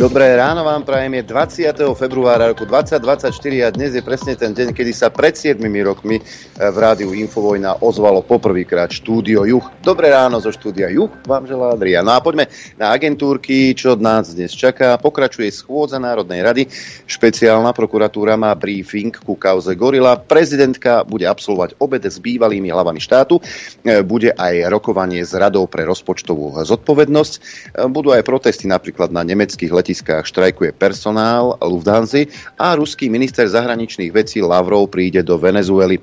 Dobré ráno vám prajem, je 20. februára roku 2024 a dnes je presne ten deň, kedy sa pred 7 rokmi eh, v rádiu Infovojna ozvalo poprvýkrát štúdio Juch. Dobré ráno zo štúdia Juch vám želá Adrian. No a poďme na agentúrky, čo nás dnes čaká. Pokračuje schôdza Národnej rady. Špeciálna prokuratúra má briefing ku kauze Gorila. Prezidentka bude absolvovať obed s bývalými hlavami štátu. Eh, bude aj rokovanie s radou pre rozpočtovú zodpovednosť. Eh, budú aj protesty napríklad na nemeckých letiskách letiskách štrajkuje personál Lufthansa a ruský minister zahraničných vecí Lavrov príde do Venezuely.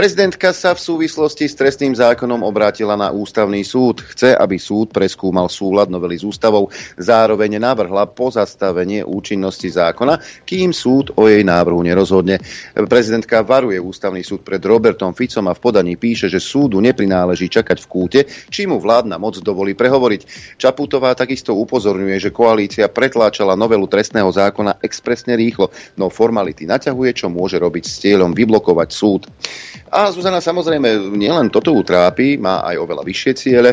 Prezidentka sa v súvislosti s trestným zákonom obrátila na ústavný súd. Chce, aby súd preskúmal súlad novely s ústavou. Zároveň navrhla pozastavenie účinnosti zákona, kým súd o jej návrhu nerozhodne. Prezidentka varuje ústavný súd pred Robertom Ficom a v podaní píše, že súdu neprináleží čakať v kúte, či mu vládna moc dovolí prehovoriť. Čaputová takisto upozorňuje, že koalícia pretláčala novelu trestného zákona expresne rýchlo, no formality naťahuje, čo môže robiť s cieľom vyblokovať súd. A Zuzana samozrejme nielen toto utrápi, má aj oveľa vyššie ciele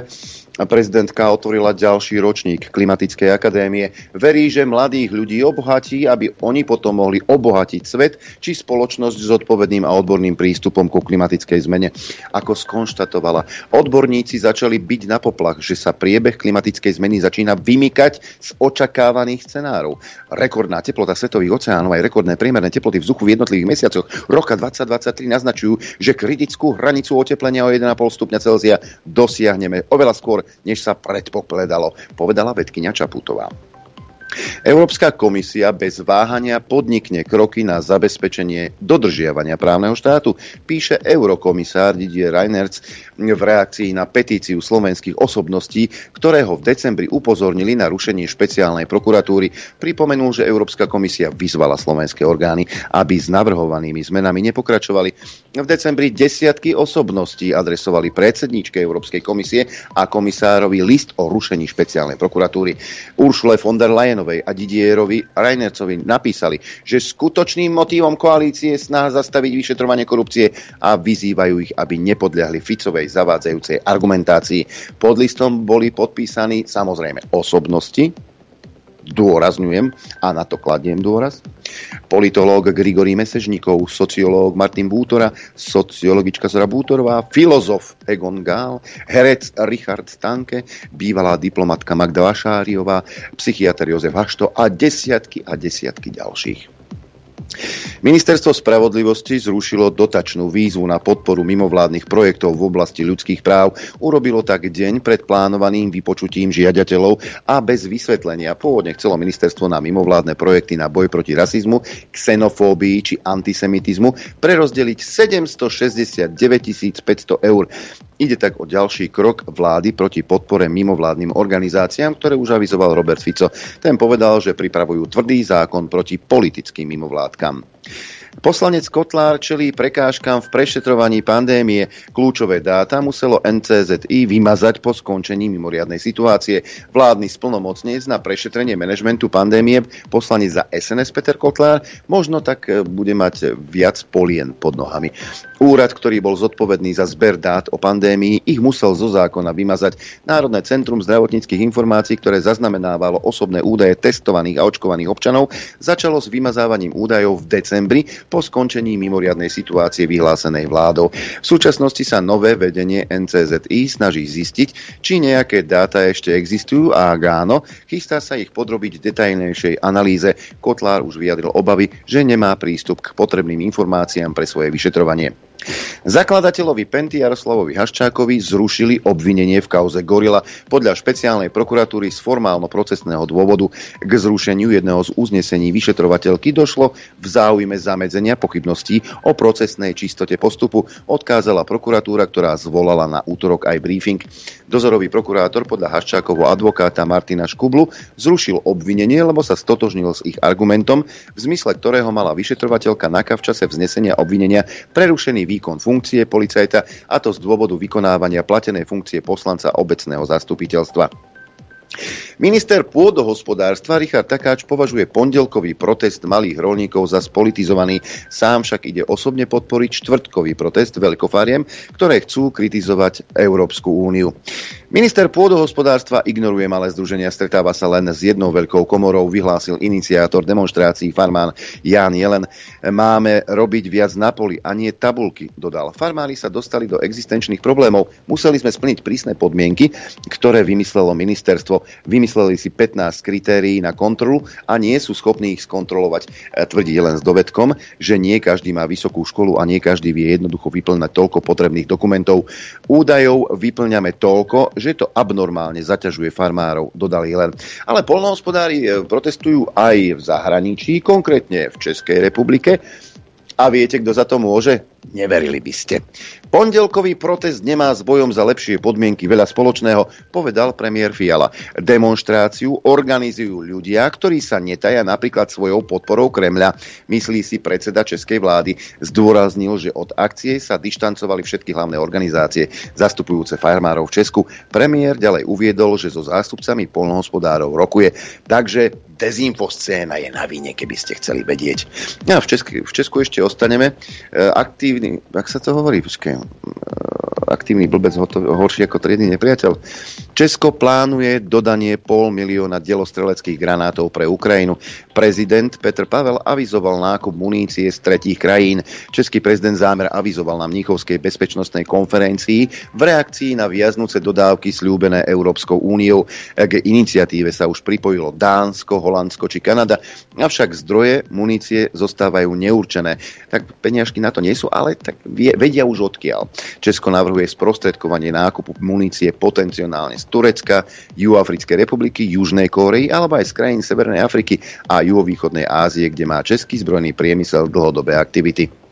prezidentka otvorila ďalší ročník Klimatickej akadémie. Verí, že mladých ľudí obohatí, aby oni potom mohli obohatiť svet či spoločnosť s odpovedným a odborným prístupom ku klimatickej zmene. Ako skonštatovala, odborníci začali byť na poplach, že sa priebeh klimatickej zmeny začína vymykať z očakávaných scenárov. Rekordná teplota svetových oceánov aj rekordné priemerné teploty vzduchu v jednotlivých mesiacoch roka 2023 naznačujú, že kritickú hranicu oteplenia o 1,5 stupňa Celzia dosiahneme oveľa skôr, než sa predpokladalo, povedala vedkynia Čaputová. Európska komisia bez váhania podnikne kroky na zabezpečenie dodržiavania právneho štátu, píše eurokomisár Didier Reinertz v reakcii na petíciu slovenských osobností, ktoré ho v decembri upozornili na rušenie špeciálnej prokuratúry. Pripomenul, že Európska komisia vyzvala slovenské orgány, aby s navrhovanými zmenami nepokračovali. V decembri desiatky osobností adresovali predsedníčke Európskej komisie a komisárovi list o rušení špeciálnej prokuratúry. Uršule von der Leyen Leyenovej a Didierovi Reinercovi napísali, že skutočným motívom koalície je snaha zastaviť vyšetrovanie korupcie a vyzývajú ich, aby nepodľahli Ficovej zavádzajúcej argumentácii. Pod listom boli podpísaní samozrejme osobnosti, dôrazňujem a na to kladiem dôraz. Politológ Grigory Mesežníkov, sociológ Martin Bútora, sociologička Zora Bútorová, filozof Egon Gál, herec Richard Stanke, bývalá diplomatka Magda Vašáriová, psychiatr Jozef Hašto a desiatky a desiatky ďalších. Ministerstvo spravodlivosti zrušilo dotačnú výzvu na podporu mimovládnych projektov v oblasti ľudských práv. Urobilo tak deň pred plánovaným vypočutím žiadateľov a bez vysvetlenia. Pôvodne chcelo ministerstvo na mimovládne projekty na boj proti rasizmu, xenofóbii či antisemitizmu prerozdeliť 769 500 eur. Ide tak o ďalší krok vlády proti podpore mimovládnym organizáciám, ktoré už avizoval Robert Fico. Ten povedal, že pripravujú tvrdý zákon proti politickým mimovládkam. Poslanec Kotlár čelí prekážkam v prešetrovaní pandémie. Kľúčové dáta muselo NCZI vymazať po skončení mimoriadnej situácie. Vládny splnomocnec na prešetrenie manažmentu pandémie, poslanec za SNS Peter Kotlár, možno tak e, bude mať viac polien pod nohami. Úrad, ktorý bol zodpovedný za zber dát o pandémii, ich musel zo zákona vymazať. Národné centrum zdravotníckých informácií, ktoré zaznamenávalo osobné údaje testovaných a očkovaných občanov, začalo s vymazávaním údajov v decembri po skončení mimoriadnej situácie vyhlásenej vládou. V súčasnosti sa nové vedenie NCZI snaží zistiť, či nejaké dáta ešte existujú a ak áno, chystá sa ich podrobiť detailnejšej analýze. Kotlár už vyjadril obavy, že nemá prístup k potrebným informáciám pre svoje vyšetrovanie. Zakladateľovi Penty Jaroslavovi Haščákovi zrušili obvinenie v kauze Gorila podľa špeciálnej prokuratúry z formálno-procesného dôvodu. K zrušeniu jedného z uznesení vyšetrovateľky došlo v záujme zamedzenia pochybností o procesnej čistote postupu, odkázala prokuratúra, ktorá zvolala na útorok aj briefing. Dozorový prokurátor podľa Haščákovho advokáta Martina Škublu zrušil obvinenie, lebo sa stotožnil s ich argumentom, v zmysle ktorého mala vyšetrovateľka NAKA v čase vznesenia obvinenia prerušený výkon funkcie policajta, a to z dôvodu vykonávania platenej funkcie poslanca obecného zastupiteľstva. Minister pôdohospodárstva Richard Takáč považuje pondelkový protest malých rolníkov za spolitizovaný. Sám však ide osobne podporiť štvrtkový protest veľkofáriem, ktoré chcú kritizovať Európsku úniu. Minister pôdohospodárstva ignoruje malé združenia, stretáva sa len s jednou veľkou komorou, vyhlásil iniciátor demonstrácií farmán Ján Jelen. Máme robiť viac na poli a nie tabulky, dodal. Farmári sa dostali do existenčných problémov. Museli sme splniť prísne podmienky, ktoré vymyslelo ministerstvo. Vymysleli si 15 kritérií na kontrolu a nie sú schopní ich skontrolovať. E, tvrdí len s dovedkom, že nie každý má vysokú školu a nie každý vie jednoducho vyplňať toľko potrebných dokumentov. Údajov vyplňame toľko, že to abnormálne zaťažuje farmárov, dodali len. Ale polnohospodári e, protestujú aj v zahraničí, konkrétne v Českej republike. A viete, kto za to môže? Neverili by ste. Pondelkový protest nemá s bojom za lepšie podmienky veľa spoločného, povedal premiér Fiala. Demonstráciu organizujú ľudia, ktorí sa netaja napríklad svojou podporou Kremľa. Myslí si predseda Českej vlády. Zdôraznil, že od akcie sa dištancovali všetky hlavné organizácie zastupujúce farmárov v Česku. Premiér ďalej uviedol, že so zástupcami polnohospodárov rokuje. Takže dezinfoscéna je na vine, keby ste chceli vedieť. A v, Česku, v Česku ešte ostaneme. E, aktívny, ak sa to hovorí, počkej, aktívny blbec horší ako triedny nepriateľ. Česko plánuje dodanie pol milióna delostreleckých granátov pre Ukrajinu. Prezident Petr Pavel avizoval nákup munície z tretích krajín. Český prezident zámer avizoval na Mníchovskej bezpečnostnej konferencii v reakcii na viaznúce dodávky slúbené Európskou úniou. K iniciatíve sa už pripojilo Dánsko, Holandsko či Kanada, avšak zdroje munície zostávajú neurčené. Tak peniažky na to nie sú, ale tak vedia už odkiaľ. Česko navrhuje sprostredkovanie nákupu munície potenciálne z Turecka, Juhoafrickej republiky, Južnej Kórei alebo aj z krajín Severnej Afriky a juhovýchodnej Ázie, kde má český zbrojný priemysel dlhodobé aktivity.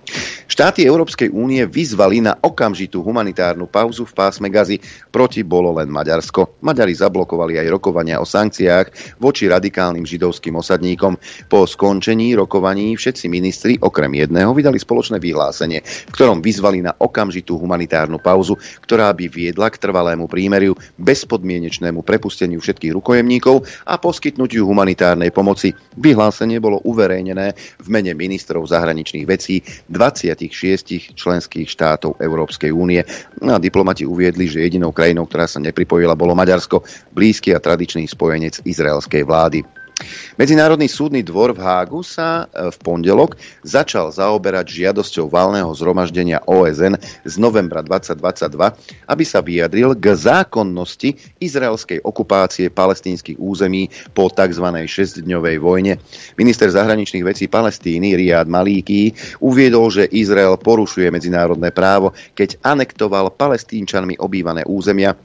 Štáty Európskej únie vyzvali na okamžitú humanitárnu pauzu v pásme Gazy. Proti bolo len Maďarsko. Maďari zablokovali aj rokovania o sankciách voči radikálnym židovským osadníkom. Po skončení rokovaní všetci ministri okrem jedného vydali spoločné vyhlásenie, v ktorom vyzvali na okamžitú humanitárnu pauzu, ktorá by viedla k trvalému prímeriu, bezpodmienečnému prepusteniu všetkých rukojemníkov a poskytnutiu humanitárnej pomoci. Vyhlásenie bolo uverejnené v mene ministrov zahraničných vecí 26 členských štátov Európskej únie. No a diplomati uviedli, že jedinou krajinou, ktorá sa nepripojila, bolo Maďarsko, blízky a tradičný spojenec izraelskej vlády. Medzinárodný súdny dvor v Hágu sa e, v pondelok začal zaoberať žiadosťou valného zhromaždenia OSN z novembra 2022, aby sa vyjadril k zákonnosti izraelskej okupácie palestínskych území po tzv. 6-dňovej vojne. Minister zahraničných vecí Palestíny Riad Malíky uviedol, že Izrael porušuje medzinárodné právo, keď anektoval palestínčanmi obývané územia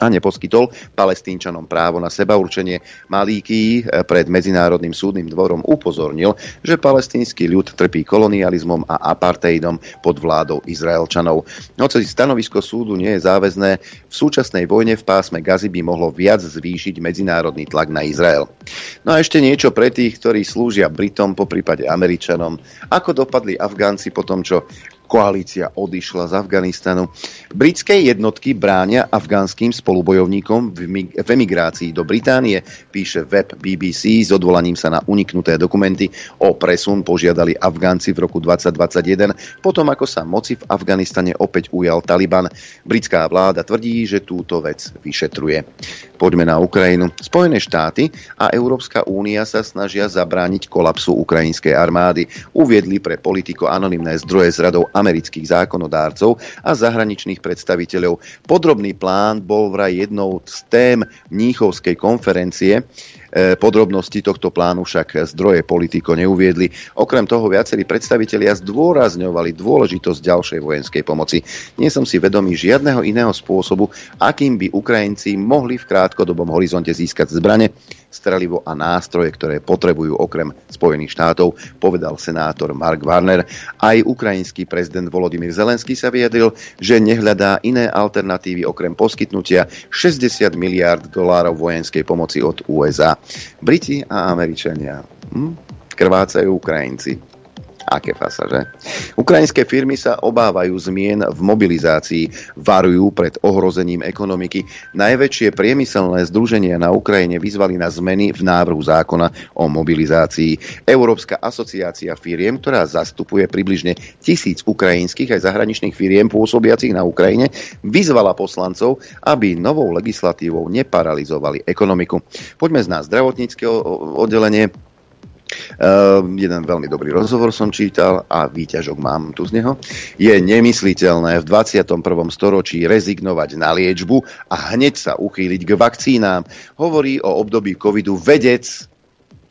a neposkytol palestínčanom právo na seba určenie. Malíky eh, pred Medzinárodným súdnym dvorom upozornil, že palestínsky ľud trpí kolonializmom a apartheidom pod vládou Izraelčanov. Hoci stanovisko súdu nie je záväzné, v súčasnej vojne v pásme Gazy by mohlo viac zvýšiť medzinárodný tlak na Izrael. No a ešte niečo pre tých, ktorí slúžia Britom, po prípade Američanom. Ako dopadli Afgánci po tom, čo koalícia odišla z Afganistanu. Britské jednotky bránia afgánskym spolubojovníkom v emigrácii do Británie, píše web BBC s odvolaním sa na uniknuté dokumenty. O presun požiadali Afgánci v roku 2021, potom ako sa moci v Afganistane opäť ujal Taliban. Britská vláda tvrdí, že túto vec vyšetruje. Poďme na Ukrajinu. Spojené štáty a Európska únia sa snažia zabrániť kolapsu ukrajinskej armády. Uviedli pre politiko anonimné zdroje z radou amerických zákonodárcov a zahraničných predstaviteľov. Podrobný plán bol vraj jednou z tém Mníchovskej konferencie. E, podrobnosti tohto plánu však zdroje politiko neuviedli. Okrem toho viacerí predstavitelia zdôrazňovali dôležitosť ďalšej vojenskej pomoci. Nie som si vedomý žiadneho iného spôsobu, akým by Ukrajinci mohli v krátkodobom horizonte získať zbrane, strelivo a nástroje, ktoré potrebujú okrem Spojených štátov, povedal senátor Mark Warner. Aj ukrajinský prezident Volodymyr Zelenský sa vyjadril, že nehľadá iné alternatívy okrem poskytnutia 60 miliárd dolárov vojenskej pomoci od USA. Briti a Američania. Hm? Krvácajú Ukrajinci. Aké fasa, že? Ukrajinské firmy sa obávajú zmien v mobilizácii, varujú pred ohrozením ekonomiky. Najväčšie priemyselné združenia na Ukrajine vyzvali na zmeny v návrhu zákona o mobilizácii. Európska asociácia firiem, ktorá zastupuje približne tisíc ukrajinských aj zahraničných firiem pôsobiacich na Ukrajine, vyzvala poslancov, aby novou legislatívou neparalizovali ekonomiku. Poďme na zdravotnícke oddelenie. Uh, jeden veľmi dobrý rozhovor som čítal a výťažok mám tu z neho. Je nemysliteľné v 21. storočí rezignovať na liečbu a hneď sa uchýliť k vakcínám. Hovorí o období covidu vedec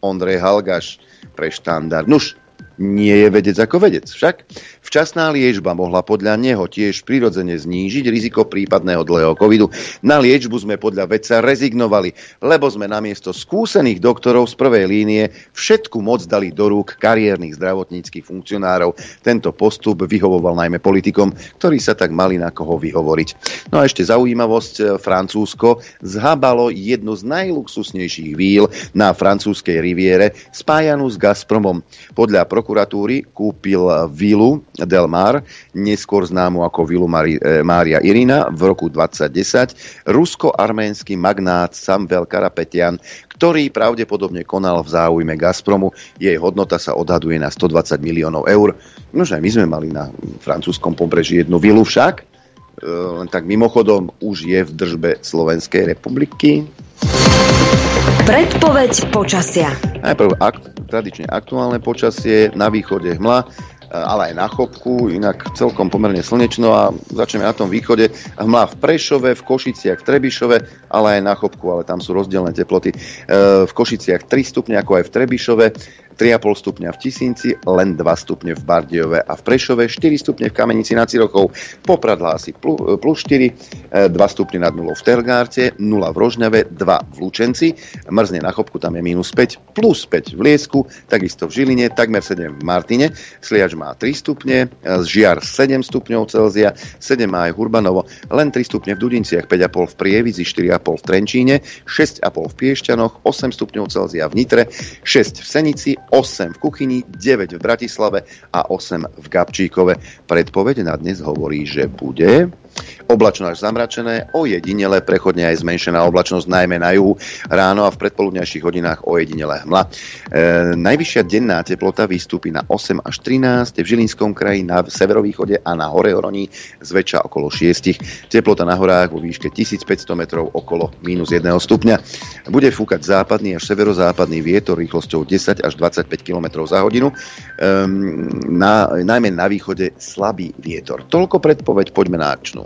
Ondrej Halgaš pre štandard. Nuž, nie je vedec ako vedec. Však včasná liečba mohla podľa neho tiež prirodzene znížiť riziko prípadného dlhého covidu. Na liečbu sme podľa vedca rezignovali, lebo sme namiesto skúsených doktorov z prvej línie všetku moc dali do rúk kariérnych zdravotníckých funkcionárov. Tento postup vyhovoval najmä politikom, ktorí sa tak mali na koho vyhovoriť. No a ešte zaujímavosť, Francúzsko zhabalo jednu z najluxusnejších víl na francúzskej riviere spájanú s Gazpromom. Podľa prokuratúry kúpil vilu Del Mar, neskôr známu ako vilu Mária Irina v roku 2010, rusko-arménsky magnát Samvel Karapetian, ktorý pravdepodobne konal v záujme Gazpromu. Jej hodnota sa odhaduje na 120 miliónov eur. Nože my sme mali na francúzskom pobreží jednu vilu však, e, len tak mimochodom už je v držbe Slovenskej republiky. Predpoveď počasia. Najprv ak, tradične aktuálne počasie, na východe hmla, ale aj na chopku, inak celkom pomerne slnečno a začneme na tom východe. Hmla v Prešove, v Košiciach, v Trebišove, ale aj na chopku, ale tam sú rozdielne teploty. E, v Košiciach 3 stupne, ako aj v Trebišove. 3,5 stupňa v Tisínci, len 2 stupne v Bardiove a v Prešove, 4 stupne v Kamenici nad Cirochou, Poprad hlási plus 4, 2 e, stupne nad nulou v Tergárte, 0 v Rožňave, 2 v Lučenci, mrzne na Chopku, tam je minus 5, plus 5 v Liesku, takisto v Žiline, takmer 7 v Martine, Sliač má 3 stupne, e, Žiar 7 stupňov Celzia, 7 má aj Hurbanovo, len 3 stupne v Dudinciach, 5,5 v Prievidzi, 4,5 v Trenčíne, 6,5 v Piešťanoch, 8 stupňov Celzia v Nitre, 6 v Senici, 8 v Kuchyni, 9 v Bratislave a 8 v Gabčíkove. Predpoveď na dnes hovorí, že bude Oblačno až zamračené, ojedinele prechodne aj zmenšená oblačnosť najmä na juhu, ráno a v predpoludňajších hodinách ojedinele hmla. E, najvyššia denná teplota vystúpi na 8 až 13, v Žilinskom kraji na severovýchode a na hore Horoní zväčša okolo 6. Teplota na horách vo výške 1500 metrov okolo minus 1 stupňa. Bude fúkať západný až severozápadný vietor rýchlosťou 10 až 25 km za hodinu. E, na, najmä na východe slabý vietor. Toľko predpoveď, poďme na akčnú.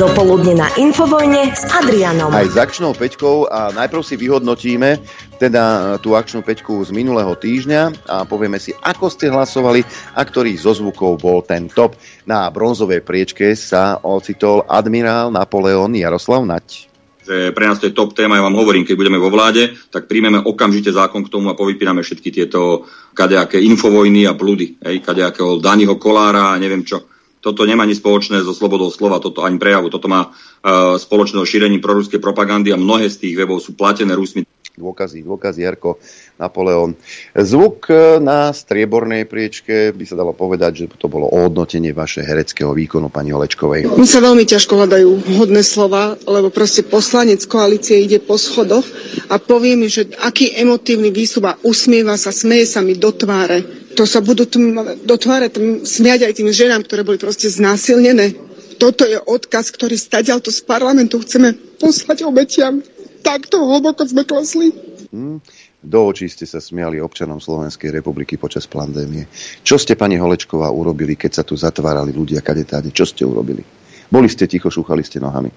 Dopoludne na Infovojne s Adrianom. Aj s akčnou peťkou a najprv si vyhodnotíme teda tú akčnú peťku z minulého týždňa a povieme si, ako ste hlasovali a ktorý zo zvukov bol ten top. Na bronzovej priečke sa ocitol admirál Napoleon Jaroslav Nať že pre nás to je top téma, ja vám hovorím, keď budeme vo vláde, tak príjmeme okamžite zákon k tomu a povypíname všetky tieto kadejaké infovojny a blúdy, hej, kadejakého Daniho Kolára a neviem čo. Toto nemá nič spoločné so slobodou slova, toto ani prejavu. Toto má uh, spoločného šírení proruskej propagandy a mnohé z tých webov sú platené Rusmi dôkazy, dôkazy, Jarko, Napoleon. Zvuk e, na striebornej priečke by sa dalo povedať, že to bolo ohodnotenie vaše hereckého výkonu pani Olečkovej. Mi sa veľmi ťažko hľadajú hodné slova, lebo proste poslanec koalície ide po schodoch a povie mi, že aký emotívny výstup a usmieva sa, smeje sa mi do tváre. To sa budú tm- do tváre tm- smiať aj tým ženám, ktoré boli proste znásilnené. Toto je odkaz, ktorý stadiaľ to z parlamentu chceme poslať obetiam takto hlboko sme klesli. Hmm. Do očí ste sa smiali občanom Slovenskej republiky počas pandémie. Čo ste, pani Holečková, urobili, keď sa tu zatvárali ľudia kade táde? Čo ste urobili? Boli ste ticho, šúchali ste nohami.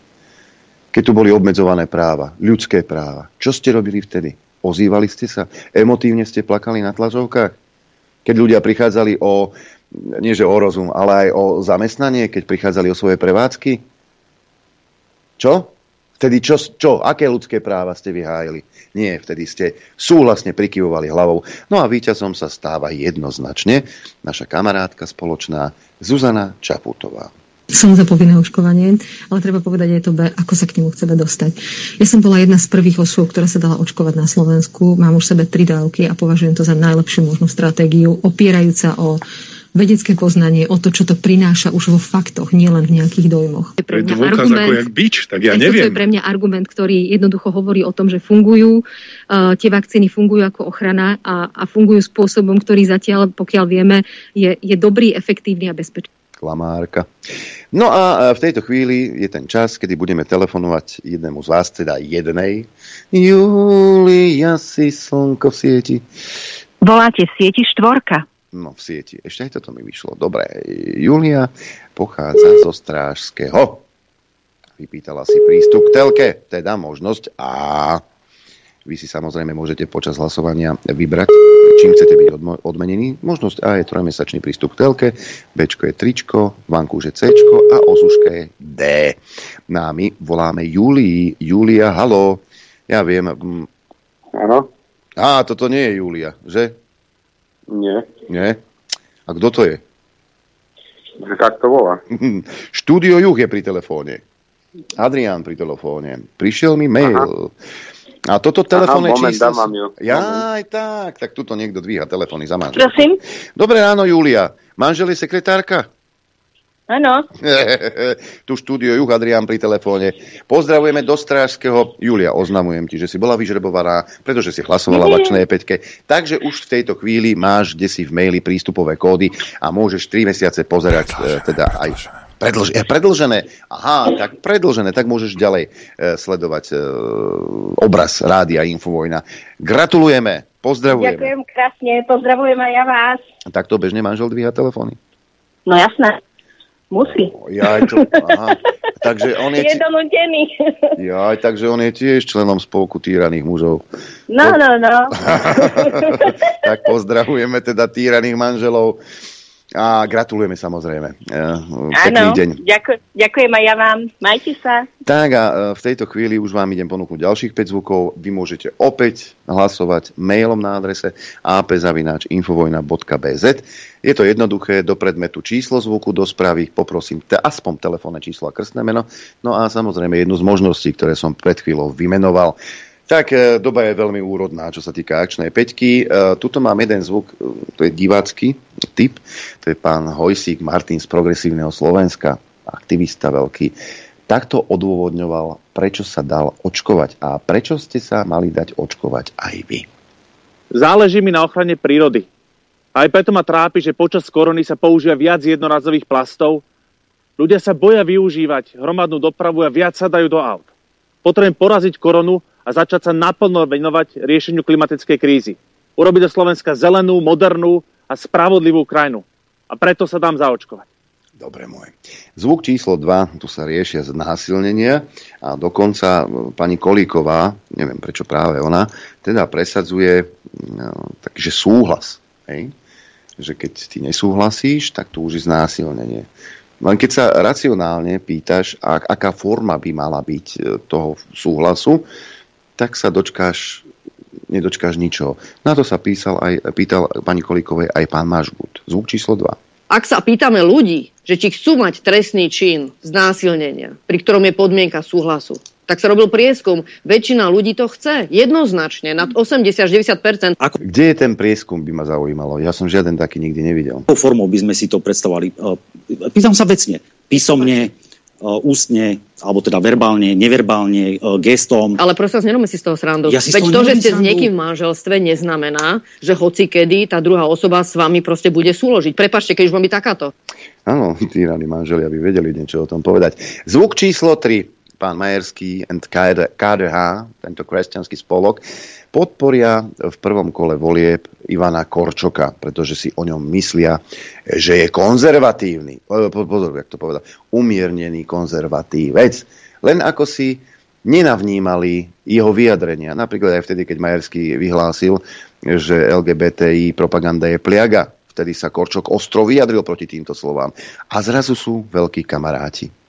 Keď tu boli obmedzované práva, ľudské práva, čo ste robili vtedy? Ozývali ste sa? Emotívne ste plakali na tlačovkách? Keď ľudia prichádzali o, nie že o rozum, ale aj o zamestnanie, keď prichádzali o svoje prevádzky? Čo? Vtedy čo, čo, aké ľudské práva ste vyhájili? Nie, vtedy ste súhlasne prikyvovali hlavou. No a víťazom sa stáva jednoznačne naša kamarátka spoločná Zuzana Čaputová. som za povinné očkovanie, ale treba povedať aj to B, ako sa k nemu chceme dostať. Ja som bola jedna z prvých osôb, ktorá sa dala očkovať na Slovensku. Mám už sebe tri dávky a považujem to za najlepšiu možnú stratégiu, opierajúca o vedecké poznanie, o to, čo to prináša už vo faktoch, nielen v nejakých dojmoch. To je dôkaz argument, ako jak bič, tak ja neviem. To je pre mňa argument, ktorý jednoducho hovorí o tom, že fungujú, uh, tie vakcíny fungujú ako ochrana a, a fungujú spôsobom, ktorý zatiaľ, pokiaľ vieme, je, je dobrý, efektívny a bezpečný klamárka. No a v tejto chvíli je ten čas, kedy budeme telefonovať jednému z vás, teda jednej. Julia si slnko v sieti. Voláte v sieti štvorka. No v sieti. Ešte aj toto mi vyšlo. Dobre. Julia pochádza zo Strážského. Vypýtala si prístup k telke, teda možnosť A. Vy si samozrejme môžete počas hlasovania vybrať, čím chcete byť odmenení. Možnosť A je trojmesačný prístup k telke, B je tričko, vankúš je C a osuška je D. Námi no voláme Julii. Julia, halo. Ja viem. Mm. Áno. Á, toto nie je Julia, že? Nie. Nie? A kto to je? Tak to volá. Štúdio Juch je pri telefóne. Adrián pri telefóne. Prišiel mi mail. Aha a toto telefónne číslo... Ja aj tak, tak tuto niekto dvíha telefóny za manžel. Prosím? Dobré ráno, Julia. Manžel je sekretárka? Áno. tu štúdio Juh Adrián pri telefóne. Pozdravujeme do Strážského. Julia, oznamujem ti, že si bola vyžrebovaná, pretože si hlasovala v akčnej peťke. Takže už v tejto chvíli máš kde si v maili prístupové kódy a môžeš 3 mesiace pozerať e, teda aj Predlž, predlžené. Aha, tak predlžené, tak môžeš ďalej e, sledovať e, obraz Rádia Infovojna. Gratulujeme, pozdravujeme. Ďakujem krásne, pozdravujem aj ja vás. Tak to bežne manžel dvíha telefóny? No jasné. Musí. Ja, to, aha. Takže on je, je donútený. Ja, takže on je tiež členom spolku týraných mužov. No, no, no. tak pozdravujeme teda týraných manželov. A gratulujeme samozrejme. E, pekný Áno, deň. Ďakujem, ďakujem aj ja vám. Majte sa. Tak a e, v tejto chvíli už vám idem ponúknuť ďalších 5 zvukov. Vy môžete opäť hlasovať mailom na adrese apzavináčinfovojna.bz. Je to jednoduché, do predmetu číslo zvuku, do správy poprosím te, aspoň telefónne číslo a krstné meno. No a samozrejme jednu z možností, ktoré som pred chvíľou vymenoval. Tak e, doba je veľmi úrodná, čo sa týka akčnej peťky. E, tuto mám jeden zvuk, e, to je divácky typ, to je pán Hojsík Martin z Progresívneho Slovenska, aktivista veľký. Takto odôvodňoval, prečo sa dal očkovať a prečo ste sa mali dať očkovať aj vy. Záleží mi na ochrane prírody. Aj preto ma trápi, že počas korony sa používa viac jednorazových plastov. Ľudia sa boja využívať hromadnú dopravu a viac sa dajú do aut. Potrebujem poraziť koronu a začať sa naplno venovať riešeniu klimatickej krízy. Urobiť do Slovenska zelenú, modernú a spravodlivú krajinu. A preto sa dám zaočkovať. Dobre môj. Zvuk číslo 2, tu sa riešia znásilnenia a dokonca e, pani Kolíková, neviem prečo práve ona, teda presadzuje no, takže súhlas. Hej? Že keď ty nesúhlasíš, tak tu už je znásilnenie. Len keď sa racionálne pýtaš, aká forma by mala byť e, toho súhlasu, tak sa dočkáš, nedočkáš ničoho. Na to sa písal aj, pýtal pani Kolíkovej aj pán Mažgut. Zvuk číslo 2. Ak sa pýtame ľudí, že či chcú mať trestný čin znásilnenia, pri ktorom je podmienka súhlasu, tak sa robil prieskum. Väčšina ľudí to chce. Jednoznačne. Nad 80-90%. Ako... Kde je ten prieskum, by ma zaujímalo. Ja som žiaden taký nikdy nevidel. Akou formou by sme si to predstavovali? Pýtam sa vecne. Písomne, ústne, alebo teda verbálne, neverbálne, uh, gestom. Ale prosím vás, nerobme si z toho srandu. Ja Veď to, že ste srandu. s niekým v manželstve, neznamená, že hoci kedy tá druhá osoba s vami proste bude súložiť. Prepačte, keď už mám byť takáto. Áno, tí rady manželia by vedeli niečo o tom povedať. Zvuk číslo 3, pán Majerský and KDH, tento kresťanský spolok, podporia v prvom kole volieb Ivana Korčoka, pretože si o ňom myslia, že je konzervatívny. Pozor, jak to povedal. Umiernený konzervatívec. Len ako si nenavnímali jeho vyjadrenia. Napríklad aj vtedy, keď Majerský vyhlásil, že LGBTI propaganda je pliaga. Vtedy sa Korčok ostro vyjadril proti týmto slovám. A zrazu sú veľkí kamaráti.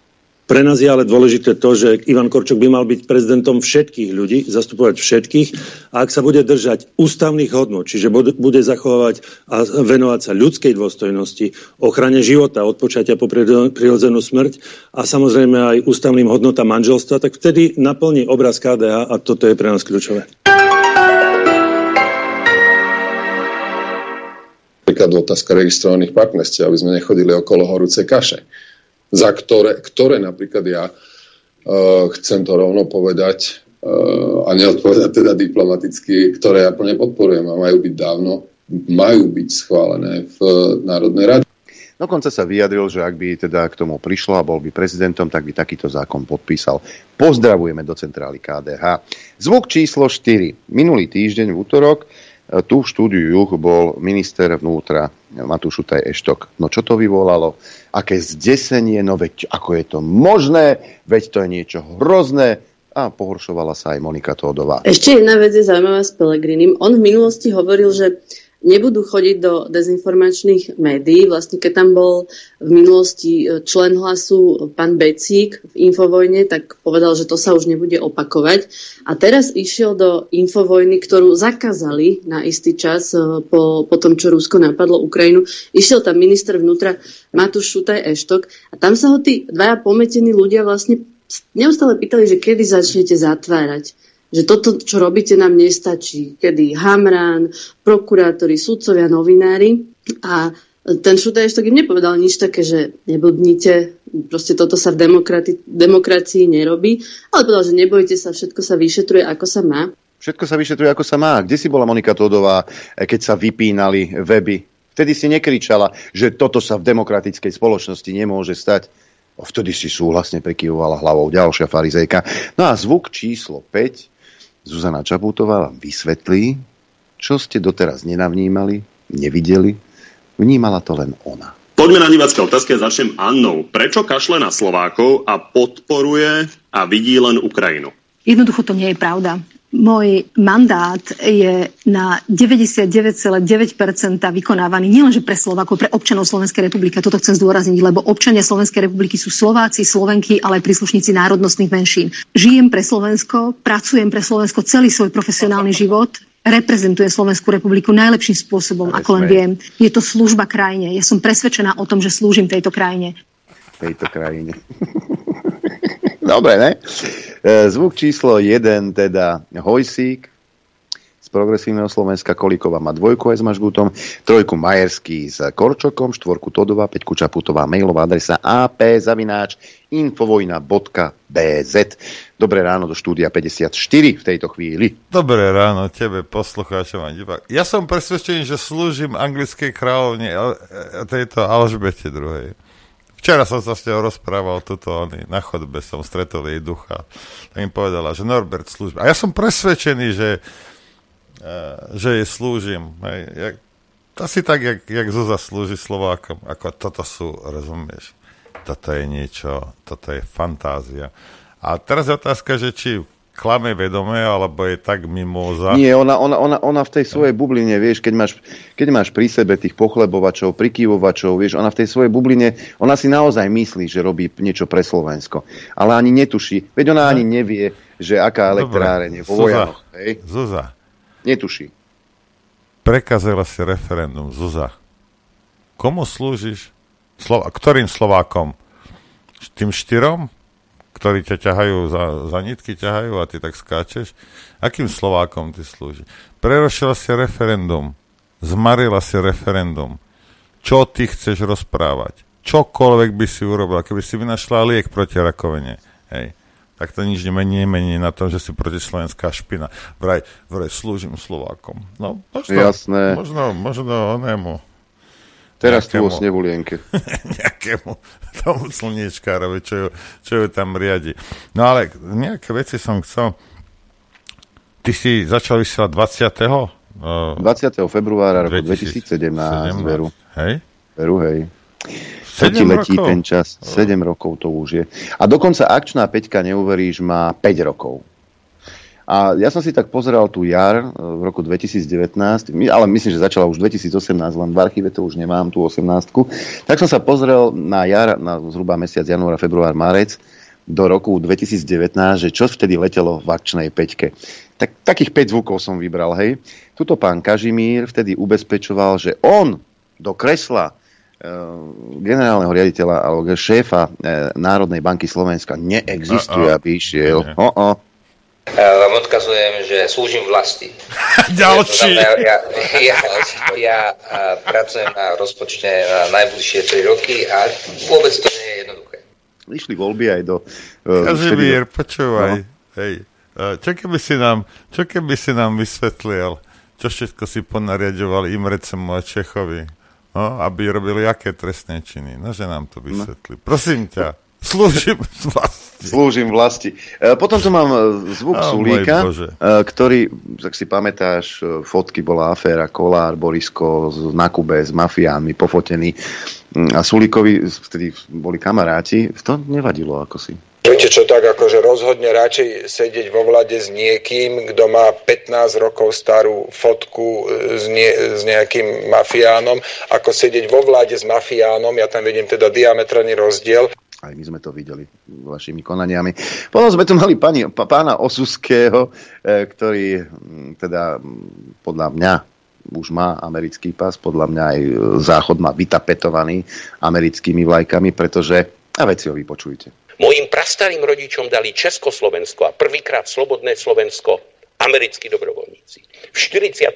Pre nás je ale dôležité to, že Ivan Korčok by mal byť prezidentom všetkých ľudí, zastupovať všetkých a ak sa bude držať ústavných hodnot, čiže bude zachovávať a venovať sa ľudskej dôstojnosti, ochrane života od počatia po prirodzenú smrť a samozrejme aj ústavným hodnotám manželstva, tak vtedy naplní obraz KDH a toto je pre nás kľúčové. Napríklad otázka registrovaných partnerstiev, aby sme nechodili okolo horúcej kaše za ktoré, ktoré napríklad ja uh, chcem to rovno povedať uh, a neodpovedať teda diplomaticky, ktoré ja plne podporujem a majú byť dávno, majú byť schválené v Národnej rade. Dokonca sa vyjadril, že ak by teda k tomu prišlo a bol by prezidentom, tak by takýto zákon podpísal. Pozdravujeme do centrály KDH. Zvuk číslo 4. Minulý týždeň v útorok E, tu v štúdiu Juch bol minister vnútra Matúš Šutaj Eštok. No čo to vyvolalo? Aké zdesenie? No veď ako je to možné? Veď to je niečo hrozné. A pohoršovala sa aj Monika Tódová. Ešte jedna vec je zaujímavá s Pelegrinim. On v minulosti hovoril, že nebudú chodiť do dezinformačných médií. Vlastne keď tam bol v minulosti e, člen hlasu pán Becík v Infovojne, tak povedal, že to sa už nebude opakovať. A teraz išiel do Infovojny, ktorú zakázali na istý čas e, po, po tom, čo Rusko napadlo Ukrajinu. Išiel tam minister vnútra Matúš Šutaj Eštok a tam sa ho tí dvaja pometení ľudia vlastne neustále pýtali, že kedy začnete zatvárať že toto, čo robíte, nám nestačí. Kedy Hamran, prokurátori, sudcovia, novinári a ten Šutaještok im nepovedal nič také, že neblbnite, proste toto sa v demokrati- demokracii nerobí, ale povedal, že nebojte sa, všetko sa vyšetruje, ako sa má. Všetko sa vyšetruje, ako sa má. Kde si bola Monika Todová, eh, keď sa vypínali weby? Vtedy si nekričala, že toto sa v demokratickej spoločnosti nemôže stať. Vtedy si súhlasne prekyvovala hlavou ďalšia farizejka. No a zvuk číslo 5 Zuzana Čaputová vám vysvetlí, čo ste doteraz nenavnímali, nevideli, vnímala to len ona. Poďme na divácké otázky a začnem Annou. Prečo kašle na Slovákov a podporuje a vidí len Ukrajinu? Jednoducho to nie je pravda môj mandát je na 99,9% vykonávaný nielenže pre Slovakov, pre občanov Slovenskej republiky. Toto chcem zdôrazniť, lebo občania Slovenskej republiky sú Slováci, Slovenky, ale aj príslušníci národnostných menšín. Žijem pre Slovensko, pracujem pre Slovensko celý svoj profesionálny život, reprezentujem Slovenskú republiku najlepším spôsobom, ako len viem. Je to služba krajine. Ja som presvedčená o tom, že slúžim tejto krajine. Tejto krajine. Dobre, ne? E, zvuk číslo 1, teda Hojsík z progresívneho Slovenska, Kolíková má dvojku aj s Mažgutom, trojku Majerský s Korčokom, štvorku Todová, peťku Čaputová, mailová adresa apzavináč infovojna.bz. Dobré ráno do štúdia 54 v tejto chvíli. Dobré ráno tebe, poslucháčom a divák. Ja som presvedčený, že slúžim anglickej kráľovne tejto Alžbete druhej. Včera som sa s ňou rozprával tuto, na chodbe som stretol jej ducha. Tak im povedala, že Norbert slúži. A ja som presvedčený, že, uh, že jej slúžim. Hej. Jak, asi tak, jak, jak Zuzá slúži Slovákom. Ako toto sú, rozumieš, toto je niečo, toto je fantázia. A teraz je otázka, že či klame vedome, alebo je tak mimóza. Nie, ona, ona, ona, ona v tej svojej bubline, vieš, keď máš, keď máš pri sebe tých pochlebovačov, prikyvovačov, vieš, ona v tej svojej bubline, ona si naozaj myslí, že robí niečo pre Slovensko. Ale ani netuší. Veď ona ani nevie, že aká elektráreň je vo Vojanoch. Hej? Zuza. Netuší. Prekazila si referendum, Zuza. Komu slúžiš? Slova, ktorým Slovákom? Tým štyrom? Ktorí ťa ťahajú za, za nitky, ťahajú a ty tak skáčeš. Akým Slovákom ty slúži? Prerošila si referendum. Zmarila si referendum. Čo ty chceš rozprávať? Čokoľvek by si urobila, keby si vynašla liek proti rakovine. Hej. Tak to nič nemení, nemení na tom, že si protislovenská špina. Vraj, vraj slúžim Slovákom. No, možno, Jasné. možno, možno onému Teraz tu o snevulienke. nejakému tomu slniečkárovi, čo ju, čo ju tam riadi. No ale nejaké veci som chcel... Ty si začal vysielať 20. 20. februára roku 2017, 2017 veru. Hej? Veru, hej. Letí, letí rokov? ten čas. 7 rokov to už je. A dokonca akčná peťka, neuveríš, má 5 rokov. A ja som si tak pozeral tú jar e, v roku 2019, ale myslím, že začala už 2018, len v archíve to už nemám, tú 18. Tak som sa pozrel na jar, na zhruba mesiac január, február, marec do roku 2019, že čo vtedy letelo v akčnej peťke. Tak, takých 5 zvukov som vybral, hej. Tuto pán Kažimír vtedy ubezpečoval, že on do kresla e, generálneho riaditeľa alebo šéfa e, Národnej banky Slovenska neexistuje, aby išiel. O, o, vám odkazujem, že slúžim vlasti. Ďalší. Ja, ja, ja, ja pracujem na rozpočte na najbližšie 3 roky a vôbec to nie je jednoduché. Išli voľby aj do... Uh, Kazimír, počúvaj. No. Hej. Čo keby si nám, čo keby si nám vysvetlil, čo všetko si ponariadoval Imrecemu a Čechovi, no, aby robili aké trestné činy? No, že nám to no. vysvetli. No. Prosím ťa. Slúžim vlasti. Slúžim vlasti. E, potom tu mám e, zvuk oh, Sulíka, e, ktorý, ak si pamätáš, fotky bola aféra Kolár, Borisko na Kube s mafiánmi pofotený mm, a Sulíkovi vtedy boli kamaráti. To nevadilo ako si. Viete čo, tak akože rozhodne radšej sedieť vo vlade s niekým, kto má 15 rokov starú fotku s, nie, s nejakým mafiánom, ako sedieť vo vláde s mafiánom, ja tam vidím teda diametrálny rozdiel. Aj my sme to videli vašimi konaniami. Potom sme tu mali pani, pána Osuského, e, ktorý teda podľa mňa už má americký pas, podľa mňa aj záchod má vytapetovaný americkými vlajkami, pretože, a veci ho vypočujte. Mojim prastarým rodičom dali Československo a prvýkrát Slobodné Slovensko americkí dobrovoľníci. V 45.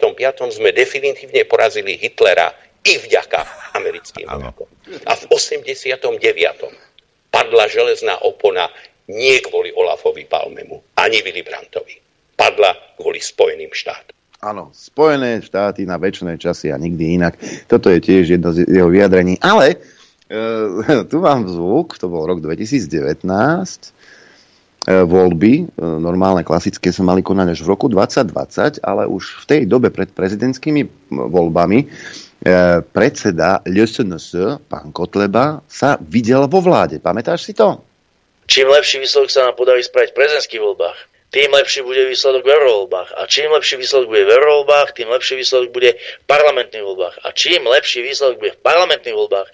sme definitívne porazili Hitlera i vďaka americkým vojakom. A v 89 padla železná opona nie kvôli Olafovi Palmemu, ani Willy Brandtovi. Padla kvôli Spojeným štátom. Áno, Spojené štáty na väčšie časy a nikdy inak. Toto je tiež jedno z jeho vyjadrení. Ale e, tu mám zvuk, to bol rok 2019, e, voľby, e, normálne klasické sa mali konať až v roku 2020, ale už v tej dobe pred prezidentskými voľbami predseda LSNS, pán Kotleba, sa videl vo vláde. Pamätáš si to? Čím lepší výsledok sa nám podarí spraviť v prezidentských voľbách, tým lepší bude výsledok v eurovoľbách. A čím lepší výsledok bude v eurovoľbách, tým lepší výsledok bude v parlamentných voľbách. A čím lepší výsledok bude v parlamentných voľbách,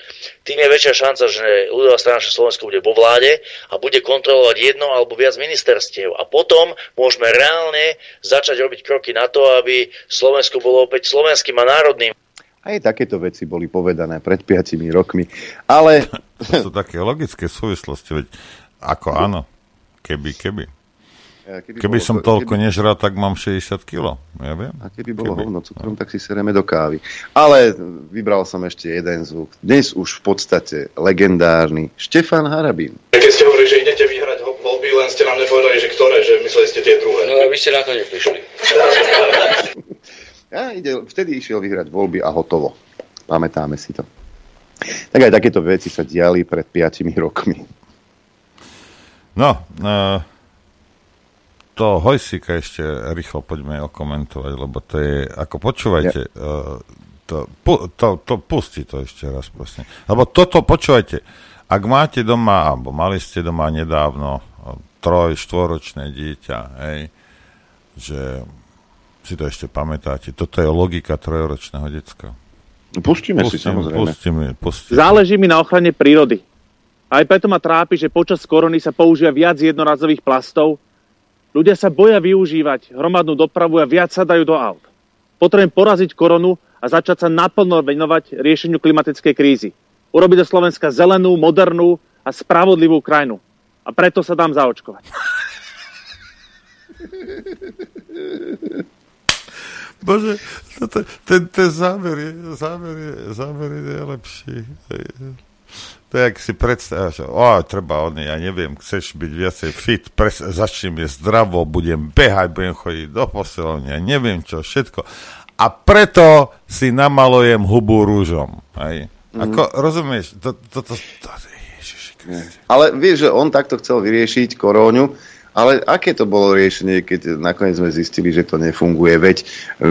tým je väčšia šanca, že ľudová strana Slovensko bude vo vláde a bude kontrolovať jedno alebo viac ministerstiev. A potom môžeme reálne začať robiť kroky na to, aby Slovensko bolo opäť slovenským a národným. Aj takéto veci boli povedané pred 5 rokmi. Ale... To sú také logické súvislosti, veď ako áno, keby, keby. Keby, keby bolo, som toľko keby... nežral, tak mám 60 kg. Ja viem. A keby bolo keby. hovno cukrom, tak si sereme do kávy. Ale vybral som ešte jeden zvuk. Dnes už v podstate legendárny Štefan Harabín. Keď ste hovorili, že idete vyhrať voľby, len ste nám nepovedali, že ktoré, že mysleli ste tie druhé. No a vy ste na to neprišli. Ja, ide, vtedy išiel vyhrať voľby a hotovo. Pamätáme si to. Tak aj takéto veci sa diali pred 5 rokmi. No, uh, to Hojsika ešte rýchlo poďme okomentovať, lebo to je, ako počúvajte, ja. uh, to, pu, to, to, pusti to ešte raz, prosím. Lebo toto, počúvajte, ak máte doma, alebo mali ste doma nedávno troj, štvoročné dieťa, hej, že si to ešte pamätáte. Toto je logika trojročného decka. Pustíme, pustíme si, samozrejme. Pustíme, pustíme. Záleží mi na ochrane prírody. Aj preto ma trápi, že počas korony sa používa viac jednorazových plastov. Ľudia sa boja využívať hromadnú dopravu a viac sa dajú do aut. Potrebujem poraziť koronu a začať sa naplno venovať riešeniu klimatickej krízy. Urobiť do Slovenska zelenú, modernú a spravodlivú krajinu. A preto sa dám zaočkovať. Bože, toto, ten, ten zámer je, zámer je, zámer je najlepší. To je, ak si predstavíš, o, treba on, ja neviem, chceš byť viacej fit, pres, začnem je zdravo, budem behať, budem chodiť do posilovne, neviem čo, všetko. A preto si namalujem hubu rúžom. Hej. Mm. Ako, rozumieš, to, to, to, to, to Ježiši, Ale vieš, že on takto chcel vyriešiť koróňu, ale aké to bolo riešenie, keď nakoniec sme zistili, že to nefunguje? Veď e,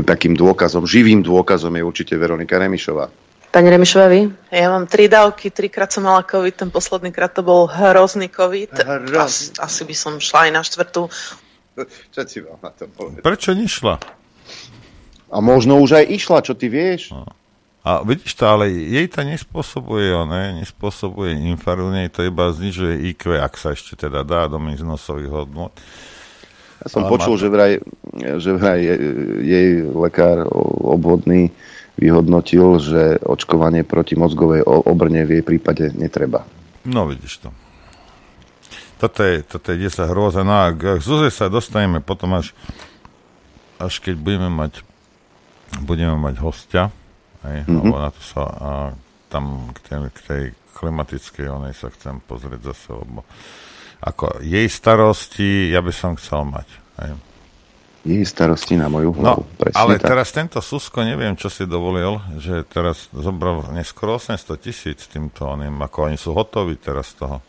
takým dôkazom, živým dôkazom je určite Veronika Remišová. Pani Remišová, vy? Ja mám tri dávky, trikrát som mala COVID, ten posledný krát to bol hrozný COVID. Hrozný. As, asi by som šla aj na štvrtú. čo ti mám na to povedať? Prečo nešla? A možno už aj išla, čo ty vieš? No. A vidíš to, ale jej to nespôsobuje, ne? nespôsobuje infarkt, nej to iba znižuje IQ, ak sa ešte teda dá do nosových hodnot. Ja som ale počul, to... že vraj, že vraj jej lekár obvodný vyhodnotil, že očkovanie proti mozgovej obrne v jej prípade netreba. No vidíš to. Toto je, toto je 10 hrôza. No a k Zuze sa dostaneme potom až, až keď budeme mať budeme mať hostia Hej, mm-hmm. Lebo na to sa a tam k tej, k tej klimatickej onej sa chcem pozrieť zase, lebo ako jej starosti ja by som chcel mať. Hej. Jej starosti na moju hlavu. No, ale tak. teraz tento Susko, neviem, čo si dovolil, že teraz zobral neskoro 800 tisíc týmto oným, ako oni sú hotoví teraz z toho.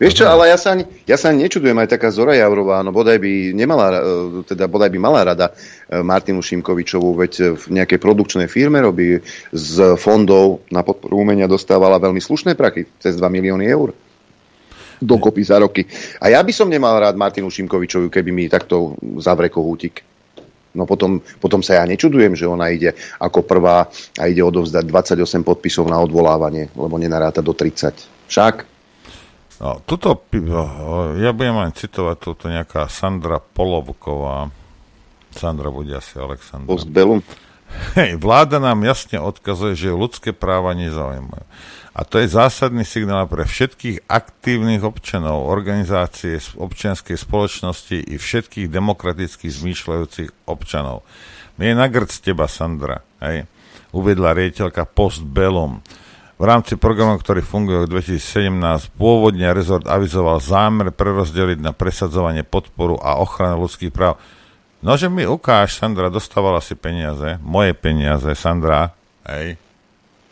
Vieš čo, ale ja sa, ja sa nečudujem, aj taká Zora Javrová, no bodaj by, nemala, e, teda bodaj by mala rada e, Martinu Šimkovičovú, veď v nejakej produkčnej firme robí z fondov na podporu umenia dostávala veľmi slušné prachy, cez 2 milióny eur dokopy za roky. A ja by som nemal rád Martinu Šimkovičovu, keby mi takto zavre kohútik. No potom, potom sa ja nečudujem, že ona ide ako prvá a ide odovzdať 28 podpisov na odvolávanie, lebo nenaráta do 30. Však? Tuto, ja budem len citovať toto nejaká Sandra Polovková. Sandra bude asi Aleksandra. Postbellum. Hej, vláda nám jasne odkazuje, že ľudské práva nezaujímajú. A to je zásadný signál pre všetkých aktívnych občanov, organizácie občianskej spoločnosti i všetkých demokraticky zmýšľajúcich občanov. My je na grc teba, Sandra, hej, uvedla riediteľka Postbellum. V rámci programu, ktorý funguje od 2017, pôvodne rezort avizoval zámer prerozdeliť na presadzovanie podporu a ochranu ľudských práv. Nože mi ukáž, Sandra, dostávala si peniaze, moje peniaze, Sandra, hej,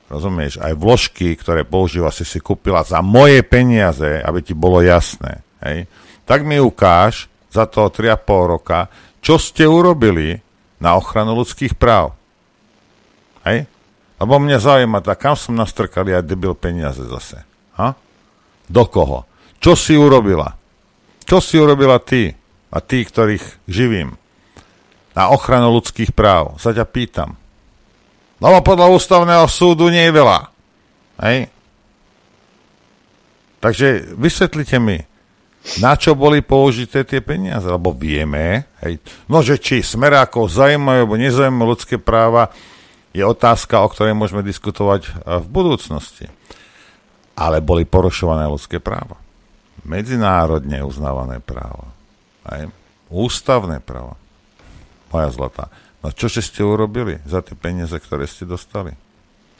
rozumieš, aj vložky, ktoré používa, si si kúpila za moje peniaze, aby ti bolo jasné, hej, tak mi ukáž za to 3,5 roka, čo ste urobili na ochranu ľudských práv. Hej? Lebo mňa zaujíma, tak kam som nastrkal ja debil peniaze zase? Ha? Do koho? Čo si urobila? Čo si urobila ty a tí, ktorých živím? Na ochranu ľudských práv. Sa ťa pýtam. Lebo podľa ústavného súdu nie je veľa. Hej? Takže vysvetlite mi, na čo boli použité tie peniaze, lebo vieme, hej, no že či smerákov zaujímajú alebo nezaujímajú ľudské práva, je otázka, o ktorej môžeme diskutovať e, v budúcnosti. Ale boli porušované ľudské práva. Medzinárodne uznávané práva. Aj ústavné práva. Moja zlatá. No čo ste urobili za tie peniaze, ktoré ste dostali?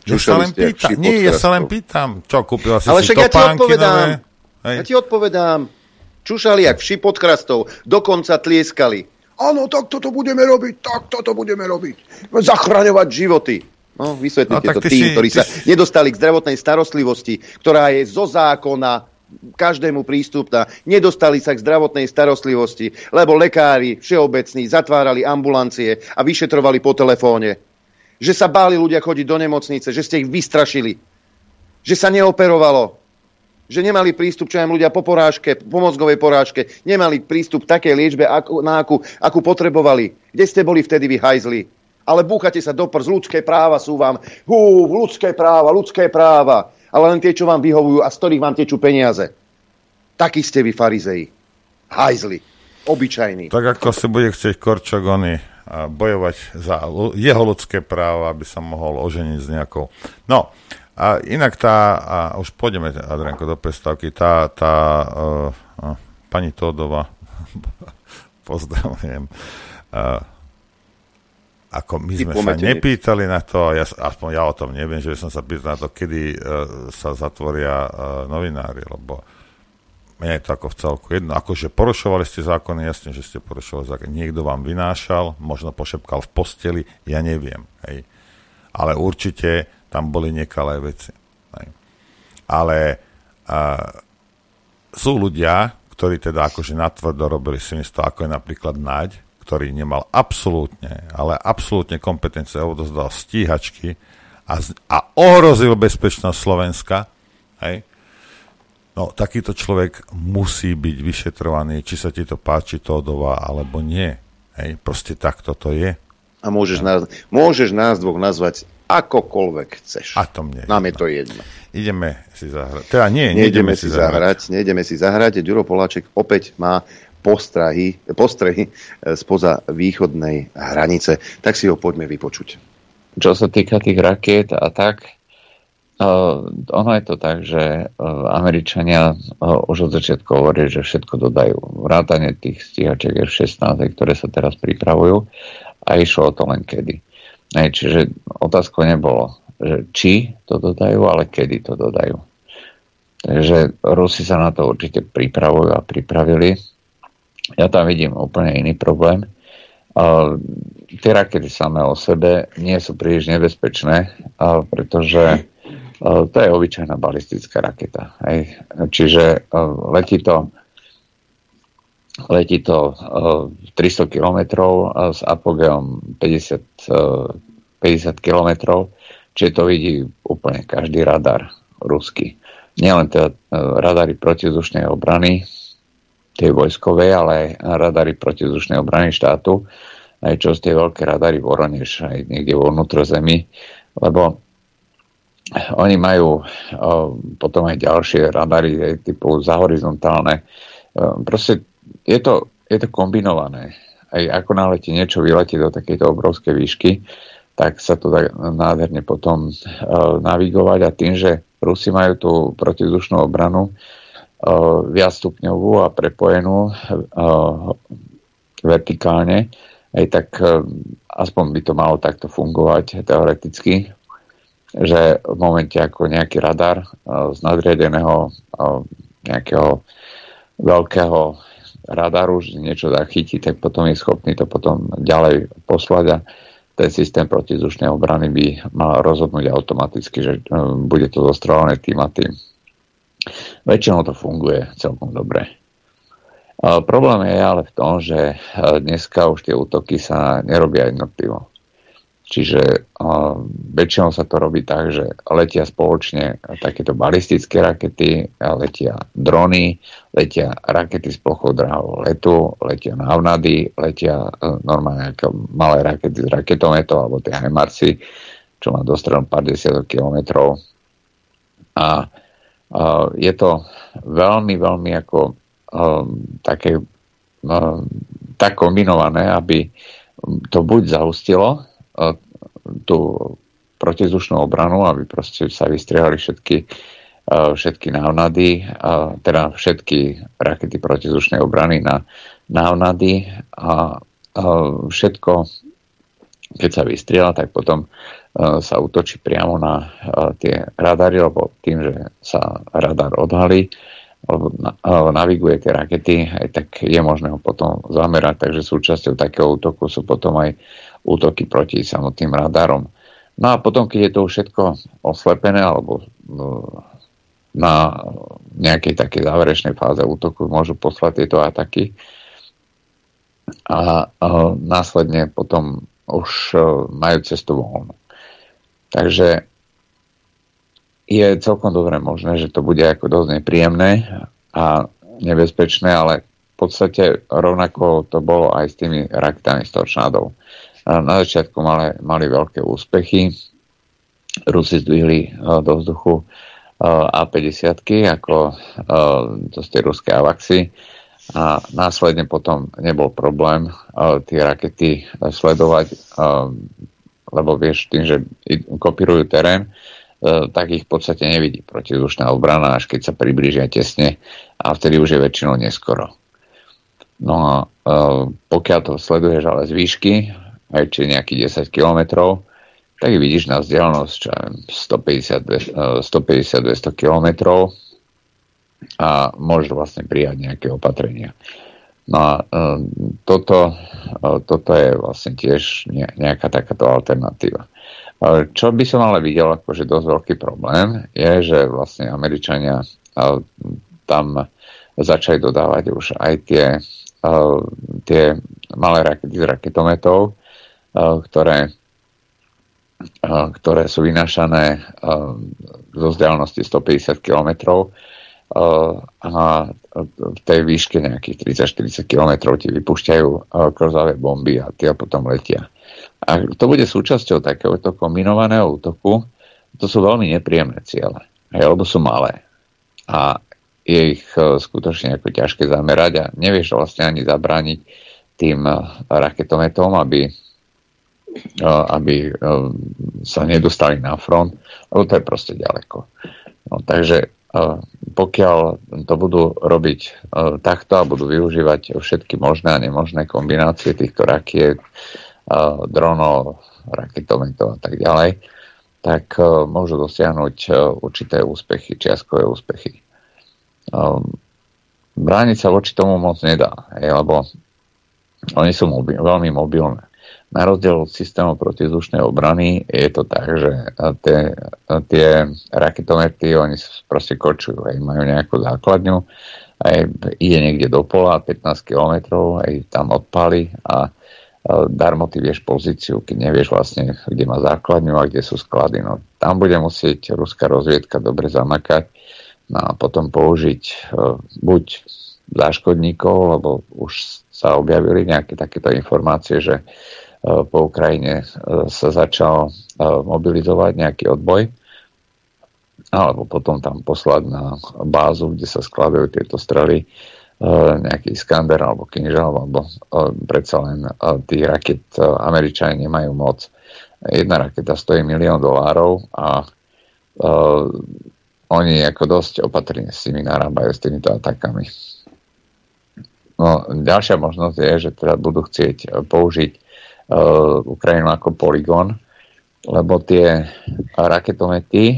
Ja sa len pýtam. Nie, ja sa len pýtam. Čo, kúpila si Ale si však ja ti odpovedám. Nové? Ja ti odpovedám. Čušali jak vši pod krastou. Dokonca tlieskali áno, tak toto budeme robiť, tak toto budeme robiť. Zachraňovať životy. No, vysvetlite no, to tým, si, ktorí sa si... nedostali k zdravotnej starostlivosti, ktorá je zo zákona každému prístupná. Nedostali sa k zdravotnej starostlivosti, lebo lekári všeobecní zatvárali ambulancie a vyšetrovali po telefóne. Že sa báli ľudia chodiť do nemocnice, že ste ich vystrašili. Že sa neoperovalo že nemali prístup, čo aj ľudia po porážke, po mozgovej porážke, nemali prístup k takej liečbe, akú, na akú, akú potrebovali. Kde ste boli vtedy vy hajzli? Ale búchate sa do prs, ľudské práva sú vám, hú, ľudské práva, ľudské práva, ale len tie, čo vám vyhovujú a z ktorých vám tečú peniaze. Takí ste vy, farizei. Hajzli. Obyčajní. Tak ako si bude chcieť Korčok bojovať za jeho ľudské práva, aby sa mohol oženiť s nejakou... No, a inak tá, a už pôjdeme, Adrianko, do prestávky, tá, tá uh, uh, pani Todova, pozdravujem, uh, ako my sme sa nepýtali na to, ja, aspoň ja o tom neviem, že som sa pýtal na to, kedy uh, sa zatvoria uh, novinári, lebo mne je to ako v celku jedno. Akože porušovali ste zákony, jasne, že ste porušovali zákony. Niekto vám vynášal, možno pošepkal v posteli, ja neviem. Hej. Ale určite tam boli nekalé veci. Ale a, sú ľudia, ktorí teda akože natvrdo robili si to, ako je napríklad Naď, ktorý nemal absolútne, ale absolútne kompetencie, odozdal stíhačky a, a ohrozil bezpečnosť Slovenska. Hej. No, takýto človek musí byť vyšetrovaný, či sa ti to páči Tódová, alebo nie. Hej, proste takto to je. A môžeš nás, môžeš nás dvoch nazvať akokoľvek chceš. A to mne. Nám je to jedno. Ideme si zahrať. Teda nie, nejdeme, nejdeme si zahrať. zahrať. Nejdeme si zahrať. Ďuro Poláček opäť má postrahy, postrehy eh, spoza východnej hranice. Tak si ho poďme vypočuť. Čo sa týka tých rakiet a tak, Uh, ono je to tak, že uh, Američania uh, už od začiatku hovorí, že všetko dodajú. Vrátane tých stíhačiek F-16, ktoré sa teraz pripravujú a išlo o to len kedy. Ne, čiže otázkou nebolo, že či to dodajú, ale kedy to dodajú. Takže Rusi sa na to určite pripravujú a pripravili. Ja tam vidím úplne iný problém. Uh, tie rakety samé o sebe nie sú príliš nebezpečné, uh, pretože to je obyčajná balistická raketa. Hej. Čiže letí to, letí to 300 km s apogeom 50, 50 km, čiže to vidí úplne každý radar ruský. Nielen teda radary protizdušnej obrany, tej vojskovej, ale aj radary protizdušnej obrany štátu, aj čo z tie veľké radary Voroneš, aj niekde vo vnútrozemí, lebo oni majú potom aj ďalšie radary typu za horizontálne. Proste je to, je to kombinované. Aj ako náhle ti niečo vyletí do takejto obrovskej výšky, tak sa to dá nádherne potom navigovať a tým, že Rusi majú tú protizdušnú obranu viacstupňovú a prepojenú vertikálne, aj tak aspoň by to malo takto fungovať teoreticky že v momente ako nejaký radar uh, z nadriadeného uh, nejakého veľkého radaru, že niečo dá chytiť, tak potom je schopný to potom ďalej poslať a ten systém protizdušnej obrany by mal rozhodnúť automaticky, že uh, bude to zostrelené tým a tým. Väčšinou to funguje celkom dobre. Problém je ale v tom, že dneska už tie útoky sa nerobia jednotlivo. Čiže uh, väčšinou sa to robí tak, že letia spoločne takéto balistické rakety, letia drony, letia rakety s plochou drahou letu, letia návnady, letia uh, normálne malé rakety z raketometov alebo tie HIMARSy, čo má dostrelom pár desiatok kilometrov. A uh, je to veľmi, veľmi ako um, také um, tak kombinované, aby to buď zaustilo tú protizdušnú obranu, aby proste sa vystriehali všetky, všetky návnady, teda všetky rakety protizdušnej obrany na návnady a všetko, keď sa vystriela, tak potom sa útočí priamo na tie radary, lebo tým, že sa radar odhalí, alebo naviguje tie rakety, aj tak je možné ho potom zamerať, takže súčasťou takého útoku sú potom aj útoky proti samotným radarom. No a potom, keď je to všetko oslepené alebo no, na nejakej takej záverečnej fáze útoku môžu poslať tieto ataky a, a následne potom už e, majú cestu voľnú. Takže je celkom dobre možné, že to bude ako dosť nepríjemné a nebezpečné, ale v podstate rovnako to bolo aj s tými raketami s tornádou. Na začiatku mali, mali veľké úspechy. Rusi zdvihli e, do vzduchu e, A-50 ako e, to z ruské avaxy a následne potom nebol problém tie rakety sledovať, lebo vieš, tým, že kopírujú terén, tak ich v podstate nevidí protizdušná obrana, až keď sa priblížia tesne a vtedy už je väčšinou neskoro. No a pokiaľ to sleduješ ale z výšky, aj či nejakých 10 kilometrov, tak vidíš na vzdialenosť 150-200 kilometrov a môžeš vlastne prijať nejaké opatrenia. No a e, toto, e, toto je vlastne tiež nejaká takáto alternatíva. Čo by som ale videl akože dosť veľký problém, je, že vlastne Američania tam začali dodávať už aj tie, tie malé rakety z raketometov, Eh, ktoré, eh, ktoré sú vynášané eh, zo vzdialenosti 150 km a v tej výške nejakých 30-40 km ti vypúšťajú krozavé bomby a tie potom letia. A to bude súčasťou takéhoto kombinovaného útoku. To sú veľmi nepríjemné ciele, lebo sú malé. A je ich skutočne ako ťažké zamerať a nevieš vlastne ani zabrániť tým raketometom, aby aby sa nedostali na front, lebo to je proste ďaleko. No, takže pokiaľ to budú robiť takto a budú využívať všetky možné a nemožné kombinácie týchto rakiet, dronov, raketometov a tak ďalej, tak môžu dosiahnuť určité úspechy, čiastkové úspechy. Brániť sa voči tomu moc nedá, lebo oni sú mobil, veľmi mobilné. Na rozdiel od systému protizdušnej obrany je to tak, že tie, tie raketomety, oni proste kočujú, aj majú nejakú základňu, aj ide niekde do pola, 15 km, aj tam odpali a darmo ty vieš pozíciu, keď nevieš vlastne, kde má základňu a kde sú sklady. No, tam bude musieť ruská rozviedka dobre zamakať no, a potom použiť uh, buď záškodníkov, lebo už sa objavili nejaké takéto informácie, že E, po Ukrajine e, sa začal e, mobilizovať nejaký odboj alebo potom tam poslať na bázu, kde sa skladajú tieto strely nejaký Iskander alebo Kinžal, alebo predsa len tých raket Američania nemajú moc. Jedna raketa stojí milión dolárov a oni ako dosť opatrne s tými narábajú s týmito atakami. No, ďalšia možnosť je, že teda budú chcieť použiť Ukrajinu ako poligón, lebo tie raketomety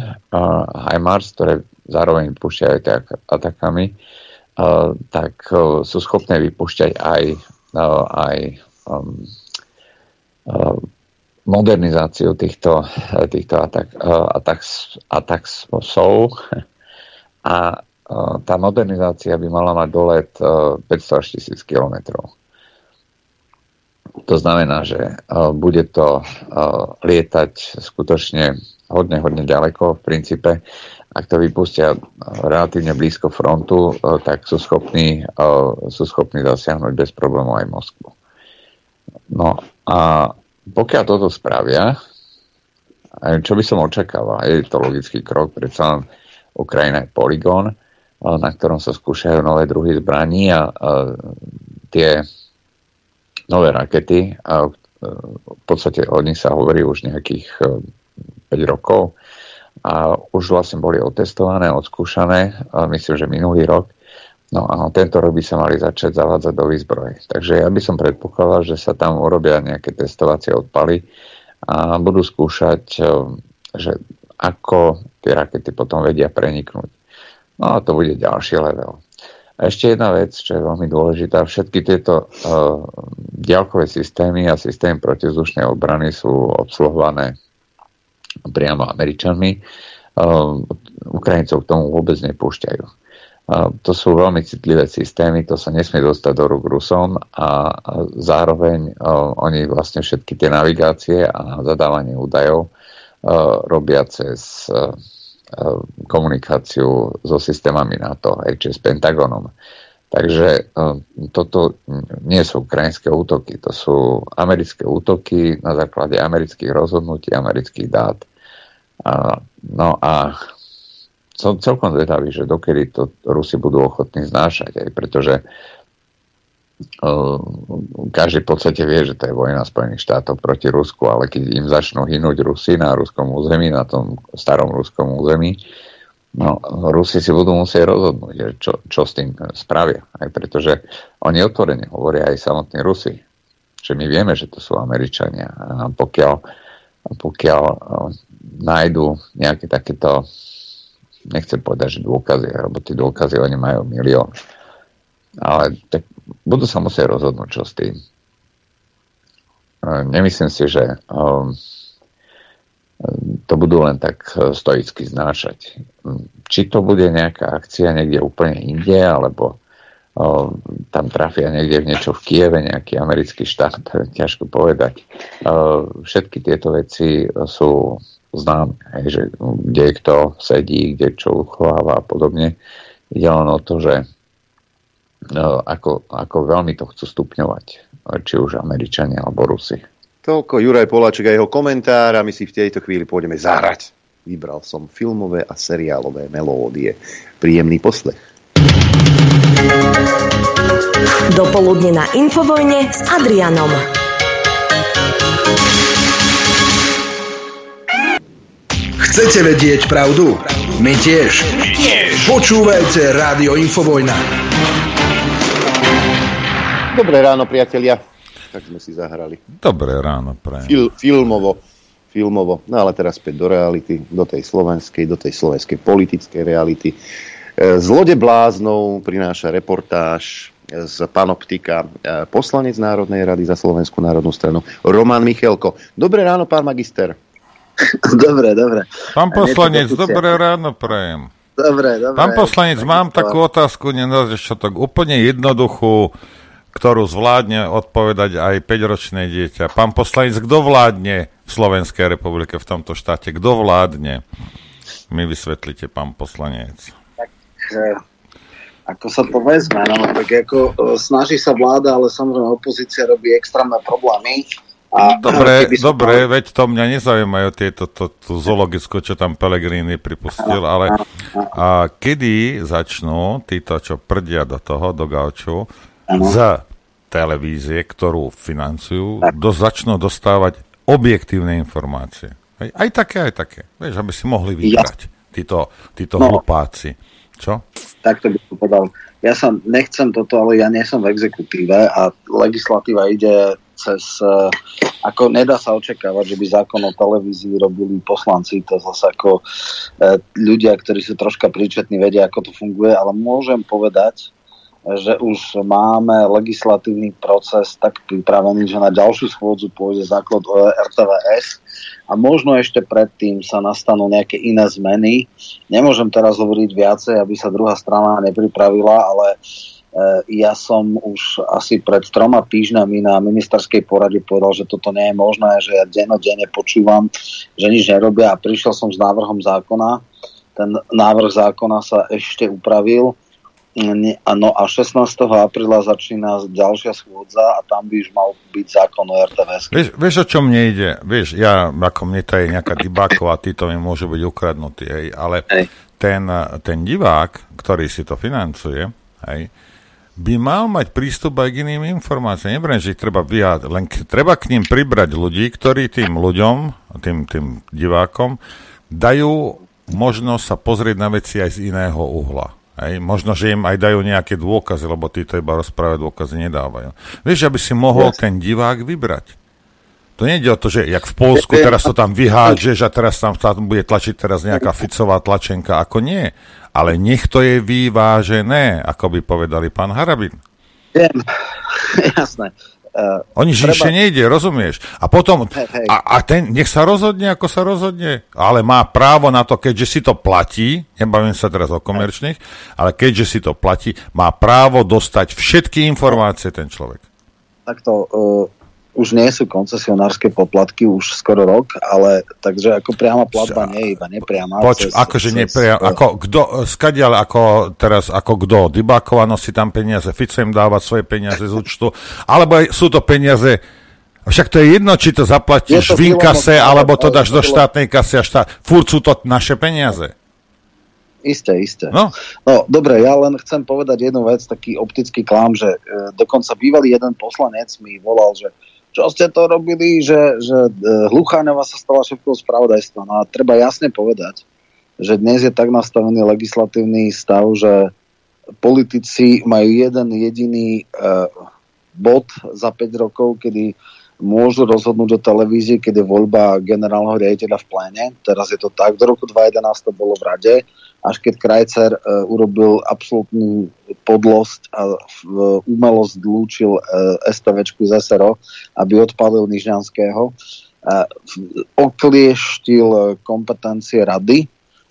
HIMARS, ktoré zároveň vypúšťajú tak atakami, uh, tak uh, sú schopné vypúšťať aj, aj um, modernizáciu týchto, týchto atak, atak, ataxosov a tá modernizácia by mala mať dolet uh, 500 až 1000 kilometrov. To znamená, že uh, bude to uh, lietať skutočne hodne, hodne ďaleko v princípe. Ak to vypustia uh, relatívne blízko frontu, tak sú schopní, sú schopní zasiahnuť bez problémov aj Moskvu. No a pokiaľ toto spravia, čo by som očakával, je to logický krok, predsa len Ukrajina je poligón, na ktorom sa skúšajú nové druhy zbraní a tie nové rakety a e, v podstate o nich sa hovorí už nejakých 5 e, rokov a už vlastne boli otestované, odskúšané, myslím, že minulý rok. No a tento rok by sa mali začať zavádzať do výzbroje. Takže ja by som predpokladal, že sa tam urobia nejaké testovacie odpaly a budú skúšať, e, že ako tie rakety potom vedia preniknúť. No a to bude ďalší level. A ešte jedna vec, čo je veľmi dôležitá, všetky tieto uh, diaľkové systémy a systémy protizdušnej obrany sú obsluhované priamo Američanmi. Uh, Ukrajincov k tomu vôbec nepúšťajú. Uh, to sú veľmi citlivé systémy, to sa nesmie dostať do rúk Rusom a zároveň uh, oni vlastne všetky tie navigácie a zadávanie údajov uh, robia cez komunikáciu so systémami NATO, aj či s Pentagonom. Takže eh, toto nie sú ukrajinské útoky, to sú americké útoky na základe amerických rozhodnutí, amerických dát. No a som celkom zvedavý, že dokedy to Rusi budú ochotní znášať, aj pretože každý v podstate vie, že to je vojna Spojených štátov proti Rusku, ale keď im začnú hynúť Rusy na ruskom území, na tom starom ruskom území, no, Rusi si budú musieť rozhodnúť, čo, čo s tým spravia. Aj pretože oni otvorene hovoria aj samotní Rusi, že my vieme, že to sú Američania. A pokiaľ, pokiaľ nájdu nejaké takéto, nechcem povedať, že dôkazy, lebo tie dôkazy oni majú milión. Ale tak budú sa musieť rozhodnúť, čo s tým. Nemyslím si, že um, to budú len tak uh, stoicky znášať. Či to bude nejaká akcia niekde úplne inde, alebo um, tam trafia niekde v niečo v Kieve, nejaký americký štát, ťažko povedať. Všetky tieto veci sú známe, že kde kto sedí, kde čo uchováva a podobne. Ide len o to, že ako, ako veľmi to chcú stupňovať, či už Američania alebo Rusi. Toľko Juraj Poláček a jeho komentár a my si v tejto chvíli pôjdeme zahrať. Vybral som filmové a seriálové melódie. Príjemný poslech. Dopoludne na Infovojne s Adrianom. Chcete vedieť pravdu? My tiež. My tiež. Počúvajte Rádio Infovojna. Dobré ráno, priatelia. Tak sme si zahrali. Dobré ráno, pre. Fil, filmovo. Filmovo. No ale teraz späť do reality, do tej slovenskej, do tej slovenskej politickej reality. E, z lode bláznov prináša reportáž z Panoptika e, poslanec Národnej rady za Slovenskú národnú stranu Roman Michelko. Dobré ráno, pán magister. Dobre, dobre. Pán poslanec, dobré ráno prajem. Dobre, dobre. Pán poslanec, mám takú otázku, čo tak úplne jednoduchú, ktorú zvládne odpovedať aj 5-ročné dieťa. Pán poslanec, kto vládne v Slovenskej republike v tomto štáte? Kto vládne? Mi vysvetlite, pán poslanec. Tak, ako sa to vezme, no, tak ako e, snaží sa vláda, ale samozrejme opozícia robí extrémne problémy. A, dobre, dobre, to... veď to mňa nezaujímajú tieto to, to zoologisko, čo tam Pelegrini pripustil, ale a kedy začnú títo, čo prdia do toho, do gauču, z televízie, ktorú financujú, do, začnú dostávať objektívne informácie. Aj, aj také, aj také. Vieš, aby si mohli vybrať títo, títo no. hlupáci. Čo? Tak to by som povedal. Ja sa nechcem toto, ale ja nie som v exekutíve a legislatíva ide cez, eh, ako nedá sa očakávať, že by zákon o televízii robili poslanci, to zase ako eh, ľudia, ktorí sú troška príčetní, vedia, ako to funguje, ale môžem povedať, že už máme legislatívny proces tak pripravený, že na ďalšiu schôdzu pôjde základ RTVS a možno ešte predtým sa nastanú nejaké iné zmeny. Nemôžem teraz hovoriť viacej, aby sa druhá strana nepripravila, ale Eh, ja som už asi pred troma týždňami na ministerskej porade povedal, že toto nie je možné, že ja dennodenne počúvam, že nič nerobia a prišiel som s návrhom zákona. Ten návrh zákona sa ešte upravil. No a 16. apríla začína ďalšia schôdza a tam by už mal byť zákon o RTVS. Vieš, vieš, o čo mne ide? Vieš, ja, ako mne to je nejaká dybáková, títo mi môžu byť ukradnutí, hej, ale hej. Ten, ten divák, ktorý si to financuje, hej, by mal mať prístup aj k iným informáciám. Nebriem, že ich treba vyjať, len k, treba k ním pribrať ľudí, ktorí tým ľuďom, tým, tým divákom, dajú možnosť sa pozrieť na veci aj z iného uhla. Hej. Možno, že im aj dajú nejaké dôkazy, lebo títo iba rozprávať dôkazy nedávajú. Vieš, aby si mohol yes. ten divák vybrať. To nie o to, že jak v Polsku, teraz to tam vyhádžeš a teraz tam, tam bude tlačiť teraz nejaká Ficová tlačenka. Ako nie ale nech to je vyvážené, ako by povedali pán Harabin. Viem, jasné. Uh, Oni treba... ešte nejde, rozumieš? A potom. A, a ten, nech sa rozhodne, ako sa rozhodne, ale má právo na to, keďže si to platí, nebavím sa teraz o komerčných, ale keďže si to platí, má právo dostať všetky informácie ten človek. Takto, uh, už nie sú koncesionárske poplatky už skoro rok, ale takže ako priama platba nie je iba nepriama. Poč, cez, akože nepriama, ako kto, skadiaľ ako teraz, ako kto, Dybákova nosí tam peniaze, Fico im dáva svoje peniaze z účtu, alebo sú to peniaze však to je jedno, či to zaplatíš v inkase, alebo to dáš do štátnej kasy a štát. Furt sú to naše peniaze. Isté, isté. No. no, dobre, ja len chcem povedať jednu vec, taký optický klám, že e, dokonca bývalý jeden poslanec mi volal, že čo ste to robili, že, že e, Hlucháňová sa stala šéfkou spravodajstva. No a treba jasne povedať, že dnes je tak nastavený legislatívny stav, že politici majú jeden jediný uh, bod za 5 rokov, kedy môžu rozhodnúť o televízii, keď je voľba generálneho riaditeľa v pléne. Teraz je to tak, do roku 2011 to bolo v rade až keď Krajcer uh, urobil absolútnu podlosť a uh, umelo zlúčil uh, STVčku z SRO, aby odpalil Nižňanského, uh, oklieštil kompetencie rady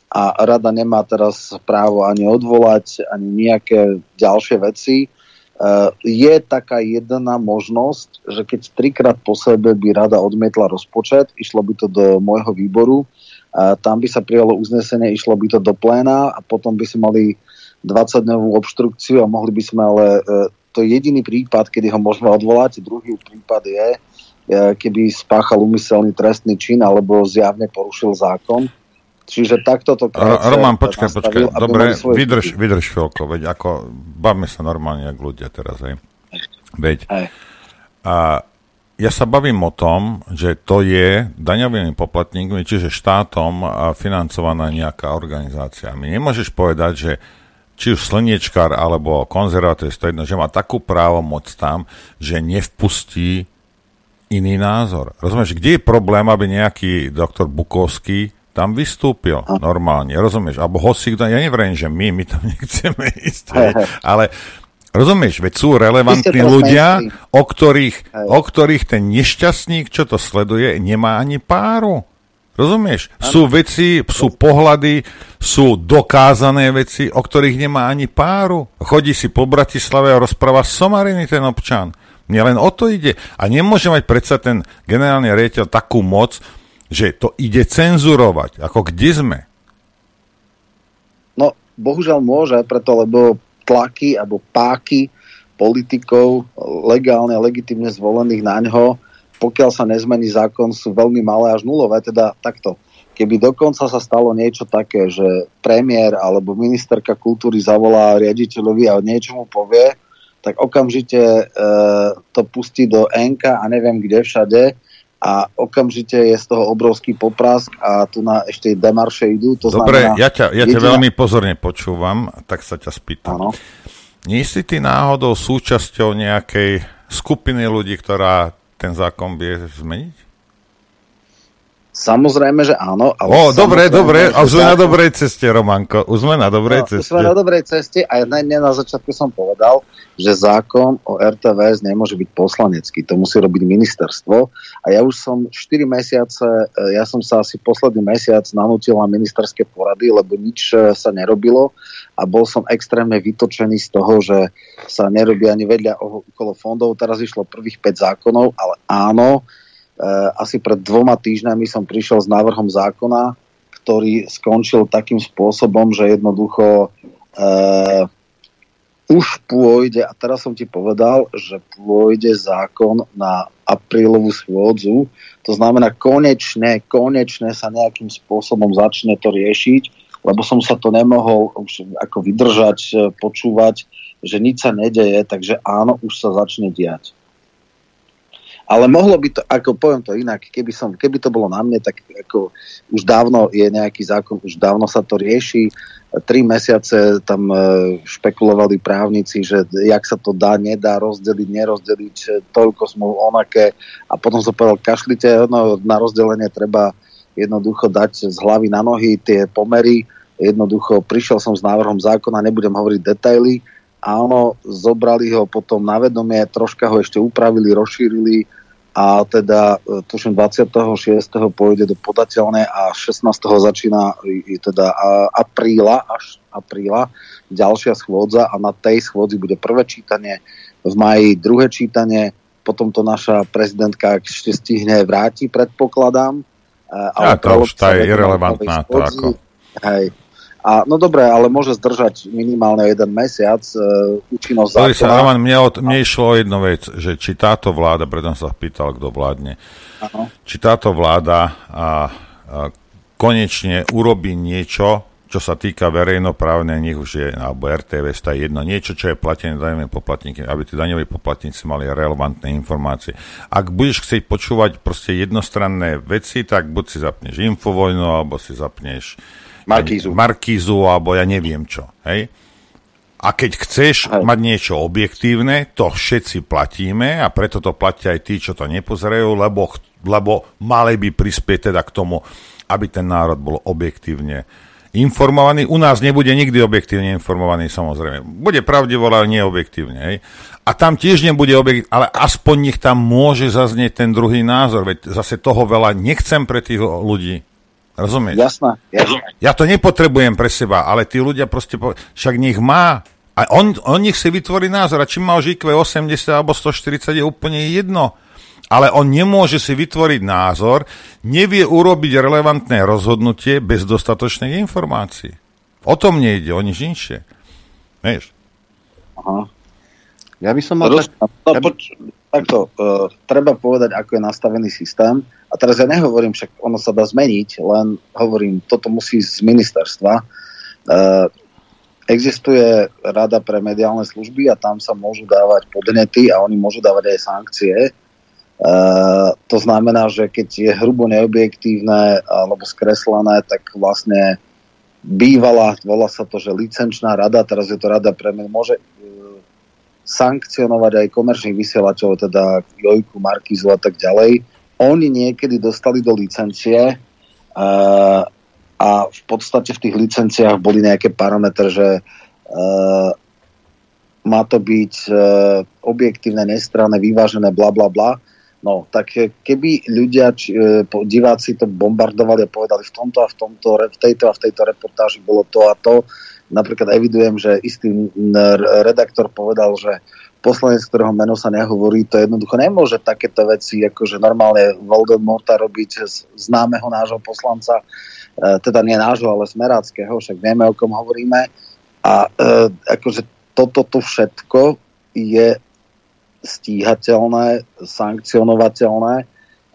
a rada nemá teraz právo ani odvolať, ani nejaké ďalšie veci. Je taká jedna možnosť, že keď trikrát po sebe by rada odmietla rozpočet, išlo by to do môjho výboru, tam by sa prijalo uznesenie, išlo by to do pléna a potom by si mali 20-dňovú obštrukciu a mohli by sme ale, e, to je jediný prípad, kedy ho môžeme odvolať. Druhý prípad je, e, keby spáchal umyselný trestný čin alebo zjavne porušil zákon. Čiže takto to Roman, počkaj, počkaj. Dobre, vydrž, vydrž chvíľko, veď ako, bavme sa normálne, ako ľudia teraz, hej. Veď, a ja sa bavím o tom, že to je daňovými poplatníkmi, čiže štátom financovaná nejaká organizácia. Mi nemôžeš povedať, že či už slniečkár alebo konzervatív, to jedno, že má takú právomoc tam, že nevpustí iný názor. Rozumieš, kde je problém, aby nejaký doktor Bukovský tam vystúpil normálne, rozumieš? Alebo hoci, ja nevrejím, že my, my tam nechceme ísť, ale rozumieš, veď sú relevantní ľudia, o ktorých, o ktorých ten nešťastník, čo to sleduje, nemá ani páru. Rozumieš? Ano. Sú veci, sú pohľady, sú dokázané veci, o ktorých nemá ani páru. Chodí si po Bratislave a rozpráva somariny ten občan. Mne len o to ide. A nemôže mať predsa ten generálny riaditeľ takú moc, že to ide cenzurovať. Ako kde sme? No, bohužiaľ môže, preto lebo tlaky alebo páky politikov legálne a legitimne zvolených na ňo pokiaľ sa nezmení zákon, sú veľmi malé až nulové. Teda takto. Keby dokonca sa stalo niečo také, že premiér alebo ministerka kultúry zavolá riaditeľovi a niečo mu povie, tak okamžite e, to pustí do NK a neviem kde všade a okamžite je z toho obrovský poprask a tu na ešte demarše idú. To Dobre, znamená, ja, ťa, ja jediná... ťa veľmi pozorne počúvam, tak sa ťa spýtam. Ano. Nie si ty náhodou súčasťou nejakej skupiny ľudí, ktorá ten zákon vie zmeniť? Samozrejme, že áno. Ale o, dobre, dobre, a už sme na dobrej ceste, Romanko, už sme na dobrej no, ceste. Už sme na dobrej ceste a na, na začiatku som povedal, že zákon o RTVS nemôže byť poslanecký, to musí robiť ministerstvo a ja už som 4 mesiace, e, ja som sa asi posledný mesiac nanútil na ministerské porady, lebo nič e, sa nerobilo a bol som extrémne vytočený z toho, že sa nerobí ani vedľa okolo fondov. Teraz išlo prvých 5 zákonov, ale áno, asi pred dvoma týždňami som prišiel s návrhom zákona, ktorý skončil takým spôsobom, že jednoducho e, už pôjde, a teraz som ti povedal, že pôjde zákon na aprílovú schôdzu, to znamená konečne, konečne sa nejakým spôsobom začne to riešiť lebo som sa to nemohol už ako vydržať, e, počúvať, že nič sa nedeje, takže áno, už sa začne diať. Ale mohlo by to, ako poviem to inak, keby, som, keby to bolo na mne, tak ako už dávno je nejaký zákon, už dávno sa to rieši. Tri mesiace tam e, špekulovali právnici, že jak sa to dá, nedá rozdeliť, nerozdeliť, toľko sme onaké. A potom som povedal, kašlite, no, na rozdelenie treba jednoducho dať z hlavy na nohy tie pomery. Jednoducho prišiel som s návrhom zákona, nebudem hovoriť detaily. Áno, zobrali ho potom na vedomie, troška ho ešte upravili, rozšírili a teda e, tuším 26. pôjde do podateľné a 16. začína teda apríla, až apríla ďalšia schôdza a na tej schôdzi bude prvé čítanie, v maji druhé čítanie, potom to naša prezidentka ešte stihne vráti, predpokladám, ale ja, to už tá je irrelevantná. To ako... Hej. A, no dobre, ale môže zdržať minimálne jeden mesiac uh, účinnosť zákona. Sa, Roman, mne, od, mne išlo o jednu vec, že či táto vláda, preto som sa pýtal, kto vládne, ano. či táto vláda a, a, konečne urobí niečo, čo sa týka verejnoprávne, nech už je, alebo RTV, sta jedno, niečo, čo je platené daňovými poplatníky, aby tí daňoví poplatníci mali relevantné informácie. Ak budeš chcieť počúvať proste jednostranné veci, tak buď si zapneš Infovojnu, alebo si zapneš Markízu, Markízu alebo ja neviem čo. Hej? A keď chceš Aj. mať niečo objektívne, to všetci platíme a preto to platia aj tí, čo to nepozerajú, lebo, lebo mali by prispieť teda k tomu, aby ten národ bol objektívne informovaný. U nás nebude nikdy objektívne informovaný, samozrejme. Bude pravdivo, ale nie objektívne. Hej. A tam tiež nebude objektívne, ale aspoň nech tam môže zaznieť ten druhý názor, veď zase toho veľa nechcem pre tých ľudí. Rozumieš? Jasná, jasná. Ja to nepotrebujem pre seba, ale tí ľudia proste, po... však nech má. A on, on nech si vytvorí názor. A či má už IQ 80 alebo 140 je úplne jedno ale on nemôže si vytvoriť názor, nevie urobiť relevantné rozhodnutie bez dostatočnej informácií. O tom nejde, o nič inšie. Vieš? Aha. Ja by som mal... Roz... tak- No, ja by- poč- takto, uh, treba povedať, ako je nastavený systém. A teraz ja nehovorím, však ono sa dá zmeniť, len hovorím, toto musí z ministerstva. Uh, existuje rada pre mediálne služby a tam sa môžu dávať podnety a oni môžu dávať aj sankcie. Uh, to znamená, že keď je hrubo neobjektívne alebo skreslené, tak vlastne bývala, volá sa to, že licenčná rada, teraz je to rada pre môže sankcionovať aj komerčných vysielačov, teda Jojku, Markizu a tak ďalej. Oni niekedy dostali do licencie uh, a v podstate v tých licenciách boli nejaké parametre, že uh, má to byť uh, objektívne, nestranné, vyvážené, bla bla bla. No, tak keby ľudia, či, po- diváci to bombardovali a povedali v tomto a v tomto, v tejto a v tejto reportáži bolo to a to, napríklad evidujem, že istý redaktor povedal, že poslanec, ktorého meno sa nehovorí, to jednoducho nemôže takéto veci, akože normálne Voldemorta robiť z známeho nášho poslanca, e, teda nie nášho, ale smeráckého, však vieme, o kom hovoríme. A e, akože toto tu všetko je stíhateľné, sankcionovateľné,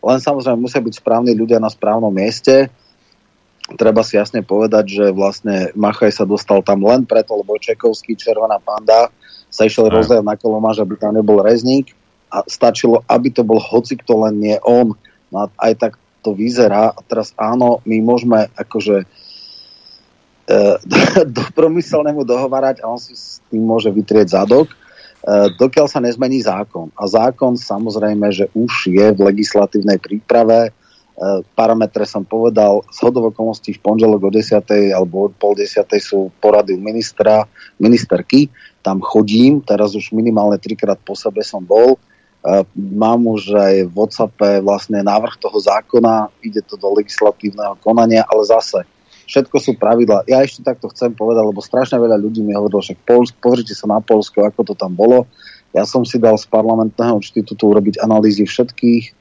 len samozrejme musia byť správni ľudia na správnom mieste. Treba si jasne povedať, že vlastne Machaj sa dostal tam len preto, lebo Čekovský, Červená panda sa išiel rozdiel na kolomáž, aby tam nebol rezník a stačilo, aby to bol hoci kto len nie on. No a aj tak to vyzerá. A teraz áno, my môžeme akože e, dobromyselnému dohovárať a on si s tým môže vytrieť zadok, e, dokiaľ sa nezmení zákon. A zákon samozrejme, že už je v legislatívnej príprave. E, parametre som povedal, z hodov okolností v pondelok o 10. alebo o pol 10. sú porady u ministra, ministerky. Tam chodím, teraz už minimálne trikrát po sebe som bol. E, Mám už aj v WhatsAppe vlastne návrh toho zákona, ide to do legislatívneho konania, ale zase všetko sú pravidla. Ja ešte takto chcem povedať, lebo strašne veľa ľudí mi hovorilo, že Polsk, pozrite sa na Polsko, ako to tam bolo. Ja som si dal z parlamentného inštitútu urobiť analýzy všetkých e,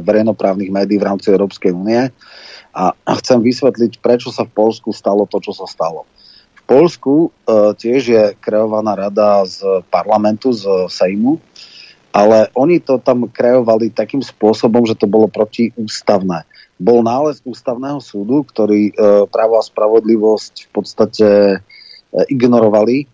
verejnoprávnych médií v rámci Európskej únie a chcem vysvetliť, prečo sa v Polsku stalo to, čo sa stalo. Polsku e, tiež je kreovaná rada z parlamentu, z Sejmu, ale oni to tam kreovali takým spôsobom, že to bolo protiústavné. Bol nález ústavného súdu, ktorý e, právo a spravodlivosť v podstate e, ignorovali.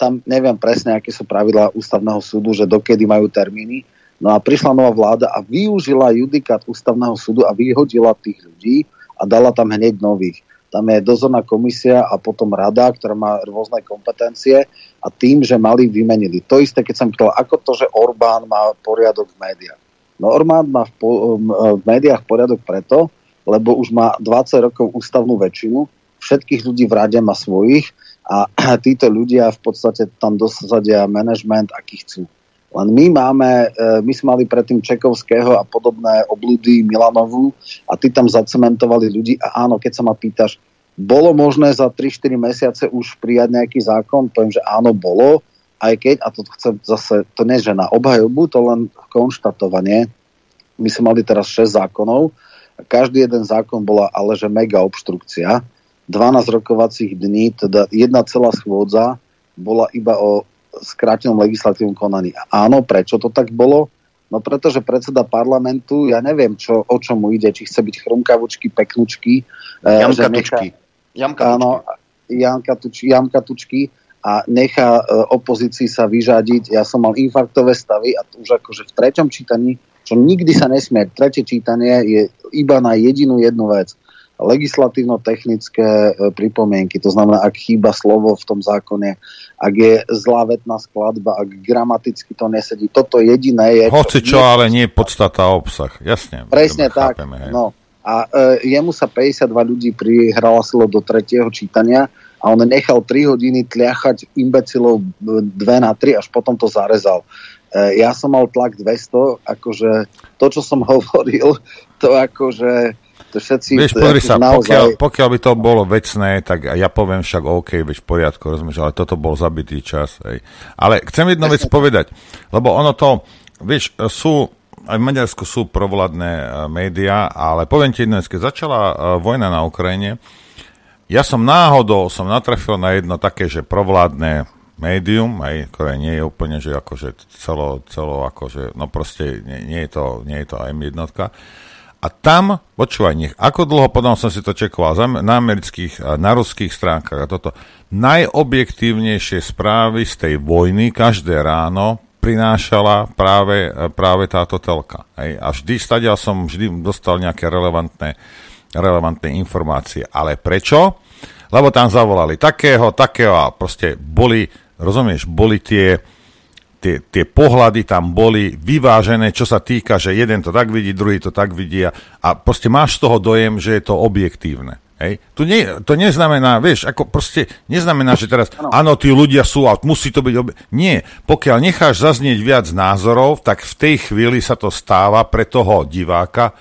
Tam neviem presne, aké sú pravidlá ústavného súdu, že dokedy majú termíny. No a prišla nová vláda a využila judikát ústavného súdu a vyhodila tých ľudí a dala tam hneď nových. Tam je dozorná komisia a potom rada, ktorá má rôzne kompetencie a tým, že mali, vymenili. To isté, keď som pýtal, ako to, že Orbán má poriadok v médiách. No Orbán má v, po, v médiách poriadok preto, lebo už má 20 rokov ústavnú väčšinu, všetkých ľudí v rade má svojich a títo ľudia v podstate tam dosadia manažment, aký chcú. Len my máme, e, my sme mali predtým Čekovského a podobné oblúdy Milanovu a tí tam zacementovali ľudí a áno, keď sa ma pýtaš, bolo možné za 3-4 mesiace už prijať nejaký zákon? Poviem, že áno, bolo, aj keď, a to chcem zase, to nie že na obhajobu, to len konštatovanie, my sme mali teraz 6 zákonov a každý jeden zákon bola ale že mega obštrukcia. 12 rokovacích dní, teda jedna celá schôdza bola iba o skrátenom legislatívnom konaní. Áno, prečo to tak bolo? No pretože predseda parlamentu, ja neviem, čo, o čom mu ide, či chce byť chrumkavučky, peknučky. eh, že Jamkatučky. Nechá, áno, Jamkatučky a nechá e, opozícii sa vyžadiť. Ja som mal infarktové stavy a to už akože v treťom čítaní, čo nikdy sa nesmie, tretie čítanie je iba na jedinú jednu vec legislatívno-technické e, pripomienky. To znamená, ak chýba slovo v tom zákone, ak je zlá vetná skladba, ak gramaticky to nesedí. Toto jediné je... Hoci čo, ale nie podstata a obsah. Jasne. Presne tak. chápeme, hej. No. A e, jemu sa 52 ľudí prihlasilo do tretieho čítania a on nechal 3 hodiny tliachať imbecilov 2 na 3, až potom to zarezal. E, ja som mal tlak 200, akože to, čo som hovoril, to akože to všetci... Vieš, to pozri akože sa, naozaj- pokiaľ, pokiaľ by to bolo vecné, tak ja poviem však OK, veď v poriadku, rozumieš, ale toto bol zabitý čas. Hej. Ale chcem jednu vec povedať, lebo ono to, vieš, sú, aj v Maďarsku sú provládne e, médiá, ale poviem ti jednu vec, keď začala e, vojna na Ukrajine, Ja som náhodou som natrafil na jedno také, že provládne médium, aj, ktoré nie je úplne, že akože celo, celo akože, no proste nie, nie, je to, nie je to AM jednotka. A tam, počúvaj, nech, ako dlho potom som si to čekoval na amerických, na ruských stránkach a toto, najobjektívnejšie správy z tej vojny každé ráno prinášala práve, práve táto telka. Hej. A vždy stadia som vždy dostal nejaké relevantné, relevantné informácie. Ale prečo? Lebo tam zavolali takého, takého a proste boli, rozumieš, boli tie, tie, tie pohľady tam boli vyvážené, čo sa týka, že jeden to tak vidí, druhý to tak vidí a, a proste máš z toho dojem, že je to objektívne. Hej. Tu nie, to neznamená, vieš, ako proste neznamená, že teraz, áno, tí ľudia sú a musí to byť... Ob... Nie, pokiaľ necháš zaznieť viac názorov, tak v tej chvíli sa to stáva pre toho diváka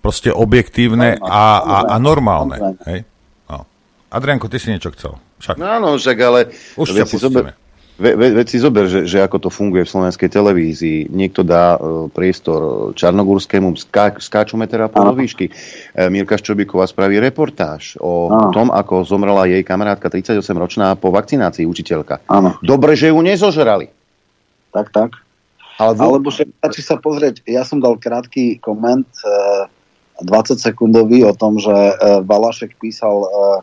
proste objektívne a, a, a normálne. Hej. No. Adrianko, ty si niečo chcel. Však. No áno, však ale... Už ťa pustíme. Ve, ve, veď si zober, že, že ako to funguje v slovenskej televízii. Niekto dá uh, priestor Čarnogórskému, ská, skáčume teda po výšky. E, Mirka Ščobíková spraví reportáž o Áno. tom, ako zomrela jej kamarátka 38-ročná po vakcinácii, učiteľka. Áno. Dobre, že ju nezožrali. Tak, tak. Alebo, Alebo že stačí sa pozrieť, ja som dal krátky koment, uh, 20 sekundový o tom, že uh, Balašek písal uh,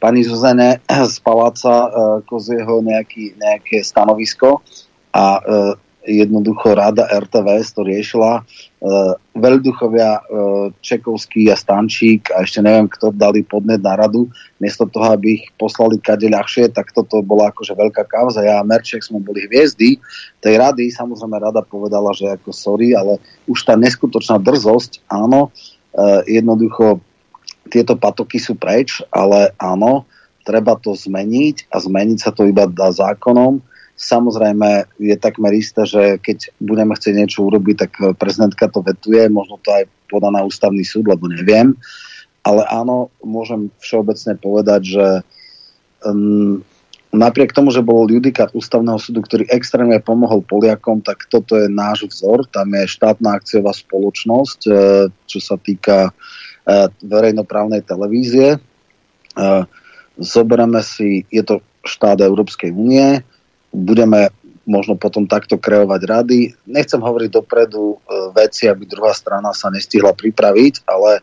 pani Zuzane z paláca e, Kozieho nejaký, nejaké stanovisko a e, jednoducho rada RTVS to riešila. E, veľduchovia Čekovský a Stančík a ešte neviem, kto dali podnet na radu. Miesto toho, aby ich poslali kade ľahšie, tak toto bola akože veľká kauza. Ja a Merček sme boli hviezdy tej rady. Samozrejme rada povedala, že ako sorry, ale už tá neskutočná drzosť, áno, jednoducho tieto patoky sú preč, ale áno, treba to zmeniť a zmeniť sa to iba dá zákonom. Samozrejme je takmer isté, že keď budeme chcieť niečo urobiť, tak prezidentka to vetuje, možno to aj podá na ústavný súd, lebo neviem. Ale áno, môžem všeobecne povedať, že um, napriek tomu, že bol judikát ústavného súdu, ktorý extrémne pomohol Poliakom, tak toto je náš vzor. Tam je štátna akciová spoločnosť, e, čo sa týka verejnoprávnej televízie. E, zoberieme si, je to štát Európskej únie, budeme možno potom takto kreovať rady. Nechcem hovoriť dopredu e, veci, aby druhá strana sa nestihla pripraviť, ale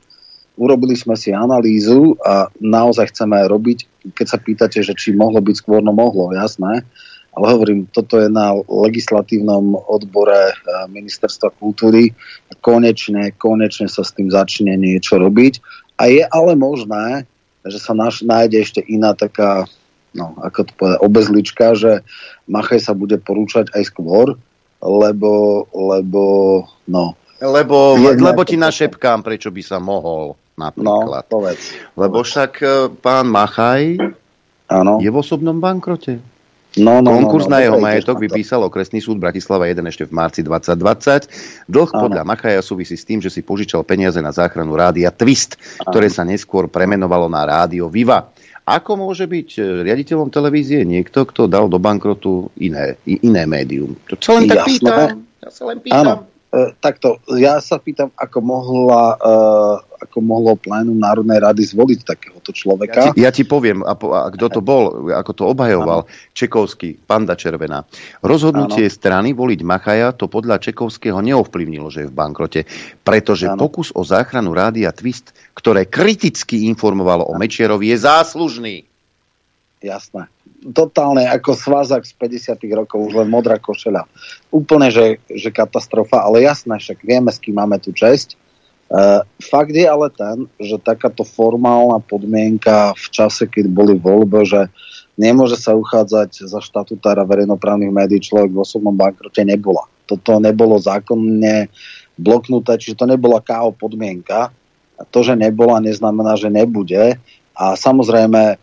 urobili sme si analýzu a naozaj chceme robiť, keď sa pýtate, že či mohlo byť skôr, no mohlo, jasné. Ale hovorím, toto je na legislatívnom odbore eh, ministerstva kultúry. Konečne, konečne sa s tým začne niečo robiť. A je ale možné, že sa naš, nájde ešte iná taká, no, ako to povedať, obezlička, že Machaj sa bude porúčať aj skôr, lebo, lebo, no. Lebo, lebo ti našepkám, prečo by sa mohol, napríklad. No, povedz. Lebo však eh, pán Machaj Áno. je v osobnom bankrote. No, no, Konkurs no, no, na jeho majetok vypísal okresný súd Bratislava 1 ešte v marci 2020. Dlh podľa Machaja súvisí s tým, že si požičal peniaze na záchranu rádia Twist, ktoré sa neskôr premenovalo na rádio Viva. Ako môže byť e, riaditeľom televízie niekto, kto dal do bankrotu iné, iné médium? To sa len tak Jasné. pýtam. Ja sa len pýtam. Áno, takto, ja sa pýtam, ako mohla, e, ako mohlo plénum Národnej rady zvoliť takéhoto Ja človeka. ti, ja ti poviem, a, po, a kto to bol, ako to obhajoval, Čekovský, Panda Červená. Rozhodnutie Áno. strany voliť Machaja to podľa Čekovského neovplyvnilo, že je v bankrote, pretože Áno. pokus o záchranu rádia Twist, ktoré kriticky informovalo o Mečerovi, je záslužný. Jasné. Totálne ako svázak z 50 rokov, už len modrá košeľa. Úplne, že, že katastrofa, ale jasné, však vieme, s kým máme tu česť. Uh, fakt je ale ten, že takáto formálna podmienka v čase, keď boli voľby, že nemôže sa uchádzať za štatutára verejnoprávnych médií človek v osobnom bankrote nebola. Toto nebolo zákonne bloknuté, čiže to nebola KO podmienka. A to, že nebola, neznamená, že nebude. A samozrejme,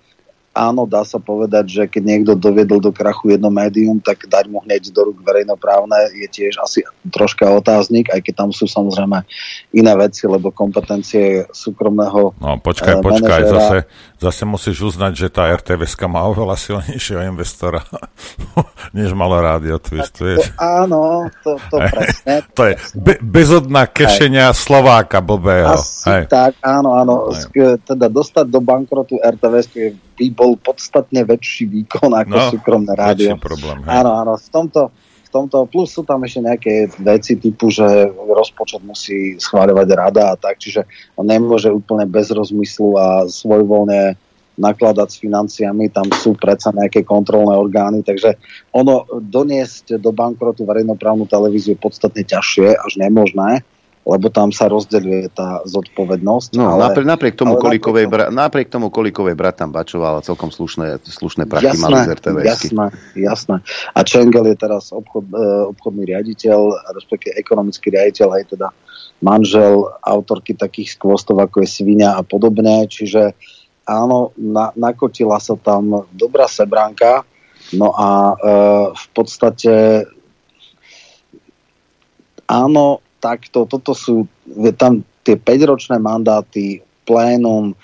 áno, dá sa povedať, že keď niekto doviedol do krachu jedno médium, tak dať mu hneď do rúk verejnoprávne je tiež asi troška otáznik, aj keď tam sú samozrejme iné veci, lebo kompetencie súkromného No počkaj, eh, počkaj, manažera- zase, zase musíš uznať, že tá RTVS má oveľa silnejšieho investora, než malo rádio Twist, vieš. Áno, to, to Hej. presne. To je be- bezodná kešenia Slováka blbého. Asi Hej. tak, áno, áno. Sk- teda dostať do bankrotu RTVS by bol podstatne väčší výkon ako No, súkromné rádio. problém, hej. Áno, áno. V tomto, v tomto, plus sú tam ešte nejaké veci typu, že rozpočet musí schváľovať rada a tak, čiže on nemôže úplne bez rozmyslu a svojvoľne nakladať s financiami, tam sú predsa nejaké kontrolné orgány, takže ono doniesť do bankrotu verejnoprávnu televíziu je podstatne ťažšie, až nemožné, lebo tam sa rozdeľuje tá zodpovednosť. No, ale, napriek, napriek, tomu ale Kolíkovej, bra, napriek tomu Kolíkovej brat tam bačoval a celkom slušné, slušné prachy mali z RTVS. jasné, jasné. A Čengel je teraz obchod, e, obchodný riaditeľ, respektíve ekonomický riaditeľ, aj teda manžel autorky takých skvostov, ako je Svinia a podobne, čiže áno, na, nakotila sa tam dobrá sebránka, no a e, v podstate áno, takto, toto sú tam tie 5-ročné mandáty, plénum, e,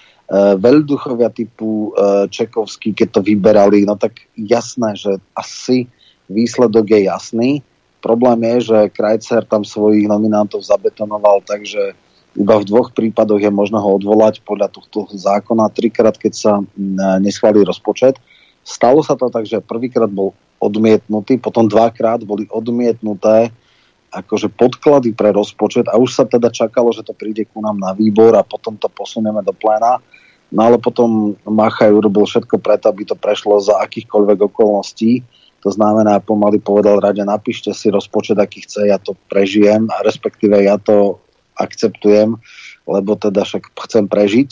veľduchovia typu e, Čekovský, keď to vyberali, no tak jasné, že asi výsledok je jasný. Problém je, že Krajcer tam svojich nominantov zabetonoval, takže iba v dvoch prípadoch je možno ho odvolať podľa tohto zákona. Trikrát, keď sa neschválí rozpočet. Stalo sa to tak, že prvýkrát bol odmietnutý, potom dvakrát boli odmietnuté akože podklady pre rozpočet a už sa teda čakalo, že to príde ku nám na výbor a potom to posunieme do pléna. No ale potom Machaj urobil všetko preto, aby to prešlo za akýchkoľvek okolností. To znamená, pomaly povedal rade, napíšte si rozpočet, aký chce, ja to prežijem a respektíve ja to akceptujem, lebo teda však chcem prežiť.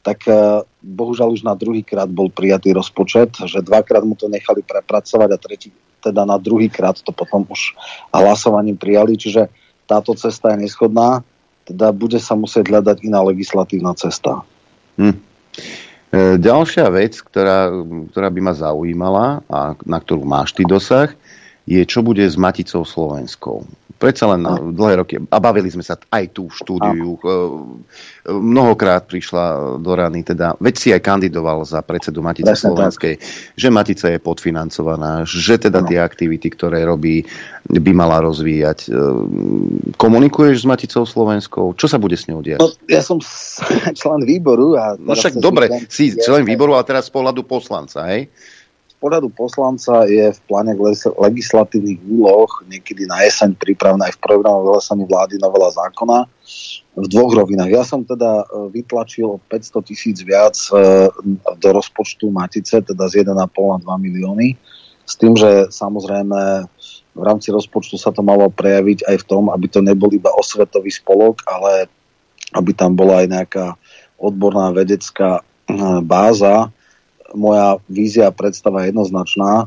Tak eh, bohužiaľ už na druhý krát bol prijatý rozpočet, že dvakrát mu to nechali prepracovať a tretí, teda na druhý krát to potom už hlasovaním prijali, čiže táto cesta je neschodná, teda bude sa musieť hľadať iná legislatívna cesta. Hm. E, ďalšia vec, ktorá, ktorá by ma zaujímala a na ktorú máš ty dosah, je, čo bude s Maticou Slovenskou. Predsa len na dlhé roky, a bavili sme sa aj tu v štúdiu, e, mnohokrát prišla do rany, teda, veď si aj kandidoval za predsedu Matice Presne tak. Slovenskej, že Matica je podfinancovaná, že teda tie aktivity, ktoré robí, by mala rozvíjať. E, Komunikuješ s Maticou Slovenskou? Čo sa bude s ňou diať? No, ja som člen výboru. A No však dobre, si člen výboru, ale teraz z pohľadu poslanca, hej? Pohľadu poslanca je v pláne legislatívnych úloh niekedy na jeseň pripravená aj v programu vyhlásení vlády novela zákona v dvoch rovinách. Ja som teda e, vytlačil o 500 tisíc viac e, do rozpočtu Matice, teda z 1,5 na 2 milióny. S tým, že samozrejme v rámci rozpočtu sa to malo prejaviť aj v tom, aby to nebol iba osvetový spolok, ale aby tam bola aj nejaká odborná vedecká eh, báza. Moja vízia a predstava je jednoznačná,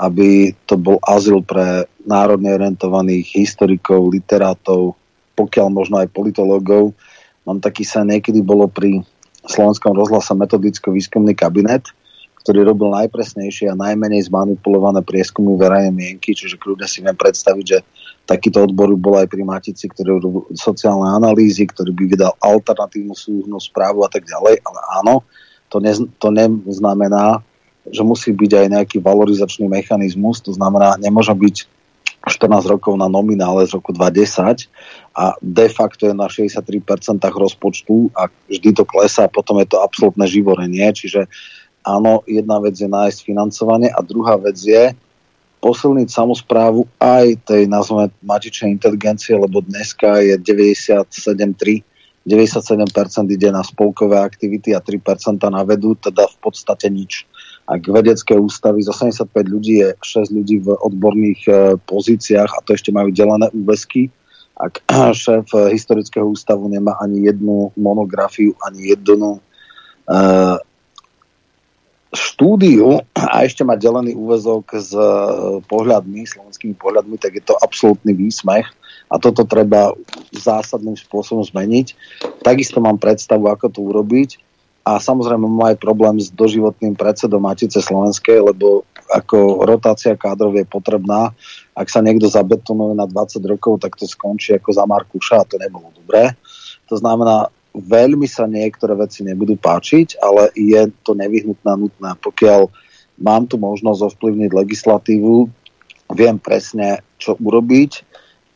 aby to bol azyl pre národne orientovaných historikov, literátov, pokiaľ možno aj politológov. Mám taký sa niekedy bolo pri Slovenskom rozhlase metodicko-výskumný kabinet, ktorý robil najpresnejšie a najmenej zmanipulované prieskumy verejnej mienky, čiže kľudne si viem predstaviť, že takýto odbor bol aj pri Matici, ktorý robil sociálne analýzy, ktorý by vydal alternatívnu súdnu správu a tak ďalej, ale áno, to, ne, to neznamená, že musí byť aj nejaký valorizačný mechanizmus, to znamená, nemôže byť 14 rokov na nominále z roku 2010 a de facto je na 63% rozpočtu a vždy to klesá potom je to absolútne živorenie, čiže áno, jedna vec je nájsť financovanie a druhá vec je posilniť samozprávu aj tej, nazveme, matičnej inteligencie, lebo dneska je 97,3 97% ide na spolkové aktivity a 3% na vedu, teda v podstate nič. Ak vedecké ústavy z 85 ľudí je 6 ľudí v odborných e, pozíciách a to ešte majú delené úvesky, ak šéf e, historického ústavu nemá ani jednu monografiu, ani jednu e, štúdiu a ešte má delený úvezok s pohľadmi, slovenskými pohľadmi, tak je to absolútny výsmech a toto treba zásadným spôsobom zmeniť. Takisto mám predstavu, ako to urobiť a samozrejme má aj problém s doživotným predsedom Matice Slovenskej, lebo ako rotácia kádrov je potrebná. Ak sa niekto zabetonuje na 20 rokov, tak to skončí ako za Markuša a to nebolo dobré. To znamená, veľmi sa niektoré veci nebudú páčiť, ale je to nevyhnutné a nutné. Pokiaľ mám tu možnosť ovplyvniť legislatívu, viem presne, čo urobiť.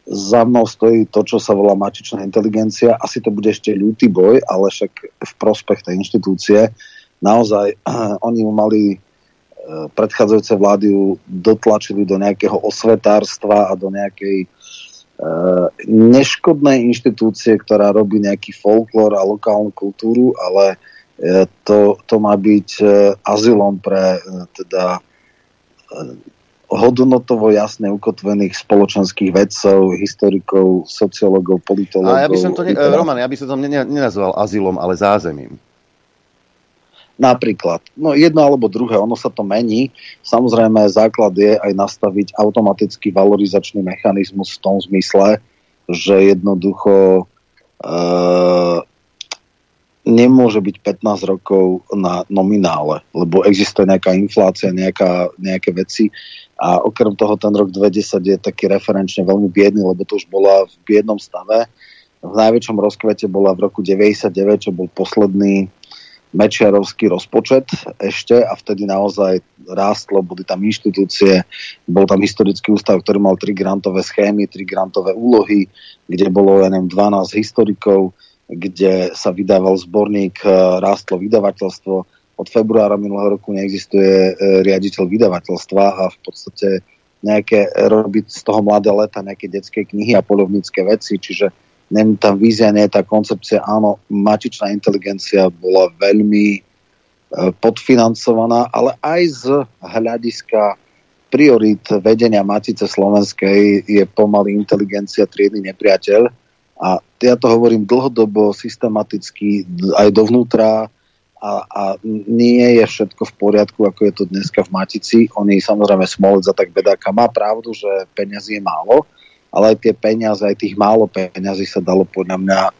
Za mnou stojí to, čo sa volá matičná inteligencia. Asi to bude ešte ľutý boj, ale však v prospech tej inštitúcie. Naozaj, oni ju mali e, predchádzajúce vlády ju dotlačili do nejakého osvetárstva a do nejakej uh, neškodnej inštitúcie, ktorá robí nejaký folklór a lokálnu kultúru, ale uh, to, to má byť azylom pre teda hodnotovo jasne ukotvených spoločenských vedcov, historikov, sociológov, politológov. A ja by som to, ne, Roman, ja by som to nenazval azylom, ale zázemím. Napríklad. No jedno alebo druhé, ono sa to mení. Samozrejme, základ je aj nastaviť automatický valorizačný mechanizmus v tom zmysle, že jednoducho e, nemôže byť 15 rokov na nominále, lebo existuje nejaká inflácia, nejaká, nejaké veci a okrem toho ten rok 2010 je taký referenčne veľmi biedný, lebo to už bola v biednom stave. V najväčšom rozkvete bola v roku 99, čo bol posledný mečiarovský rozpočet ešte a vtedy naozaj rástlo, boli tam inštitúcie, bol tam historický ústav, ktorý mal tri grantové schémy, tri grantové úlohy, kde bolo, ja neviem, 12 historikov, kde sa vydával zborník, rástlo vydavateľstvo, od februára minulého roku neexistuje e, riaditeľ vydavateľstva a v podstate nejaké robiť z toho mladé leta nejaké detské knihy a polovnícke veci, čiže nem tam vízia, nie je tá koncepcia, áno, matičná inteligencia bola veľmi e, podfinancovaná, ale aj z hľadiska priorit vedenia Matice Slovenskej je pomaly inteligencia triedny nepriateľ. A ja to hovorím dlhodobo, systematicky, aj dovnútra a, a nie je všetko v poriadku, ako je to dneska v Matici. Oni samozrejme Smolec a tak bedáka má pravdu, že peniazy je málo, ale aj tie peniaze, aj tých málo peniazy sa dalo podľa mňa e,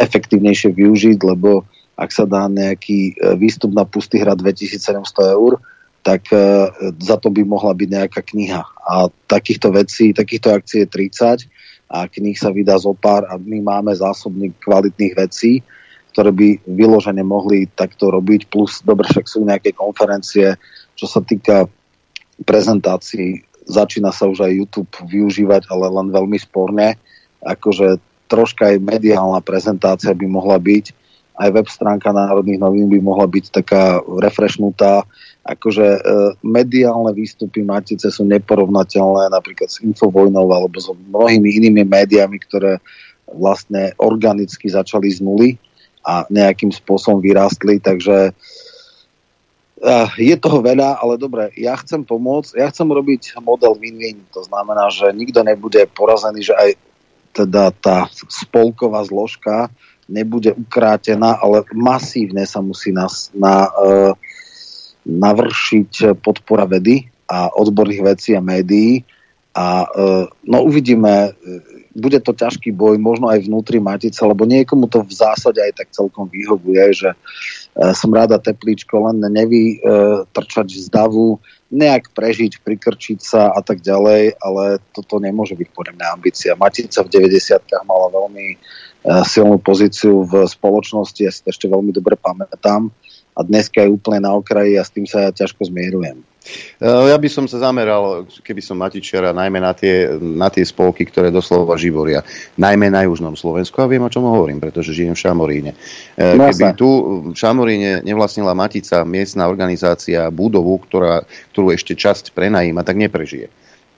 efektívnejšie využiť, lebo ak sa dá nejaký e, výstup na pustý hrad 2700 eur, tak e, za to by mohla byť nejaká kniha. A takýchto vecí, takýchto akcií je 30 a knih sa vydá zo pár a my máme zásobník kvalitných vecí, ktoré by vyložene mohli takto robiť, plus dobre však sú nejaké konferencie, čo sa týka prezentácií, začína sa už aj YouTube využívať, ale len veľmi sporne, akože troška aj mediálna prezentácia by mohla byť, aj web stránka Národných novín by mohla byť taká refreshnutá, akože e, mediálne výstupy Matice sú neporovnateľné napríklad s Infovojnou alebo s mnohými inými médiami, ktoré vlastne organicky začali z nuly a nejakým spôsobom vyrástli, takže je toho veľa, ale dobre, ja chcem pomôcť, ja chcem robiť model win-win, to znamená, že nikto nebude porazený, že aj teda tá spolková zložka nebude ukrátená, ale masívne sa musí nas, na, uh, navršiť podpora vedy a odborných vecí a médií. A uh, no uvidíme, bude to ťažký boj, možno aj vnútri Matice, lebo niekomu to v zásade aj tak celkom vyhovuje, že e, som ráda teplíčko, len nevy e, z davu, nejak prežiť, prikrčiť sa a tak ďalej, ale toto nemôže byť podľa mňa ambícia. Matica v 90 mala veľmi e, silnú pozíciu v spoločnosti, ja si to ešte veľmi dobre pamätám a dneska je úplne na okraji a s tým sa ja ťažko zmierujem. Eh, ja by som sa zameral, keby som Matičera, najmä na tie, na tie spolky, ktoré doslova živoria. Najmä na južnom Slovensku. A viem, o čom hovorím, pretože žijem v Šamoríne. Eh, no, keby tu v Šamoríne nevlastnila Matica, miestna organizácia, budovu, ktorá, ktorú ešte časť prenajíma, tak neprežije.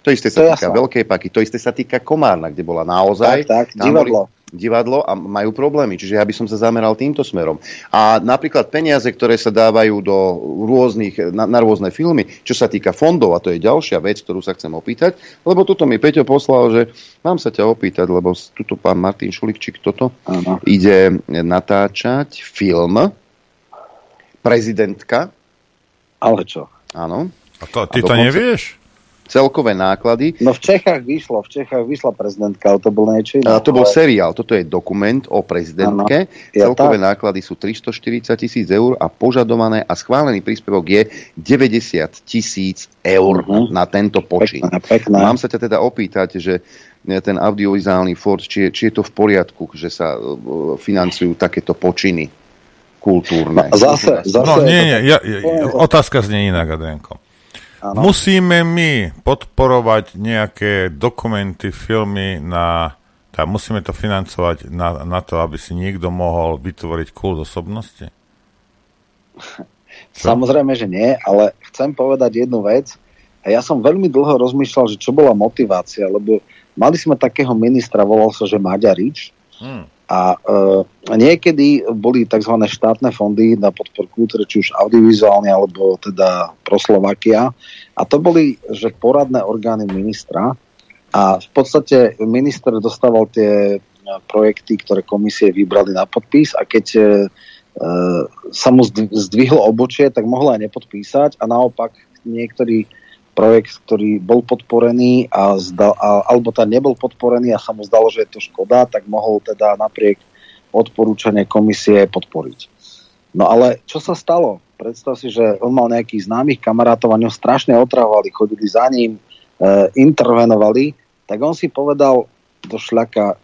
To isté sa to týka jasná. Veľkej paky, to isté sa týka Komárna, kde bola naozaj... Tak, tak, divadlo divadlo a majú problémy. Čiže ja by som sa zameral týmto smerom. A napríklad peniaze, ktoré sa dávajú do rôznych, na, na rôzne filmy, čo sa týka fondov, a to je ďalšia vec, ktorú sa chcem opýtať, lebo tuto mi Peťo poslal, že mám sa ťa opýtať, lebo tuto pán Martin Šulikčík toto Aha. ide natáčať film Prezidentka. Ale čo? Áno. A to, ty a to nevieš? Celkové náklady. No v Čechách vyšlo, v Čechách vyšla prezidentka, ale to bol niečo iné. A to bol ale- seriál, toto je dokument o prezidentke. Ja Celkové tak. náklady sú 340 tisíc eur a požadované a schválený príspevok je 90 tisíc eur na tento počin. Pekné, pekné. Mám sa ťa teda opýtať, že ten audiovizuálny fond, či je, či je to v poriadku, že sa uh, financujú takéto počiny kultúrne. Zase, zase No nie, nie, ja, ja, otázka znie inak, Adrianko. Musíme my podporovať nejaké dokumenty, filmy na... Tá, musíme to financovať na, na to, aby si niekto mohol vytvoriť kult osobnosti? Samozrejme, že nie, ale chcem povedať jednu vec. A ja som veľmi dlho rozmýšľal, že čo bola motivácia, lebo mali sme takého ministra, volal sa, že Maďarič, Hmm. A uh, niekedy boli tzv. štátne fondy na podporu kultúry, či už audiovizuálne, alebo teda pro Slovakia. A to boli, že poradné orgány ministra. A v podstate minister dostával tie e, projekty, ktoré komisie vybrali na podpis a keď e, sa mu zdv- zdvihlo obočie, tak mohla aj nepodpísať a naopak niektorý projekt, ktorý bol podporený a zdal, a, alebo tá nebol podporený a sa mu zdalo, že je to škoda, tak mohol teda napriek odporúčania komisie podporiť. No ale čo sa stalo? Predstav si, že on mal nejakých známych kamarátov a ňo strašne otravovali, chodili za ním, e, intervenovali, tak on si povedal do šľaka,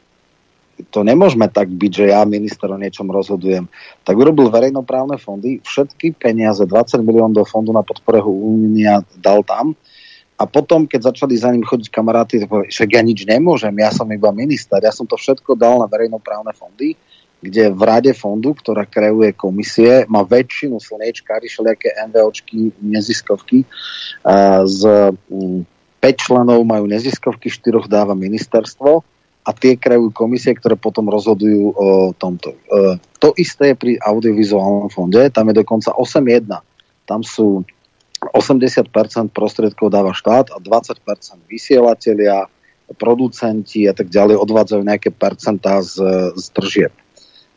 to nemôžeme tak byť, že ja minister o niečom rozhodujem. Tak urobil verejnoprávne fondy, všetky peniaze, 20 miliónov do fondu na podporehu Únia dal tam a potom, keď začali za ním chodiť kamaráty, tak povedali, však ja nič nemôžem, ja som iba minister, ja som to všetko dal na verejnoprávne fondy, kde v rade fondu, ktorá kreuje komisie, má väčšinu slniečkári, všelijaké MVOčky, neziskovky. Z mm, 5 členov majú neziskovky, 4 dáva ministerstvo a tie kreujú komisie, ktoré potom rozhodujú o tomto. E, to isté je pri audiovizuálnom fonde, tam je dokonca 8.1. Tam sú 80% prostriedkov dáva štát a 20% vysielatelia, producenti a tak ďalej odvádzajú nejaké percentá z, z tržieb.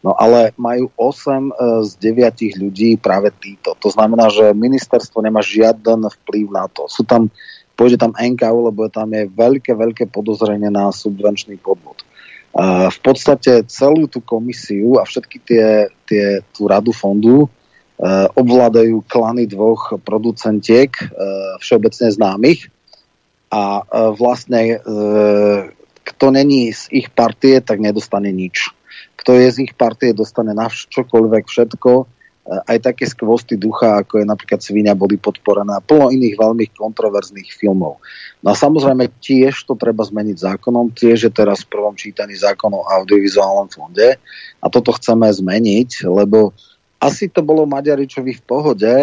No ale majú 8 e, z 9 ľudí práve títo. To znamená, že ministerstvo nemá žiaden vplyv na to. Sú tam, pôjde tam NKU, lebo tam je veľké, veľké podozrenie na subvenčný podvod. V podstate celú tú komisiu a všetky tie, tie tú radu fondu e, obvládajú klany dvoch producentiek e, všeobecne známych. A e, vlastne kto není z ich partie, tak nedostane nič. Kto je z ich partie, dostane na čokoľvek všetko, aj také skvosty ducha, ako je napríklad Svinia, boli podporené a plno iných veľmi kontroverzných filmov. No a samozrejme tiež to treba zmeniť zákonom, tiež je teraz v prvom čítaní zákon o audiovizuálnom fonde a toto chceme zmeniť, lebo asi to bolo Maďaričovi v pohode,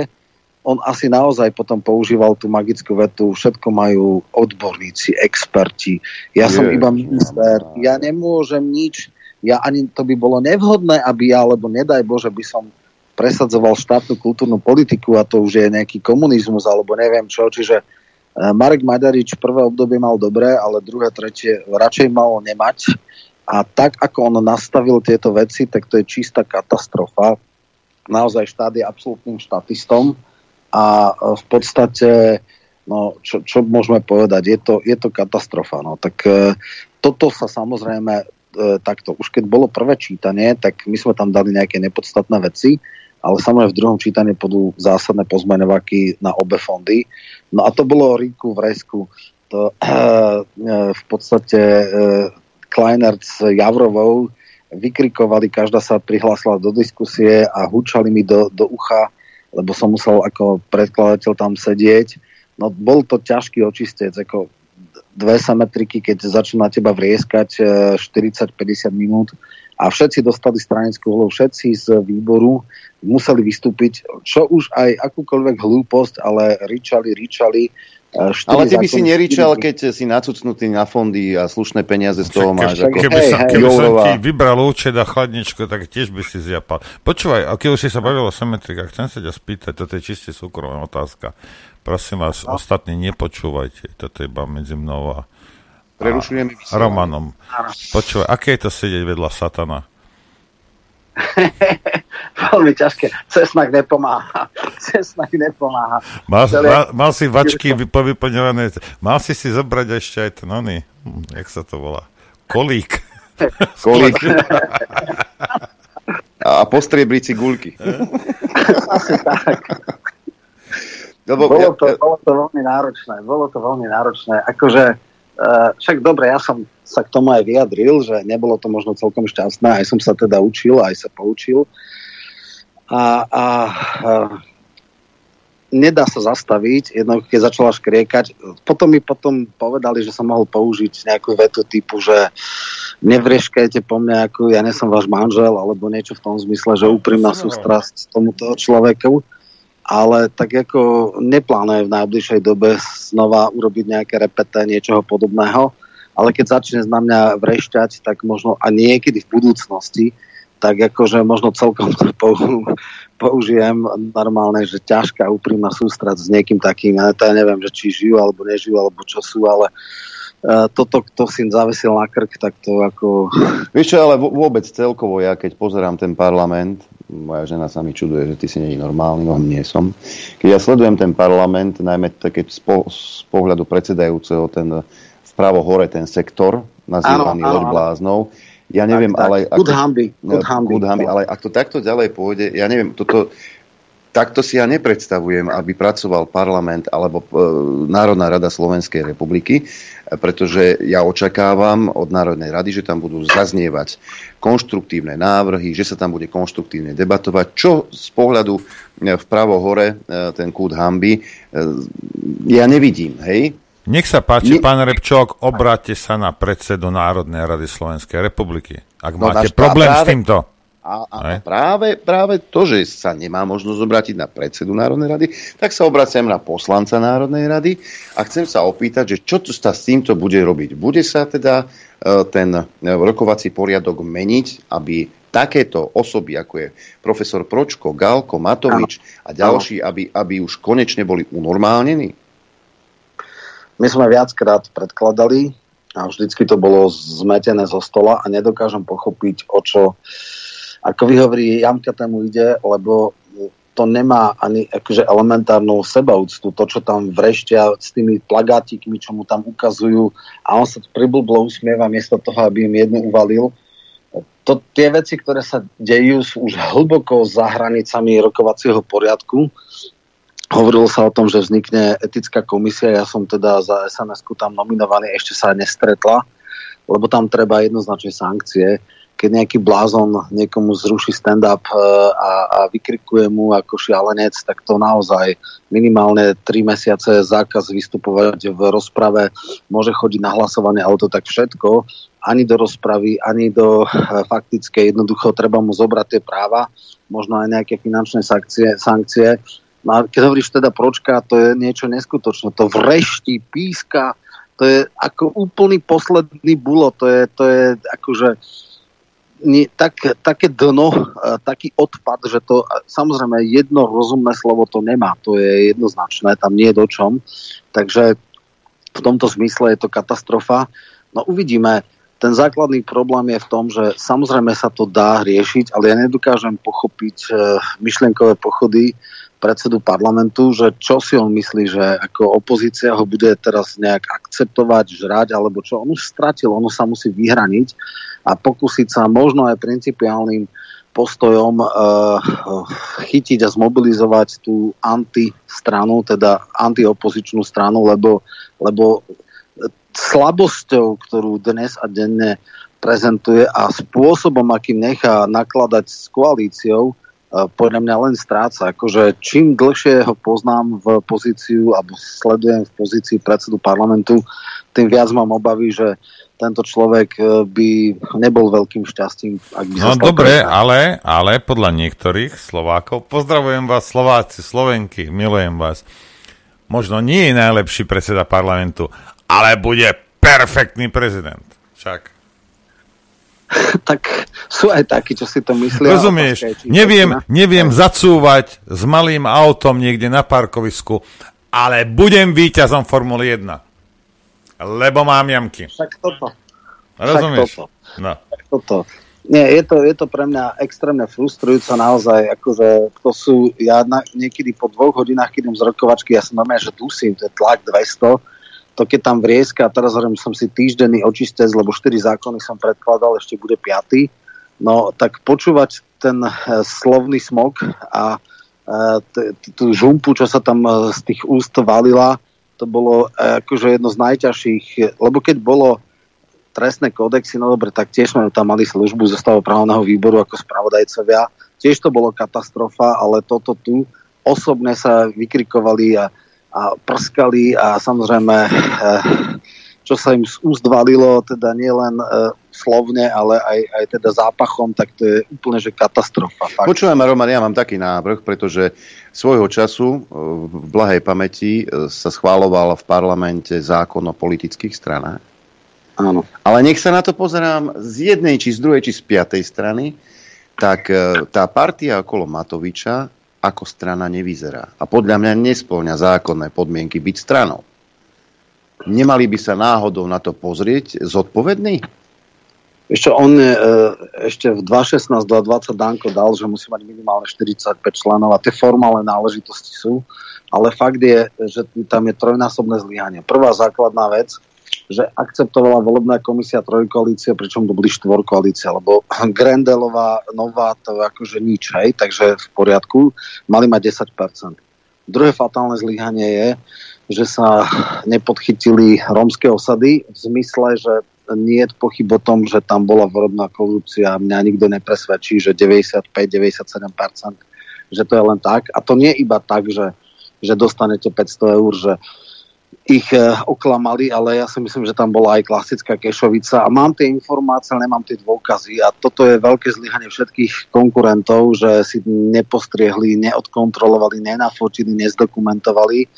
on asi naozaj potom používal tú magickú vetu, všetko majú odborníci, experti, ja som Je, iba minister, ja nemôžem nič, ja ani to by bolo nevhodné, aby ja, alebo nedaj Bože, by som presadzoval štátnu kultúrnu politiku a to už je nejaký komunizmus alebo neviem čo, čiže eh, Marek Maďarič prvé obdobie mal dobré, ale druhé, tretie radšej mal nemať a tak, ako on nastavil tieto veci, tak to je čistá katastrofa. Naozaj štát je absolútnym štatistom a eh, v podstate no, čo, čo môžeme povedať, je to, je to katastrofa. No. Tak e, toto sa samozrejme e, takto, už keď bolo prvé čítanie, tak my sme tam dali nejaké nepodstatné veci, ale samozrejme v druhom čítaní budú zásadné pozmeňovaky na obe fondy. No a to bolo Ríku v Resku. To, e, v podstate e, Kleinert s Javrovou vykrikovali, každá sa prihlásila do diskusie a hučali mi do, do ucha, lebo som musel ako predkladateľ tam sedieť. No bol to ťažký očistec, ako dve sametriky, keď začnú na teba vrieskať e, 40-50 minút a všetci dostali stranickú hlavu, všetci z výboru museli vystúpiť, čo už aj akúkoľvek hlúposť, ale ričali, ričali. e, Ale ty by si neričal, keď si nacucnutý na fondy a slušné peniaze z toho máš. Keby, Ako, keby, sa, keby som Jourová. ti vybral účet a chladničko, tak tiež by si zjapal. Počúvaj, a keď už si sa bavil o symetrikách, chcem sa ťa spýtať, toto je čiste súkromná otázka. Prosím vás, No. ostatní nepočúvajte, toto je iba medzi mnou a, Prerušujeme vysielanie. Romanom. Počúvaj, aké je to sedieť vedľa satana? veľmi ťažké. Cesnak nepomáha. Cesnak nepomáha. Mal, mal, mal si vačky povyplňované. Mal si si zobrať ešte aj ten oný, hm, jak sa to volá, kolík. Kolík. A postriebliť si gulky. Asi tak. Lebo bolo, to, ja- bolo to veľmi náročné. Bolo to veľmi náročné. Akože, však dobre, ja som sa k tomu aj vyjadril, že nebolo to možno celkom šťastné. Aj som sa teda učil, aj sa poučil. A, a uh, nedá sa zastaviť, jednoducho keď začala škriekať. Potom mi potom povedali, že som mohol použiť nejakú vetu typu, že nevrieškajte po mne, ako ja nesom váš manžel, alebo niečo v tom zmysle, že úprimná sústrasť tomuto človeku. Ale tak ako neplánujem v najbližšej dobe znova urobiť nejaké repete niečoho podobného. Ale keď začne na mňa vrešťať, tak možno a niekedy v budúcnosti, tak akože možno celkom to pou- použijem normálne, že ťažká úprimná sústrať s niekým takým. Ja to ja neviem, že či žijú alebo nežijú, alebo čo sú, ale uh, toto, kto si zavesil na krk, tak to ako... Vieš čo, ale vôbec celkovo ja, keď pozerám ten parlament, moja žena sa mi čuduje, že ty si není normálny, no nie som. Keď ja sledujem ten parlament, najmä keď z, po, z pohľadu predsedajúceho ten vpravo hore ten sektor, nazývaný loď bláznov, ja neviem, tak. ale... Good hamby, good hamby. good hamby, ale ak to takto ďalej pôjde, ja neviem, toto, takto si ja nepredstavujem, aby pracoval parlament alebo e, Národná rada Slovenskej republiky, pretože ja očakávam od Národnej rady, že tam budú zaznievať konštruktívne návrhy, že sa tam bude konštruktívne debatovať, čo z pohľadu e, vpravo hore, e, ten kút hamby, ja nevidím, hej? Nech sa páči, pán Repčok, obráťte sa na predsedu Národnej rady Slovenskej republiky. Ak No, máte problém s práve- týmto. A, a Hej. práve, práve to, že sa nemá možnosť obrátiť na predsedu Národnej rady, tak sa obraciam na poslanca Národnej rady a chcem sa opýtať, že čo sa s týmto bude robiť. Bude sa teda e, ten e, rokovací poriadok meniť, aby takéto osoby, ako je profesor Pročko, Galko, Matovič a ďalší, aby, aby už konečne boli unormálnení? My sme viackrát predkladali a vždycky to bolo zmetené zo stola a nedokážem pochopiť, o čo, ako vy hovorí, Jamka tému ide, lebo to nemá ani akože elementárnu sebaúctu, to, čo tam vreštia s tými plagátikmi, čo mu tam ukazujú a on sa priblblo usmieva miesto toho, aby im jednu uvalil. To, tie veci, ktoré sa dejú, sú už hlboko za hranicami rokovacieho poriadku. Hovorilo sa o tom, že vznikne etická komisia, ja som teda za sns tam nominovaný, ešte sa nestretla, lebo tam treba jednoznačne sankcie. Keď nejaký blázon niekomu zruší stand-up e, a, a vykrikuje mu ako šialenec, tak to naozaj minimálne 3 mesiace zákaz vystupovať v rozprave, môže chodiť na hlasovanie, ale to tak všetko, ani do rozpravy, ani do e, faktickej, jednoducho treba mu zobrať tie práva, možno aj nejaké finančné sankcie, sankcie No a keď hovoríš teda pročka, to je niečo neskutočné. To vrešti, píska, to je ako úplný posledný bulo. To je, to je akože nie, tak, také dno, e, taký odpad, že to samozrejme jedno rozumné slovo to nemá. To je jednoznačné, tam nie je do čom. Takže v tomto zmysle je to katastrofa. No uvidíme. Ten základný problém je v tom, že samozrejme sa to dá riešiť, ale ja nedokážem pochopiť e, myšlienkové pochody predsedu parlamentu, že čo si on myslí, že ako opozícia ho bude teraz nejak akceptovať, žrať, alebo čo. On už stratil, ono sa musí vyhraniť a pokúsiť sa možno aj principiálnym postojom uh, chytiť a zmobilizovať tú antistranu, teda antiopozičnú stranu, lebo, lebo slabosťou, ktorú dnes a denne prezentuje a spôsobom, akým nechá nakladať s koalíciou, uh, podľa mňa len stráca. Akože čím dlhšie ho poznám v pozíciu, alebo sledujem v pozícii predsedu parlamentu, tým viac mám obavy, že tento človek uh, by nebol veľkým šťastím, ak by No dobre, ale, ale podľa niektorých Slovákov, pozdravujem vás Slováci, Slovenky, milujem vás. Možno nie je najlepší predseda parlamentu, ale bude perfektný prezident. Však. tak sú aj takí, čo si to myslia. Rozumieš? Otázka Neviem, neviem zacúvať s malým autom niekde na parkovisku, ale budem víťazom Formuly 1. Lebo mám jamky. Však toto. Rozumieš? toto. No. Toto. Nie, je to, je to pre mňa extrémne frustrujúce naozaj, akože to sú, ja na, niekedy po dvoch hodinách, keď idem z rokovačky, ja som normálne, že dusím, to je tlak 200, to keď tam vrieska, a teraz hovorím, som si týždenný očistec, lebo 4 zákony som predkladal, ešte bude 5. No, tak počúvať ten e, slovný smog a e, tú žumpu, čo sa tam e, z tých úst valila, to bolo e, akože jedno z najťažších, lebo keď bolo trestné kódexy, no dobre, tak tiež sme tam mali službu zo právneho výboru ako spravodajcovia. Tiež to bolo katastrofa, ale toto tu osobne sa vykrikovali a, a prskali a samozrejme, e, čo sa im z úst valilo, teda nielen e, slovne, ale aj, aj teda zápachom, tak to je úplne že katastrofa. Fakt. Počúvam, Roman, ja mám taký návrh, pretože svojho času e, v blahej pamäti sa schváloval v parlamente zákon o politických stranách Áno. Ale nech sa na to pozerám z jednej, či z druhej, či z piatej strany, tak e, tá partia okolo Matoviča ako strana nevyzerá. A podľa mňa nesplňa zákonné podmienky byť stranou. Nemali by sa náhodou na to pozrieť zodpovedný? Ešte on je, ešte v 2016 2020 Danko dal, že musí mať minimálne 45 členov a tie formálne náležitosti sú, ale fakt je, že tam je trojnásobné zlyhanie. Prvá základná vec, že akceptovala volebná komisia trojkoalície, pričom to boli štvorkoalície, lebo Grendelová nová to je akože nič, hej, takže v poriadku, mali mať 10%. Druhé fatálne zlyhanie je, že sa nepodchytili rómske osady v zmysle, že nie je pochyb o tom, že tam bola volebná korupcia. Mňa nikto nepresvedčí, že 95-97%, že to je len tak. A to nie iba tak, že, že dostanete 500 eur, že ich e, oklamali, ale ja si myslím, že tam bola aj klasická kešovica a mám tie informácie, ale nemám tie dôkazy a toto je veľké zlyhanie všetkých konkurentov, že si nepostriehli, neodkontrolovali, nenafotili, nezdokumentovali.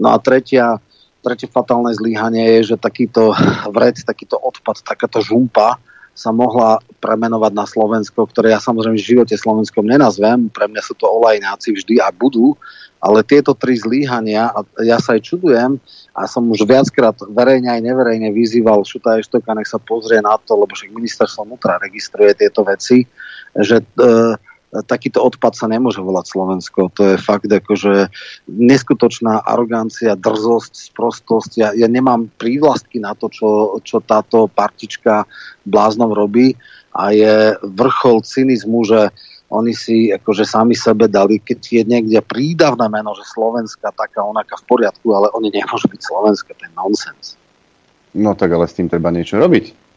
No a tretia, tretie fatálne zlyhanie je, že takýto vred, takýto odpad, takáto žumpa sa mohla premenovať na Slovensko, ktoré ja samozrejme v živote Slovenskom nenazvem, pre mňa sú to olajnáci vždy a budú, ale tieto tri zlíhania, a ja sa aj čudujem, a som už viackrát verejne aj neverejne vyzýval Šuta Eštoka, nech sa pozrie na to, lebo však ministerstvo vnútra registruje tieto veci, že e, takýto odpad sa nemôže volať Slovensko. To je fakt akože neskutočná arogancia, drzosť, sprostosť. Ja, ja nemám prívlastky na to, čo, čo táto partička bláznom robí a je vrchol cynizmu, že oni si akože sami sebe dali, keď je niekde prídavné meno, že Slovenska taká onaká v poriadku, ale oni nemôžu byť Slovenska, to je nonsens. No tak ale s tým treba niečo robiť.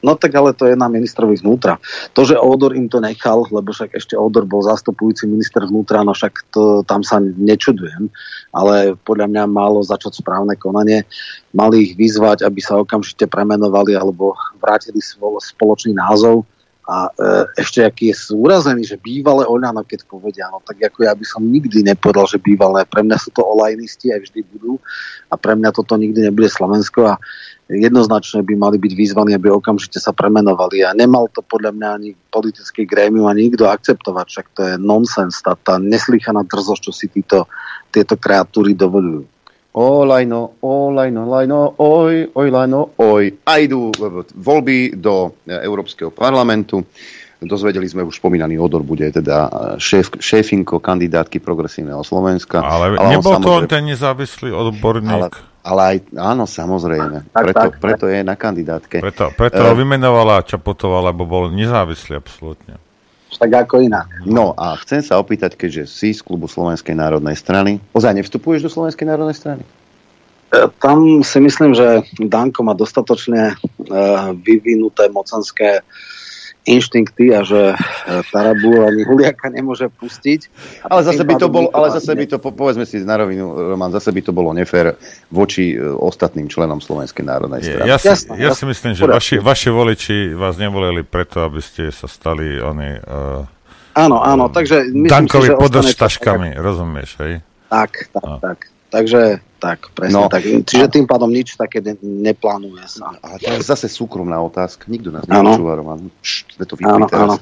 No tak ale to je na ministrovi vnútra. To, že Odor im to nechal, lebo však ešte Odor bol zastupujúci minister vnútra, no však to, tam sa nečudujem, ale podľa mňa malo začať správne konanie. Mali ich vyzvať, aby sa okamžite premenovali alebo vrátili spoločný názov a e, ešte aký je súrazený, že bývalé Oľano, keď povedia, no tak ako ja by som nikdy nepovedal, že bývalé. Pre mňa sú to olajnisti aj vždy budú a pre mňa toto nikdy nebude Slovensko a jednoznačne by mali byť vyzvaní, aby okamžite sa premenovali a nemal to podľa mňa ani politický grémium, ani nikto akceptovať, však to je nonsens, tá, tá neslýchaná drzosť, čo si títo, tieto kreatúry dovolujú. O lajno, o lajno, lajno, oj, oj, lajno, oj. A idú voľby do e, Európskeho parlamentu. Dozvedeli sme už spomínaný Odor bude teda e, šéf, šéfinko kandidátky progresívneho Slovenska. Ale, ale nebol to on ten nezávislý odborník? Ale, ale aj, áno, samozrejme. Tak, preto, tak, preto je na kandidátke. Preto, preto uh, vymenovala Čaputová, lebo bol nezávislý absolútne tak ako inak. No a chcem sa opýtať, keďže si z klubu Slovenskej národnej strany, ozaj nevstupuješ do Slovenskej národnej strany? E, tam si myslím, že Danko má dostatočne e, vyvinuté mocenské inštinkty a že e, Tarabu ani Huliaka nemôže pustiť. Ale zase by to bolo, ale zase by to, povedzme si na rovinu, Roman, zase by to bolo nefér voči ostatným členom Slovenskej národnej strany. Ja, si, ja si myslím, že vaši, vaši voliči vás nevolili preto, aby ste sa stali oni... Uh, áno, áno, takže... Dankovi si, podržtaškami, tak, rozumieš, hej? Tak, tak, no. tak. Takže tak, presne no, tak. Čiže tým pádom nič také ne, neplánuje sa. Ale to je zase súkromná otázka. Nikto nás nepočúva, Roman. Št, to áno. Áno.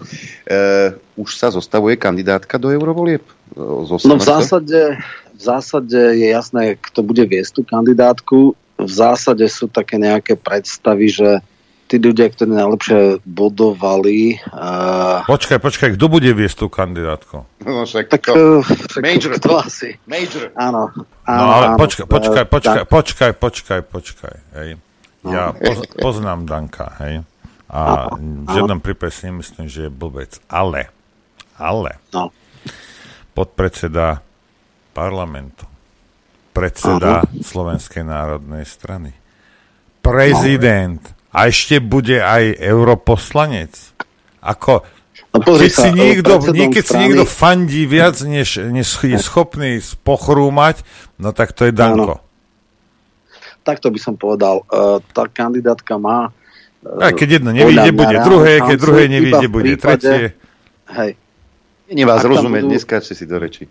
E, už sa zostavuje kandidátka do eurovolieb? no v zásade, v zásade je jasné, kto bude viesť tú kandidátku. V zásade sú také nejaké predstavy, že tí ľudia, ktorí najlepšie bodovali... Uh... Počkaj, počkaj, kto bude viesť tú kandidátku? No však Tak, to... uh, však Major. to asi. Major. Áno. No ale áno, počkaj, áno, počkaj, eh, počkaj, tak. počkaj, počkaj, počkaj, hej. Ja No. poz, poznám Danka, hej. A v žiadnom prípade si nemyslím, že je blbec. Ale, ale, no. podpredseda parlamentu, predseda Slovenskej národnej strany, prezident a ešte bude aj europoslanec. Ako, No pozri keď sa, si niekto, niekedy si niekto fandí viac, než, než je schopný pochrúmať, no tak to je Danko. Takto by som povedal. Uh, tá kandidátka má... Uh, A keď jedno nevíde, bude druhé, keď druhé nevíde, bude tretie. Hej. Nie vás Ak tam rozumieť, budú- neskáčte si do reči.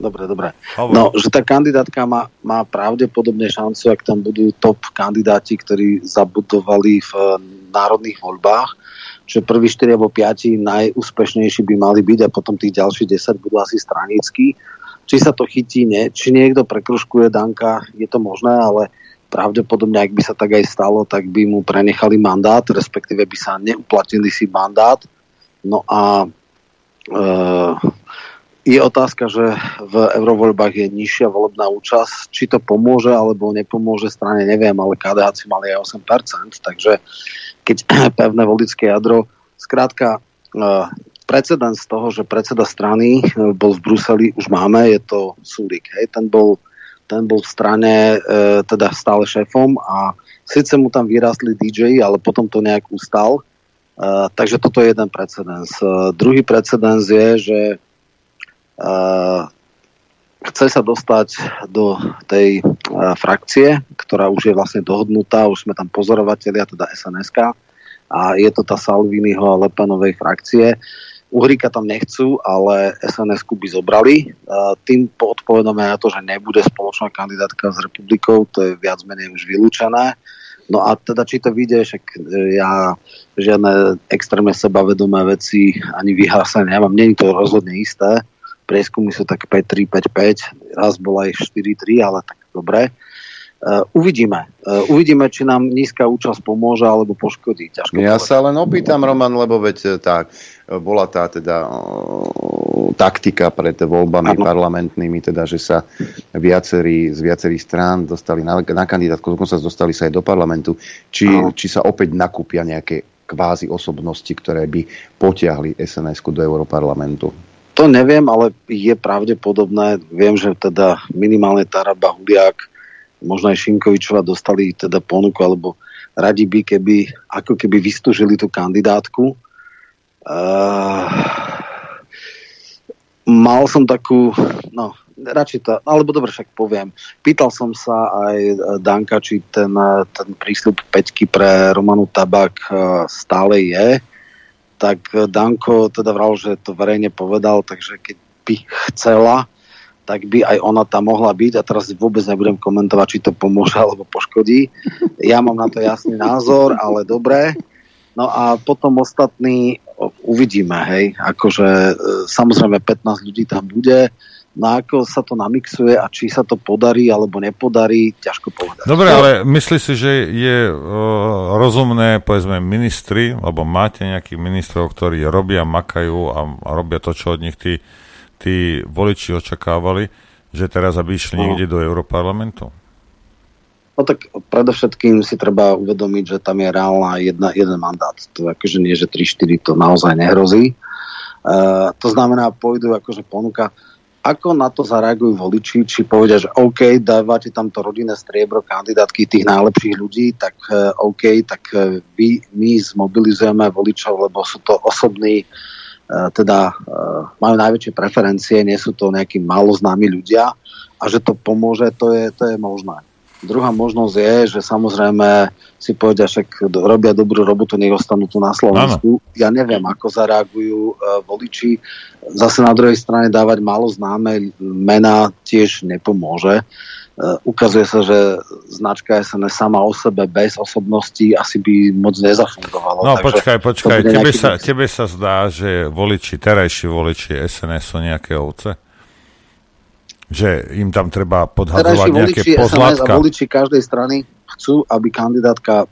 Dobre, dobre. Hovor. No, že tá kandidátka má, má pravdepodobne šancu, ak tam budú top kandidáti, ktorí zabudovali v eh, národných voľbách, že prví 4 alebo 5 najúspešnejší by mali byť a potom tých ďalších 10 budú asi stranícky. Či sa to chytí, nie. Či niekto prekruškuje Danka, je to možné, ale pravdepodobne, ak by sa tak aj stalo, tak by mu prenechali mandát, respektíve by sa neuplatnili si mandát. No a e, je otázka, že v eurovoľbách je nižšia volebná účasť. Či to pomôže alebo nepomôže strane, neviem, ale KDH si mali aj 8%, takže keď pevné volické jadro, skrátka eh, precedens toho, že predseda strany eh, bol v Bruseli, už máme, je to Súrik. Hej, ten bol ten bol v strane e, teda stále šéfom a síce mu tam vyrástli DJ, ale potom to nejak ustal. E, takže toto je jeden precedens. E, druhý precedens je, že e, chce sa dostať do tej frakcie, ktorá už je vlastne dohodnutá, už sme tam pozorovatelia, teda SNSK a je to tá Salviniho a Lepenovej frakcie. Uhrika tam nechcú, ale SNS-ku by zobrali. Tým odpovedáme na to, že nebude spoločná kandidátka s republikou, to je viac menej už vylúčené. No a teda, či to vyjde, však e, ja žiadne extrémne sebavedomé veci ani vyhlásenia nemám. Není to rozhodne isté. Prieskumy sú tak 5-3, 5-5. Raz bola aj 4-3, ale tak dobre. Uh, uvidíme. Uh, uvidíme, či nám nízka účasť pomôže alebo poškodí. Ťažko Ja povedať. sa len opýtam, Roman, lebo veď e, tá, bola tá teda o, taktika pred voľbami Áno. parlamentnými, teda, že sa viacerí z viacerých strán dostali na, na kandidátku, dokonca dostali sa aj do parlamentu, či, či sa opäť nakúpia nejaké kvázi osobnosti, ktoré by potiahli SNS-ku do Europarlamentu. To neviem, ale je pravdepodobné. Viem, že teda minimálne Taraba, Huliak, možno aj Šinkovičova dostali teda ponuku, alebo radi by, keby ako keby vystúžili tú kandidátku. Uh, mal som takú, no, radšej to, alebo dobre, však poviem. Pýtal som sa aj Danka, či ten, ten prísľub Peťky pre Romanu Tabak e, stále je tak Danko teda vral, že to verejne povedal, takže keď by chcela, tak by aj ona tam mohla byť a teraz vôbec nebudem komentovať, či to pomôže alebo poškodí. Ja mám na to jasný názor, ale dobre. No a potom ostatní uvidíme, hej, akože e, samozrejme 15 ľudí tam bude, no a ako sa to namixuje a či sa to podarí alebo nepodarí, ťažko povedať. Dobre, ale myslí si, že je uh, rozumné, povedzme, ministri, lebo máte nejakých ministrov, ktorí robia, makajú a, a robia to, čo od nich tí, tí voliči očakávali, že teraz aby išli No. niekde do Európarlamentu? No tak predovšetkým si treba uvedomiť, že tam je reálna jedna, jeden mandát. To akože nie, že 3-4 to naozaj nehrozí. Uh, to znamená, pôjdu akože ponuka. Ako na to zareagujú voliči, či povedia, že OK, dávate tam to rodinné striebro kandidátky tých najlepších ľudí, tak uh, OK, tak uh, vy, my zmobilizujeme voličov, lebo sú to osobní, uh, teda majú najväčšie preferencie, nie sú to nejakí málo známi ľudia a že to pomôže, to je, to je možné. Druhá možnosť je, že samozrejme si povedia, však do- robia dobrú robotu, nech ostanú tu na Slovensku. Ja neviem, ako zareagujú e, voliči. Zase na druhej strane dávať málo známe mená tiež nepomôže. E, ukazuje sa, že značka SNS sama o sebe bez osobností asi by moc nezafungovala. No počkaj, počkaj, tebe sa, tebe sa zdá, že voliči, terajší voliči SNS sú nejaké ovce? Že im tam treba podhadzovať Terajší nejaké voliči pozlátka? voliči každej strany chcú, aby kandidátka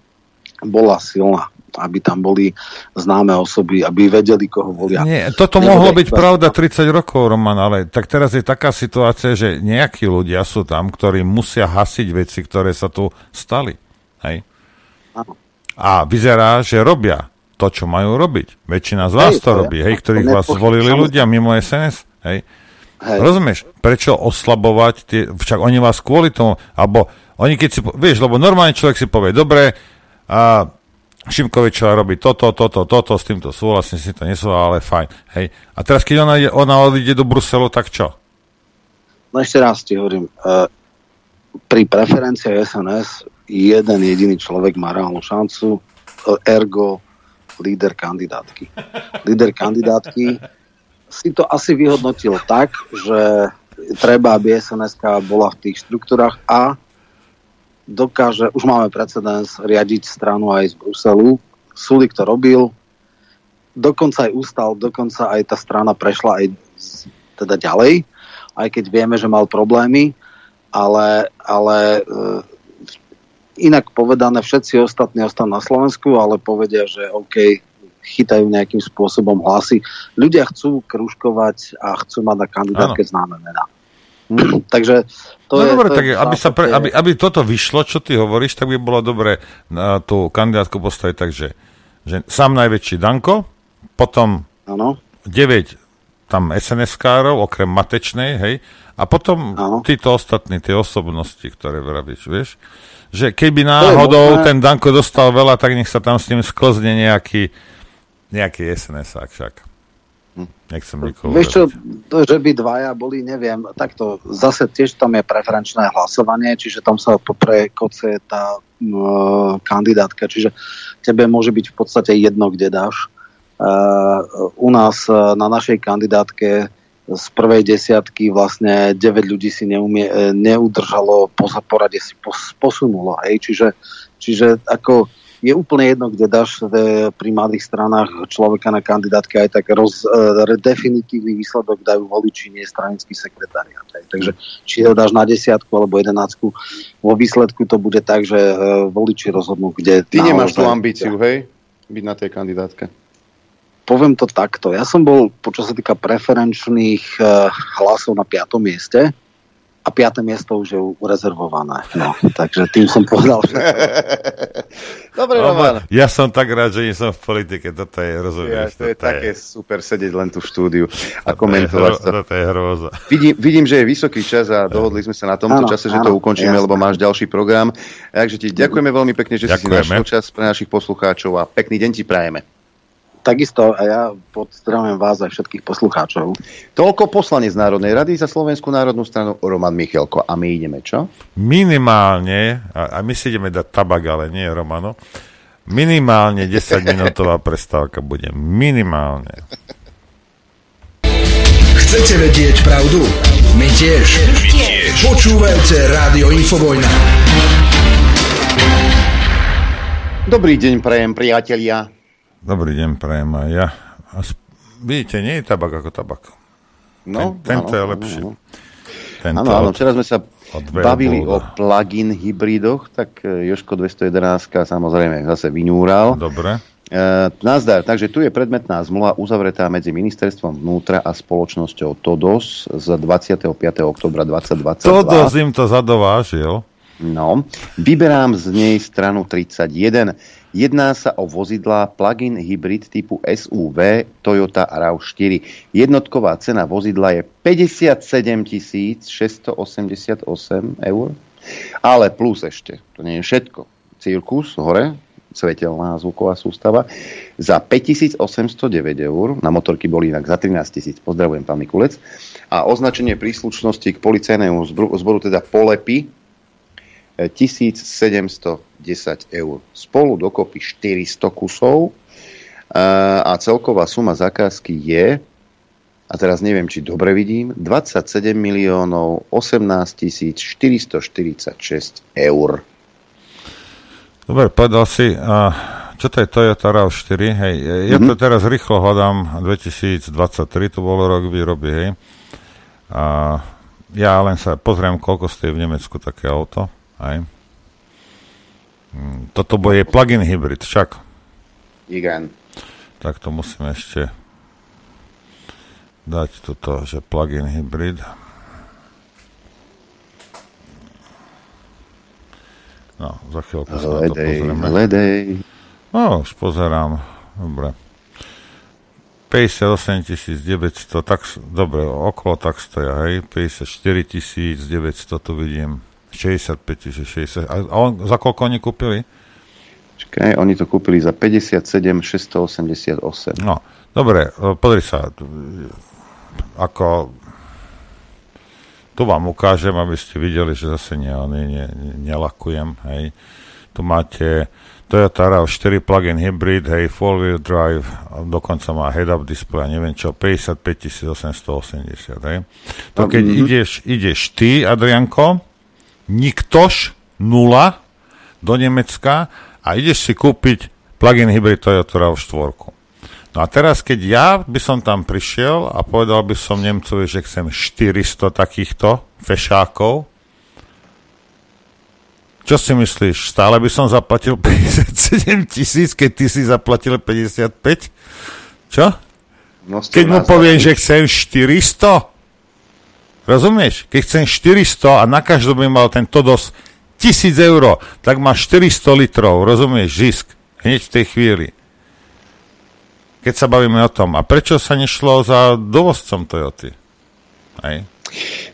bola silná aby tam boli známe osoby, aby vedeli, koho volia. Nie, toto Nebude mohlo byť iba- pravda 30 rokov, Roman, ale tak teraz je taká situácia, že nejakí ľudia sú tam, ktorí musia hasiť veci, ktoré sa tu stali. Hej? Áno. A vyzerá, že robia to, čo majú robiť. Väčšina z vás Hej, to to robí, hej, to ktorých vás zvolili ľudia mimo SNS. Hej? Hej. Rozumieš? Prečo oslabovať tie, však oni vás kvôli tomu, alebo oni keď si, vieš, lebo normálne človek si povie, dobre, a Šimkovičová robí toto, toto, toto, s týmto súhlasím, s týmto nesúhlasím, ale fajn. Hej. A teraz, keď ona, ide, ona odíde do Bruselu, tak čo? No ešte raz ti hovorím, uh, pri preferenciách SNS jeden jediný človek má reálnu šancu, uh, ergo líder kandidátky. Líder kandidátky si to asi vyhodnotil tak, že treba, aby sns bola v tých štruktúrach a dokáže, už máme precedens, riadiť stranu aj z Bruselu. Sulik to robil, dokonca aj ustal, dokonca aj tá strana prešla aj teda ďalej, aj keď vieme, že mal problémy, ale, ale e, inak povedané, všetci ostatní ostanú na Slovensku, ale povedia, že OK, chytajú nejakým spôsobom hlasy. Ľudia chcú kružkovať a chcú mať na kandidátke známe mená. Takže to no je... dobre, to tak je aby, sa pre, aby, aby toto vyšlo, čo ty hovoríš, tak by bolo dobre na tú kandidátku postaviť tak, že, že sám najväčší Danko, potom Áno. 9 tam SNS-károv, okrem Matečnej, hej, a potom títo ostatní, tie osobnosti, ktoré vravíš, vieš, že keby náhodou ten Danko dostal veľa, tak nech sa tam s ním sklzne nejaký, nejaký SNS-ák však. Nechcem nikoho Vieš čo, že by dvaja boli, neviem, takto zase tiež tam je preferenčné hlasovanie, čiže tam sa prekoce tá uh, kandidátka, čiže tebe môže byť v podstate jedno, kde dáš. Uh, u nás uh, na našej kandidátke z prvej desiatky vlastne 9 ľudí si neumie, eh, neudržalo, po porade si pos, posunulo, hej, čiže, čiže ako je úplne jedno, kde dáš pri mladých stranách človeka na kandidátke, aj tak roz, eh, definitívny výsledok dajú voliči, nie stranický sekretariat. Takže či ho dáš na desiatku alebo jedenáctku, vo výsledku to bude tak, že eh, voliči rozhodnú, kde... Ty nemáš tú ambíciu, hej? Byť na tej kandidátke. poviem to takto. Ja som bol, čo sa týka preferenčných uh, hlasov na piatom mieste a piaté miesto už je urezervované. No, takže tým som povedal, že... Dobre, Roman, Roman. Ja som tak rád, že nie som v politike, toto je, Ja, rozumieš? to je toto také super sedieť len tu v štúdiu a to je komentovať hro- to. Toto je hrôza. Vidím, vidím, že je vysoký čas a dohodli sme sa na tomto Áno, čase, že to ukončíme, jasné. lebo máš ďalší program. Takže ti ďakujeme veľmi pekne, že si si Ďakujeme. našiel čas pre našich poslucháčov a pekný deň ti prajeme. Takisto a ja pozdravujem vás aj všetkých poslucháčov. Toľko poslanec Národnej rady za Slovenskú národnú stranu Roman Michelko. A my ideme čo? Minimálne, a, my si ideme dať tabak, ale nie Romano, minimálne 10-minútová prestávka bude. Minimálne. Chcete vedieť pravdu? My tiež. My tiež. Počúvajte Rádio Infovojna. Dobrý deň, prajem priatelia. Dobrý deň, prajem aj ja. Vidíte, nie je tabak ako tabak. No, Ten, tento áno, je lepší. áno. Áno, včera sme sa bavili o plug-in hybridoch, tak e, Joško 211 samozrejme zase vyňúral. Dobre. E, nazdar, takže tu je predmetná zmluva uzavretá medzi ministerstvom vnútra a spoločnosťou TODOS z 25. oktobra 2022. Toto im to zadovážil. No, vyberám z nej stranu 31. Jedná sa o vozidlá plug-in hybrid typu SUV Toyota RAV4. Jednotková cena vozidla je 57 688 eur, ale plus ešte, to nie je všetko. Cirkus hore, svetelná zvuková sústava, za 5809 eur, na motorky boli inak za 13 tisíc, pozdravujem pán Mikulec, a označenie príslušnosti k policajnému zboru, teda polepy, 1710 eur. Spolu dokopy 400 kusov a celková suma zakázky je, a teraz neviem, či dobre vidím, 27 miliónov 18 446 eur. Dobre, povedal si, a čo to je Toyota RAV4, hej, ja to Mhm. teraz rýchlo hľadám, 2023 to bolo rok výroby, hej. A ja len sa pozriem, koľko stojí v Nemecku také auto, hej. Hm, Toto bude plug-in hybrid, však. Igen. Tak to musím ešte dať toto, že plug-in hybrid. No, za chvíľku sa na to pozrieme. hledej. No, už pozerám. Dobre. 58 900, tak, dobre, okolo tak stoja, hej, 54 900 tu vidím, 65 000, 60, a on, za koľko oni kúpili? Čakaj, oni to kúpili za 57 688. No, dobre, e, pozri sa, e, ako, tu vám ukážem, aby ste videli, že zase ne, ne, ne, nelakujem, hej, tu máte Toyota RAV4 plug-in hybrid, hej, four-wheel drive, dokonca má head-up display, neviem čo, 55 880, hej. To keď Mhm. ideš, ideš ty, Adrianko, niktož, nula, do Nemecka a ideš si kúpiť plug-in hybrid Toyota RAV4. No a teraz, keď ja by som tam prišiel a povedal by som Nemcovi, že chcem 400 takýchto fešákov, čo si myslíš? Stále by som zaplatil 57 tisíc, keď ty si zaplatil 55? Čo? Množstvo Keď mu poviem, že chcem 400? Rozumieš? Keď chcem 400 a na každom by mal ten Todos 1000 eur, tak má 400 litrov, rozumieš, zisk. Hneď v tej chvíli. Keď sa bavíme o tom. A prečo sa nešlo za dovozcom Toyoty? Hej.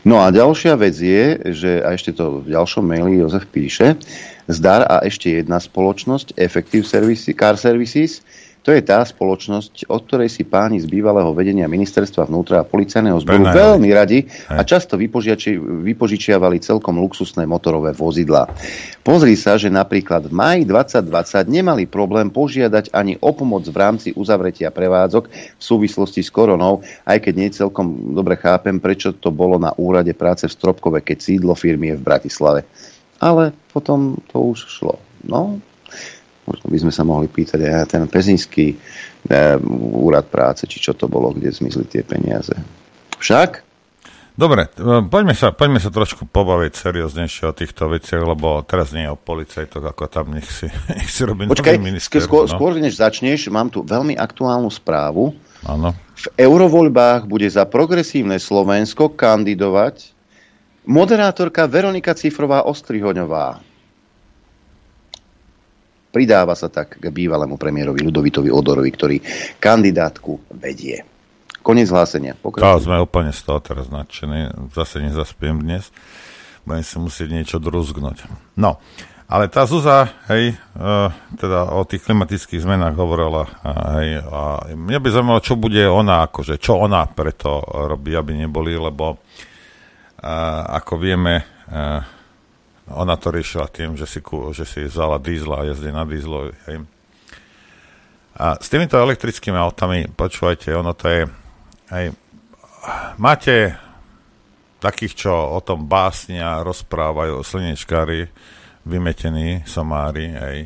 No a ďalšia vec je, že, a ešte to v ďalšom maili Jozef píše, zdar a ešte jedna spoločnosť, Effective Services, Car Services, to je tá spoločnosť, od ktorej si páni z bývalého vedenia ministerstva vnútra a policajného zboru Prenajali. veľmi radi a často vypožičiavali celkom luxusné motorové vozidlá. Pozri sa, že napríklad v maji 2020 nemali problém požiadať ani o pomoc v rámci uzavretia prevádzok v súvislosti s koronou, aj keď nie celkom dobre chápem, prečo to bolo na úrade práce v Stropkove, keď sídlo firmy je v Bratislave. Ale potom to už šlo. No, možno by sme sa mohli pýtať aj ten pezinský e, úrad práce, či čo to bolo, kde zmizli tie peniaze. Však Dobre, e, poďme sa, poďme sa trošku pobaviť serióznejšie o týchto veciach, lebo teraz nie je o policajtoch, ako tam nech si, nech si robí Počkaj, nový minister. skôr, no. skôr než začneš, mám tu veľmi aktuálnu správu. Áno. V eurovoľbách bude za progresívne Slovensko kandidovať moderátorka Veronika Cifrová Ostrihoňová. Pridáva sa tak k bývalému premiérovi Ludovitovi Odorovi, ktorý kandidátku vedie. Konec hlásenia. Tá, Pokračuj. sme úplne z toho teraz nadšení. Zase nezaspiem dnes. Budem si musieť niečo druzgnúť. No, ale tá Zuza, hej, e, teda o tých klimatických zmenách hovorila, a, hej, a mňa by zaujímalo, čo bude ona, akože, čo ona preto robí, aby neboli, lebo a, ako vieme, ona to riešila tým, že si, že si vzala dízla a jazdí na dízlo. A s týmito elektrickými autami, počúvajte, ono to je, hej, máte takých, čo o tom básnia, rozprávajú slnečkári, vymetení somári, hej,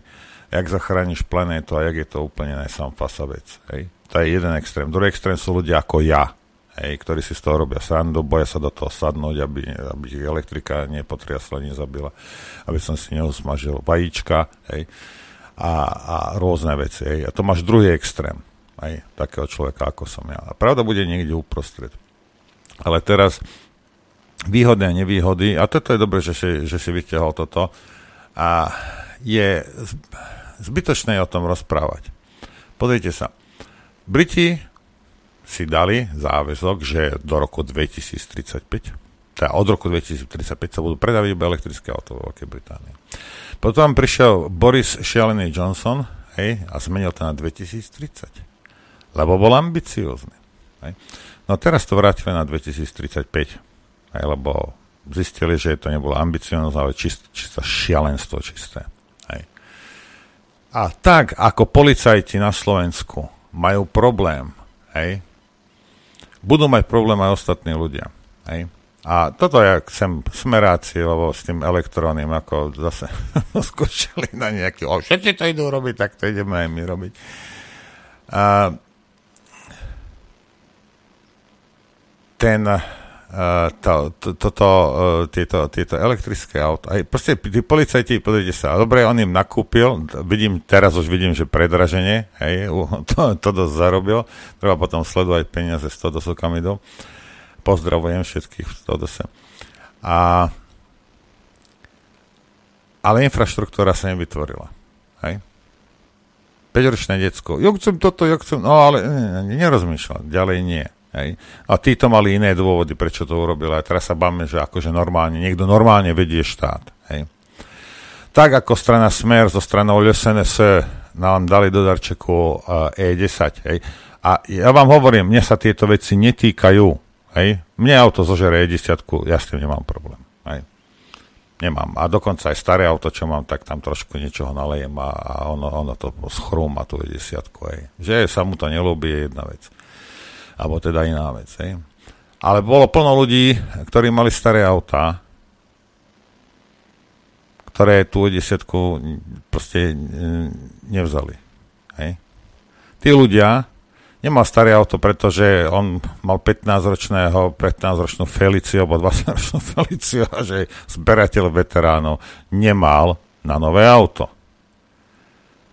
jak zachrániš planétu a jak je to úplne najsamfasa vec, hej. To je jeden extrém. Druhý extrém sú ľudia ako ja, hej, ktorí si z toho robia srandu, boja sa do toho sadnúť, aby, aby elektrika nepotriasla, nezabila, aby som si neusmažil vajíčka, hej, a, a rôzne veci, hej. A to máš druhý extrém, hej, takého človeka, ako som ja. A pravda bude niekde uprostred. Ale teraz výhody a nevýhody, a toto je dobré, že si, že si vyťahol toto, a je zbytočné o tom rozprávať. Pozrite sa. Briti si dali záväzok, že do roku 2035, teda od roku 2035 sa budú predávať iba elektrické auto vo Veľkej Británii. Potom prišiel Boris Šialený Johnson hej, a zmenil to na 2030, lebo bol ambiciózny. Hej. No teraz to vrátili na 2035, hej, lebo zistili, že to nebolo ambiciózne, ale čist, čisté šialenstvo čisté. Hej. A tak, ako policajti na Slovensku majú problém, hej, budú mať problém aj ostatní ľudia. Hej. A toto ja chcem smerácie, lebo s tým elektrónnym ako zase skočili na nejaký, o, všetci to idú robiť, tak to ideme aj my robiť. A ten to, to, to, to, uh, tieto, tieto elektrické auta. Aj proste tí policajti, pozrite sa, dobre, on im nakúpil, vidím, teraz už vidím, že predraženie, hej, to, to dosť zarobil, treba potom sledovať peniaze z toho do kamidov. Pozdravujem všetkých v Todose. A ale infraštruktúra sa nevytvorila. Hej? 5-ročné decko, ja chcem toto, ja chcem, no ale nerozmýšľa, ďalej nie. Hej. A títo mali iné dôvody, prečo to urobili. A teraz sa bavíme, že akože normálne, niekto normálne vedie štát. Hej. Tak ako strana Smer zo stranou LSNS nám dali do darčeku E10. Hej. A ja vám hovorím, mne sa tieto veci netýkajú. Hej. Mne auto zožere E10, ja s tým nemám problém. Hej. Nemám. A dokonca aj staré auto, čo mám, tak tam trošku niečoho nalejem a, a ono, ono to schrúma tú E10. Hej. Že sa mu to nelúbi, je jedna vec alebo teda iná vec. Hej. Ale bolo plno ľudí, ktorí mali staré autá, ktoré tú desiatku proste nevzali. Hej. Tí ľudia nemal staré auto, pretože on mal 15-ročného, 15-ročnú Feliciu alebo 20-ročnú Feliciu a že zberateľ veteránov nemal na nové auto.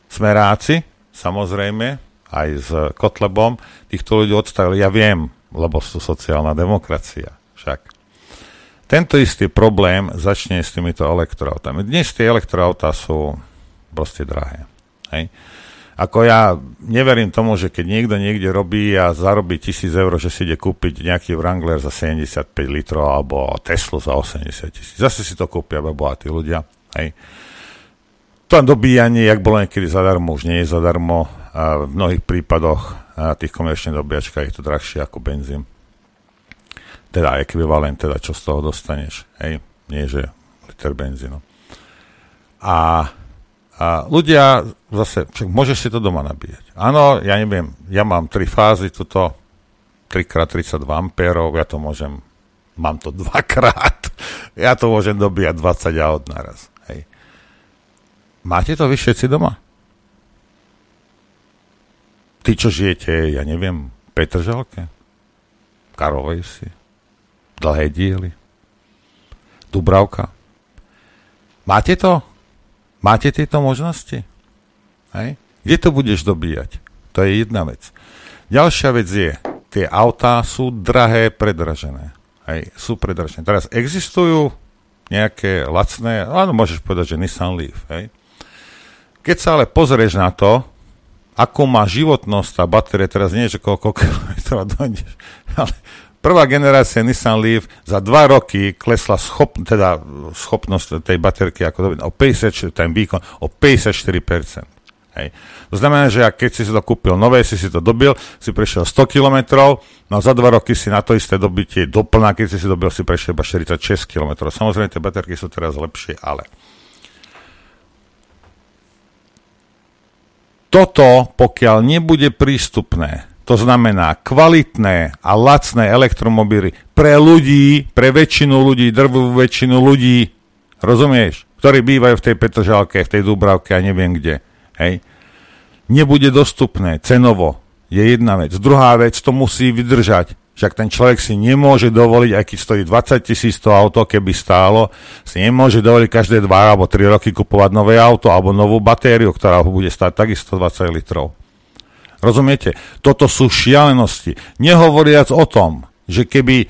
Smeráci, samozrejme, aj s Kotlebom, týchto ľudí odstavili. Ja viem, lebo sú sociálna demokracia. Však. Tento istý problém začne s týmito elektroautami. Dnes tie elektroautá sú proste drahé. Hej. Ako ja neverím tomu, že keď niekto niekde robí a zarobí tisíc eur, že si ide kúpiť nejaký Wrangler za 75 litrov alebo Teslu za 80 tisíc. Zase si to kúpia bohatí ľudia. Hej. To dobíjanie, jak bolo niekedy zadarmo, už nie je zadarmo a v mnohých prípadoch na tých komerčných dobíjačkách je to drahšie ako benzín. Teda ekvivalent, teda čo z toho dostaneš. Hej, nie že liter benzínu. A, a ľudia zase, čak, môžeš si to doma nabíjať. Áno, ja neviem, ja mám tri fázy, tuto 3x32 ampérov, ja to môžem, mám to dvakrát, ja to môžem dobíjať 20 aut naraz. Hej. Máte to vy všetci doma? Tí, čo žijete, ja neviem, Petržalke, Karovej si, Dlhé diely, Dubravka. Máte to? Máte tieto možnosti? Hej? Kde to budeš dobíjať? To je jedna vec. Ďalšia vec je, tie autá sú drahé, predražené. Hej, sú predražené. Teraz existujú nejaké lacné, áno, môžeš povedať, že Nissan Leaf. Hej. Keď sa ale pozrieš na to, ako má životnosť tá batéria, teraz nie, že koľko kilometrov dojdeš, ale prvá generácia Nissan Leaf za dva roky klesla schop, teda schopnosť tej baterky ako dobyť, o 50, ten výkon o 54%. Hej. To znamená, že ak keď si to kúpil nové, si si to dobil, si prešiel 100 km, no za dva roky si na to isté dobitie doplná, keď si si dobil, si prešiel iba 46 km. Samozrejme, tie baterky sú teraz lepšie, ale toto, pokiaľ nebude prístupné, to znamená kvalitné a lacné elektromobily pre ľudí, pre väčšinu ľudí, drvú väčšinu ľudí, rozumieš, ktorí bývajú v tej Petržalke, v tej Dubravke a neviem kde, hej, nebude dostupné cenovo, je jedna vec. Druhá vec, to musí vydržať však ten človek si nemôže dovoliť, aj keď stojí 20 tisíc to auto, keby stálo, si nemôže dovoliť každé 2 alebo 3 roky kupovať nové auto alebo novú batériu, ktorá ho bude stáť takisto 20 litrov. Rozumiete? Toto sú šialenosti. Nehovoriac o tom, že keby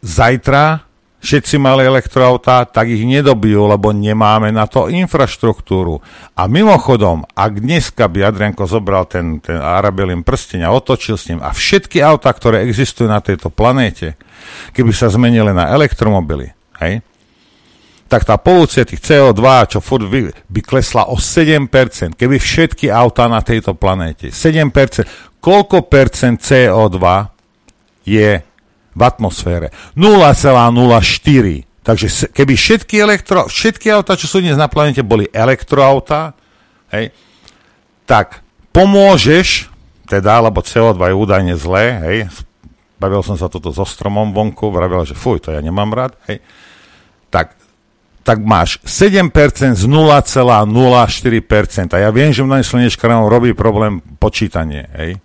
zajtra všetci mali elektroautá, tak ich nedobijú, lebo nemáme na to infraštruktúru. A mimochodom, ak dneska by Adrianko zobral ten, ten Arabelin prsteň a otočil s ním a všetky autá, ktoré existujú na tejto planéte, keby sa zmenili na elektromobily, hej, tak tá polúcia tých CO2, čo furt by, by klesla o 7%, keby všetky autá na tejto planéte, 7%, koľko percent CO2 je v atmosfére. 0,04. Takže keby všetky, elektro, všetky auta, čo sú dnes na planete, boli elektroauta, hej, tak pomôžeš, teda, lebo CO2 je údajne zlé, hej, bavil som sa toto so stromom vonku, vravel, že fuj, to ja nemám rád, hej, tak, tak máš 7% z 0,04%. A ja viem, že mnohým slnečkárom robí problém počítanie, hej.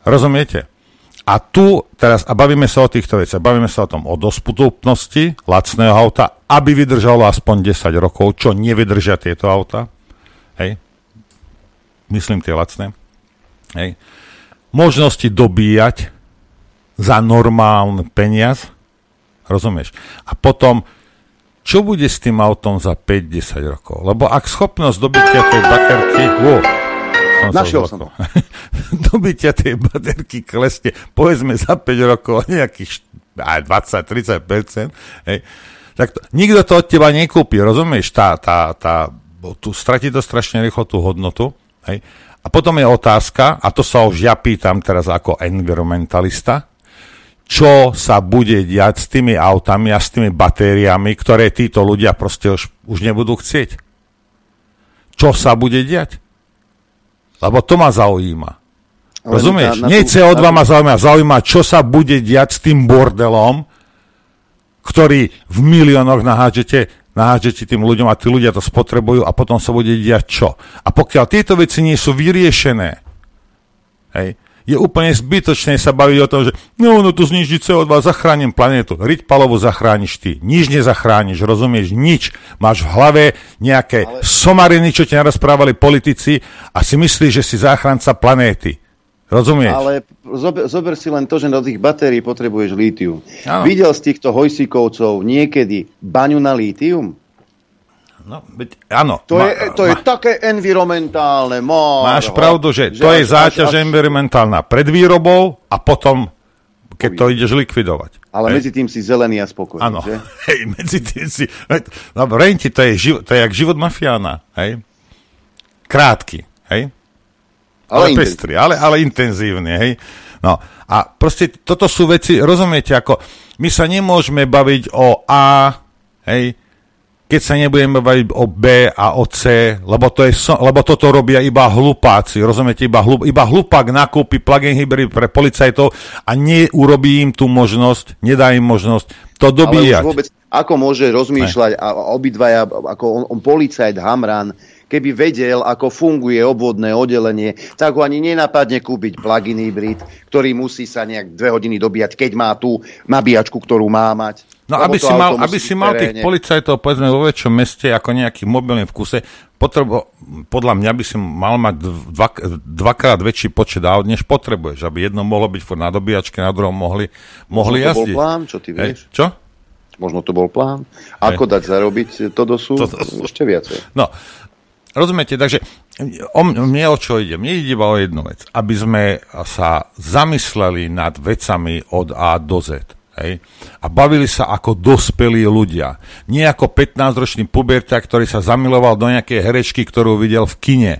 Rozumiete? A tu teraz, a bavíme sa o týchto veciach, bavíme sa o tom o dostupnosti lacného auta, aby vydržalo aspoň 10 rokov, čo nevydržia tieto auta. Hej. Myslím tie lacné. Hej. Možnosti dobíjať za normálny peniaz. Rozumieš? A potom, čo bude s tým autom za 5-10 rokov? Lebo ak schopnosť dobytia tej baterky... Wow, som Našiel zlakol. dobytia tej baterky klesne, povedzme za 5 rokov nejakých aj 20-30%, hej, tak to, nikto to od teba nekúpi, rozumieš? Tá, tá, tá, tu stratí to strašne rýchlo tú hodnotu, hej. A potom je otázka, a to sa už ja pýtam teraz ako environmentalista, čo sa bude diať s tými autami a s tými batériami, ktoré títo ľudia proste už, už nebudú chcieť. Čo sa bude diať? Lebo to ma zaujíma. Ale Rozumieš? na- na Nie tú- CO2 na tú- ma zaujíma, zaujíma, čo sa bude diať s tým bordelom, ktorý v miliónoch nahádžete, nahádžete tým ľuďom a tí ľudia to spotrebujú a potom sa bude diať čo. A pokiaľ tieto veci nie sú vyriešené, hej, je úplne zbytočné sa baviť o tom, že no, no to zniží CO2, zachránim planetu. Riť palovu zachrániš ty. Nič nezachrániš, rozumieš? Nič. Máš v hlave nejaké Ale... somariny, čo ti narozprávali politici a si myslíš, že si záchranca planéty. Rozumieš? Ale zober, zober si len to, že do tých batérií potrebuješ lítium. Áno. Videl z týchto hojsíkovcov niekedy baňu na lítium? No, veď, áno. To, ma- je, to je také environmentálne. Marho, Máš pravdu, že, to až- je záťaž až- environmentálna pred výrobou a potom, keď to ideš likvidovať. Ale Hej. medzi tým si zelený a spokojný, Áno, že? hej, medzi tým si... No, renti, to je, živ, to je jak život mafiána, hej? Krátky, hej? Ale Ale, pestrý, ale, ale intenzívny, hej? No, a proste toto sú veci, rozumiete, ako my sa nemôžeme baviť o A, hej, keď sa nebudeme baviť o B a o C, lebo, to je, lebo toto robia iba hlupáci, rozumiete, iba, hlup, iba hlupák nakúpi plug-in hybrid pre policajtov a neurobí im tú možnosť, nedá im možnosť to Ale dobíjať. už vôbec, ako môže rozmýšľať a obidvaja, ako on, on policajt Hamran, keby vedel, ako funguje obvodné oddelenie, tak ho ani nenapadne kúpiť plug-in hybrid, ktorý musí sa nejak dve hodiny dobíjať, keď má tú nabíjačku, ktorú má mať. No aby to si, mal, aby si mal tých policajtov povedzme vo väčšom meste ako nejaký mobilný v kuse, potrebo, podľa mňa by si mal mať dva, dvakrát väčší počet aut, než potrebuješ, aby jedno mohlo byť na dobíjačke, na druhom mohli, mohli Možno to bol jazdiť. plán, čo ty Hej, vieš? Čo? Možno to bol plán. Ako dať zarobiť to do sú, ešte viacej. No, rozumiete, takže o mne o čo ide? Mne ide iba o jednu vec. Aby sme sa zamysleli nad vecami od A do Z. Hej? A bavili sa ako dospelí ľudia. Nie ako 15-ročný puberta, ktorý sa zamiloval do nejakej herečky, ktorú videl v kine.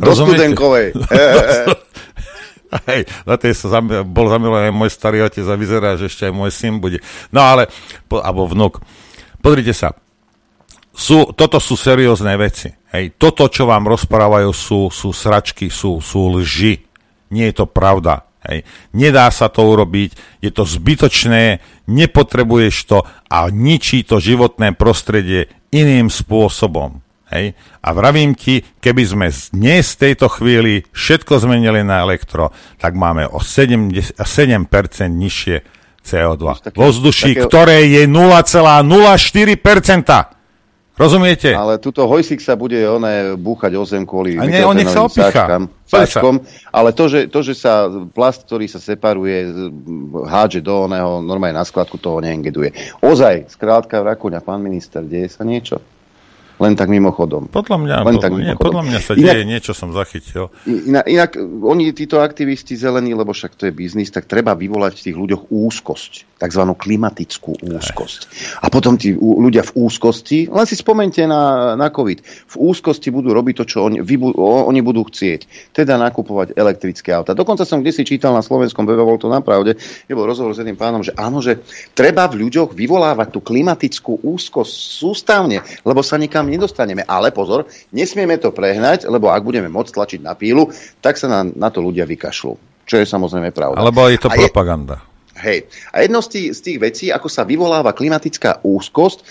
Do studenkovej. Hej, na tej sa zami- bol zamilovaný môj starý otec a vyzerá, že ešte aj môj syn bude. No ale, po, alebo vnuk. Pozrite sa, sú, toto sú seriózne veci. Hej, toto, čo vám rozprávajú, sú, sú sračky, sú, sú lži. Nie je to pravda. Hej. Nedá sa to urobiť, je to zbytočné, nepotrebuješ to a ničí to životné prostredie iným spôsobom. Hej. A vravím ti, keby sme z- dnes v tejto chvíli všetko zmenili na elektro, tak máme o 70, 7% nižšie CO2. Také- Vo vzduší, také- ktoré je 0,04%. Rozumiete? Ale tuto Hojsik sa bude oné búchať o zem kvôli A nie, on nech sa opícha. sáčkom, ale to že, to, že sa plast, ktorý sa separuje, hádže do oného, normálne na skladku, toho neengeduje. Ozaj, skrátka Rakúňa, pán minister, deje sa niečo? Len tak mimochodom. Podľa mňa, Len po, tak nie, mimochodom. podľa mňa sa Inak- deje niečo, som zachytil. Inak, inak oni, títo aktivisti zelení, lebo však to je biznis, tak treba vyvolať v tých ľuďoch úzkosť, takzvanú klimatickú úzkosť. A potom tí ľudia v úzkosti, len si spomente na, na COVID, v úzkosti budú robiť to, čo oni, vy, bu- o- oni budú chcieť, teda nakupovať elektrické auta. Dokonca som kde si čítal na slovenskom webe, bol to napravde, je bol rozhovor s jedným pánom, že áno, že treba v ľuďoch vyvolávať tú klimatickú úzkosť sústavne, lebo sa nikam nedostaneme. Ale pozor, nesmieme to prehnať, lebo ak budeme môcť tlačiť na pílu, tak sa na, na to ľudia vykašľú. Čo je samozrejme pravda. Alebo je to A propaganda. Hej. A jedno z tých, z tých vecí, ako sa vyvoláva klimatická úzkosť, e,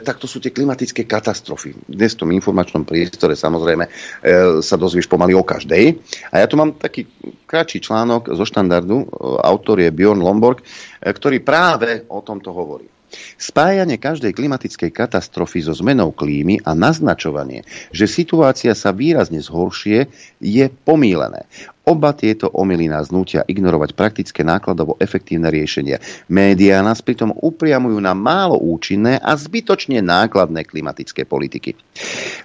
tak to sú tie klimatické katastrofy. Dnes v tom informačnom priestore samozrejme e, sa dozvieš pomaly o každej. A ja tu mám taký kratší článok zo štandardu, e, autor je Bjorn Lomborg, e, ktorý práve o tomto hovorí. Spájanie každej klimatickej katastrofy so zmenou klímy a naznačovanie, že situácia sa výrazne zhoršie, je pomílené. Oba tieto omily nás nutia ignorovať praktické nákladovo efektívne riešenia. Média nás pritom upriamujú na málo účinné a zbytočne nákladné klimatické politiky.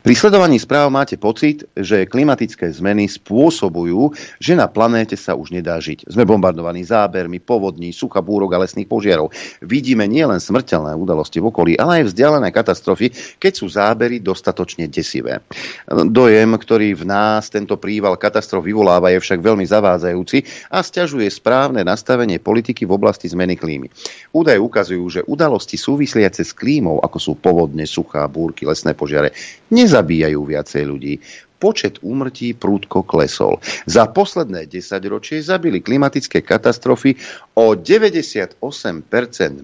Pri sledovaní správ máte pocit, že klimatické zmeny spôsobujú, že na planéte sa už nedá žiť. Sme bombardovaní zábermi, povodní, sucha búrok a lesných požiarov. Vidíme nielen smrteľné udalosti v okolí, ale aj vzdialené katastrofy, keď sú zábery dostatočne desivé. Dojem, ktorý v nás tento príval katastrof vyvoláva, je však veľmi zavádzajúci a stiažuje správne nastavenie politiky v oblasti zmeny klímy. Údaje ukazujú, že udalosti súvisliace s klímou, ako sú povodne, suchá, búrky, lesné požiare, nezabíjajú viacej ľudí počet úmrtí prúdko klesol. Za posledné 10 ročie zabili klimatické katastrofy o 98%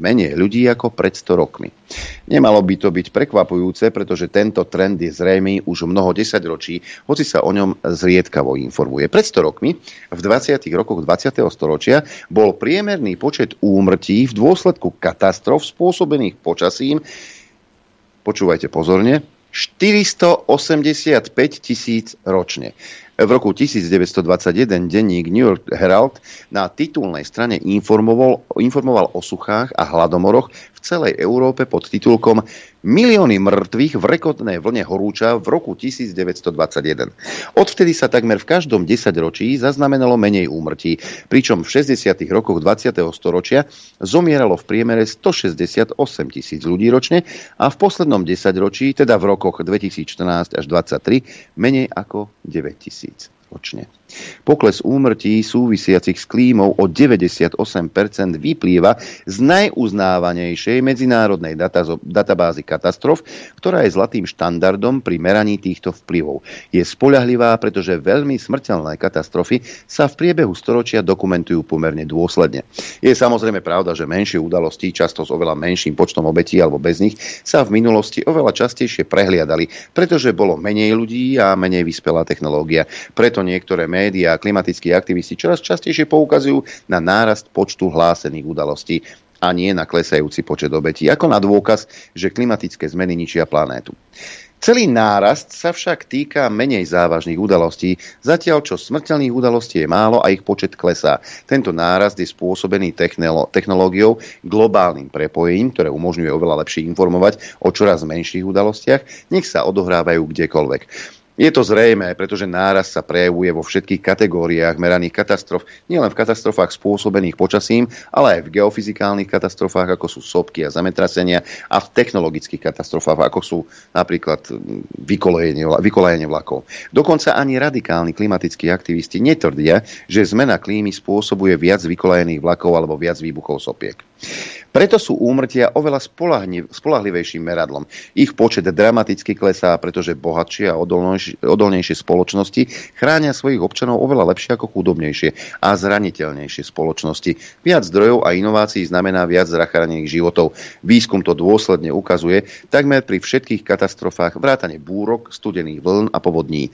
menej ľudí ako pred 100 rokmi. Nemalo by to byť prekvapujúce, pretože tento trend je zrejmý už mnoho 10 ročí, hoci sa o ňom zriedkavo informuje. Pred 100 rokmi, v 20. rokoch 20. storočia, bol priemerný počet úmrtí v dôsledku katastrof spôsobených počasím počúvajte pozorne, 485 tisíc ročne. V roku 1921 denník New York Herald na titulnej strane informoval, informoval o suchách a hladomoroch v celej Európe pod titulkom Milióny mŕtvych v rekordnej vlne horúča v roku 1921. Odvtedy sa takmer v každom desaťročí zaznamenalo menej úmrtí, pričom v 60. rokoch 20. storočia zomieralo v priemere 168 tisíc ľudí ročne a v poslednom desaťročí, teda v rokoch 2014 až 2023, menej ako 9 tisíc ročne. Pokles úmrtí súvisiacich s klímou o 98% vyplýva z najuznávanejšej medzinárodnej databázy katastrof, ktorá je zlatým štandardom pri meraní týchto vplyvov. Je spoľahlivá, pretože veľmi smrteľné katastrofy sa v priebehu storočia dokumentujú pomerne dôsledne. Je samozrejme pravda, že menšie udalosti, často s oveľa menším počtom obetí alebo bez nich, sa v minulosti oveľa častejšie prehliadali, pretože bolo menej ľudí a menej vyspelá technológia. Preto niektoré médiá médiá a klimatickí aktivisti čoraz častejšie poukazujú na nárast počtu hlásených udalostí a nie na klesajúci počet obetí, ako na dôkaz, že klimatické zmeny ničia planétu. Celý nárast sa však týka menej závažných udalostí, zatiaľ čo smrteľných udalostí je málo a ich počet klesá. Tento nárast je spôsobený technológiou, globálnym prepojením, ktoré umožňuje oveľa lepšie informovať o čoraz menších udalostiach, nech sa odohrávajú kdekoľvek. Je to zrejme, pretože náraz sa prejavuje vo všetkých kategóriách meraných katastrof, nielen v katastrofách spôsobených počasím, ale aj v geofyzikálnych katastrofách, ako sú sopky a zametrasenia, a v technologických katastrofách, ako sú napríklad vykolejenie, vykolejenie vlakov. Dokonca ani radikálni klimatickí aktivisti netvrdia, že zmena klímy spôsobuje viac vykolejených vlakov alebo viac výbuchov sopiek. Preto sú úmrtia oveľa spolahlivejším meradlom. Ich počet dramaticky klesá, pretože bohatšie a odolnejšie spoločnosti chránia svojich občanov oveľa lepšie ako chudobnejšie a zraniteľnejšie spoločnosti. Viac zdrojov a inovácií znamená viac zachránených životov. Výskum to dôsledne ukazuje takmer pri všetkých katastrofách vrátane búrok, studených vln a povodní.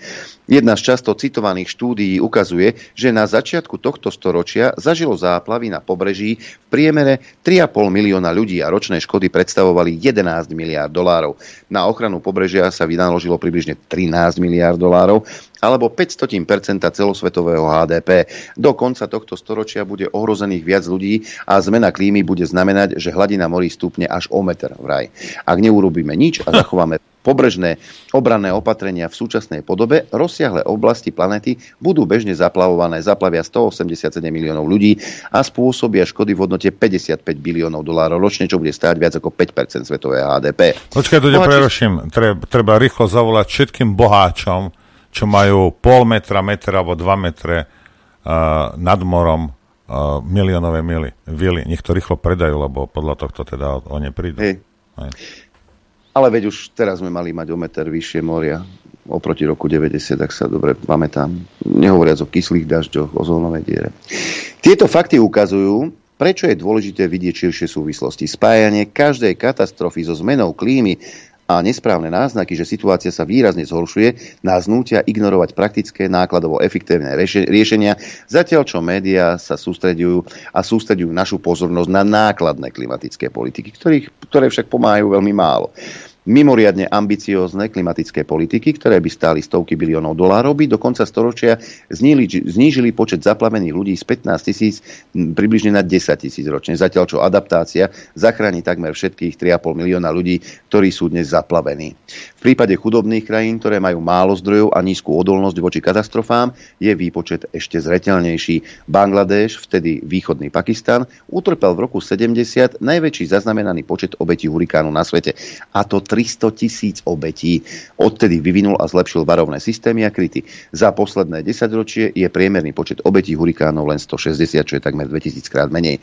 Jedna z často citovaných štúdií ukazuje, že na začiatku tohto storočia zažilo záplavy na pobreží v priemere 3,5 milióna ľudí a ročné škody predstavovali 11 miliárd dolárov. Na ochranu pobrežia sa vynaložilo približne 13 miliárd dolárov alebo 500% celosvetového HDP. Do konca tohto storočia bude ohrozených viac ľudí a zmena klímy bude znamenať, že hladina morí stúpne až o meter vraj. Ak neurobíme nič a zachováme pobrežné obranné opatrenia v súčasnej podobe, rozsiahle oblasti planety budú bežne zaplavované, zaplavia 187 miliónov ľudí a spôsobia škody v hodnote 55 biliónov dolárov ročne, čo bude stáť viac ako 5% svetového HDP. Počkaj, tu preruším. Treba, treba rýchlo zavolať všetkým boháčom, čo majú pol metra, metra alebo dva metre uh, nad morom uh, miliónové mily, vily. Nech to rýchlo predajú, lebo podľa tohto teda oni prídu. Hej. Hej. Ale veď už teraz sme mali mať o meter vyššie moria oproti roku 90, ak sa dobre pamätám. Nehovoriac o kyslých dažďoch, o zónovej diere. Tieto fakty ukazujú, Prečo je dôležité vidieť širšie súvislosti? Spájanie každej katastrofy so zmenou klímy a nesprávne náznaky, že situácia sa výrazne zhoršuje, nás nútia ignorovať praktické, nákladovo efektívne riešenia, zatiaľ čo médiá sa sústredujú a sústredujú našu pozornosť na nákladné klimatické politiky, ktorých, ktoré však pomáhajú veľmi málo mimoriadne ambiciózne klimatické politiky, ktoré by stáli stovky biliónov dolárov, by do konca storočia znížili, znížili počet zaplavených ľudí z 15 tisíc približne na 10 tisíc ročne. Zatiaľ, čo adaptácia zachráni takmer všetkých 3,5 milióna ľudí, ktorí sú dnes zaplavení. Prípade chudobných krajín, ktoré majú málo zdrojov a nízku odolnosť voči katastrofám, je výpočet ešte zreteľnejší. Bangladeš, vtedy východný Pakistan, utrpel v roku 70 najväčší zaznamenaný počet obetí hurikánu na svete. A to 3 300 tisíc obetí. Odtedy vyvinul a zlepšil varovné systémy a kryty. Za posledné 10 ročie je priemerný počet obetí hurikánov len 160, čo je takmer 2000 krát menej.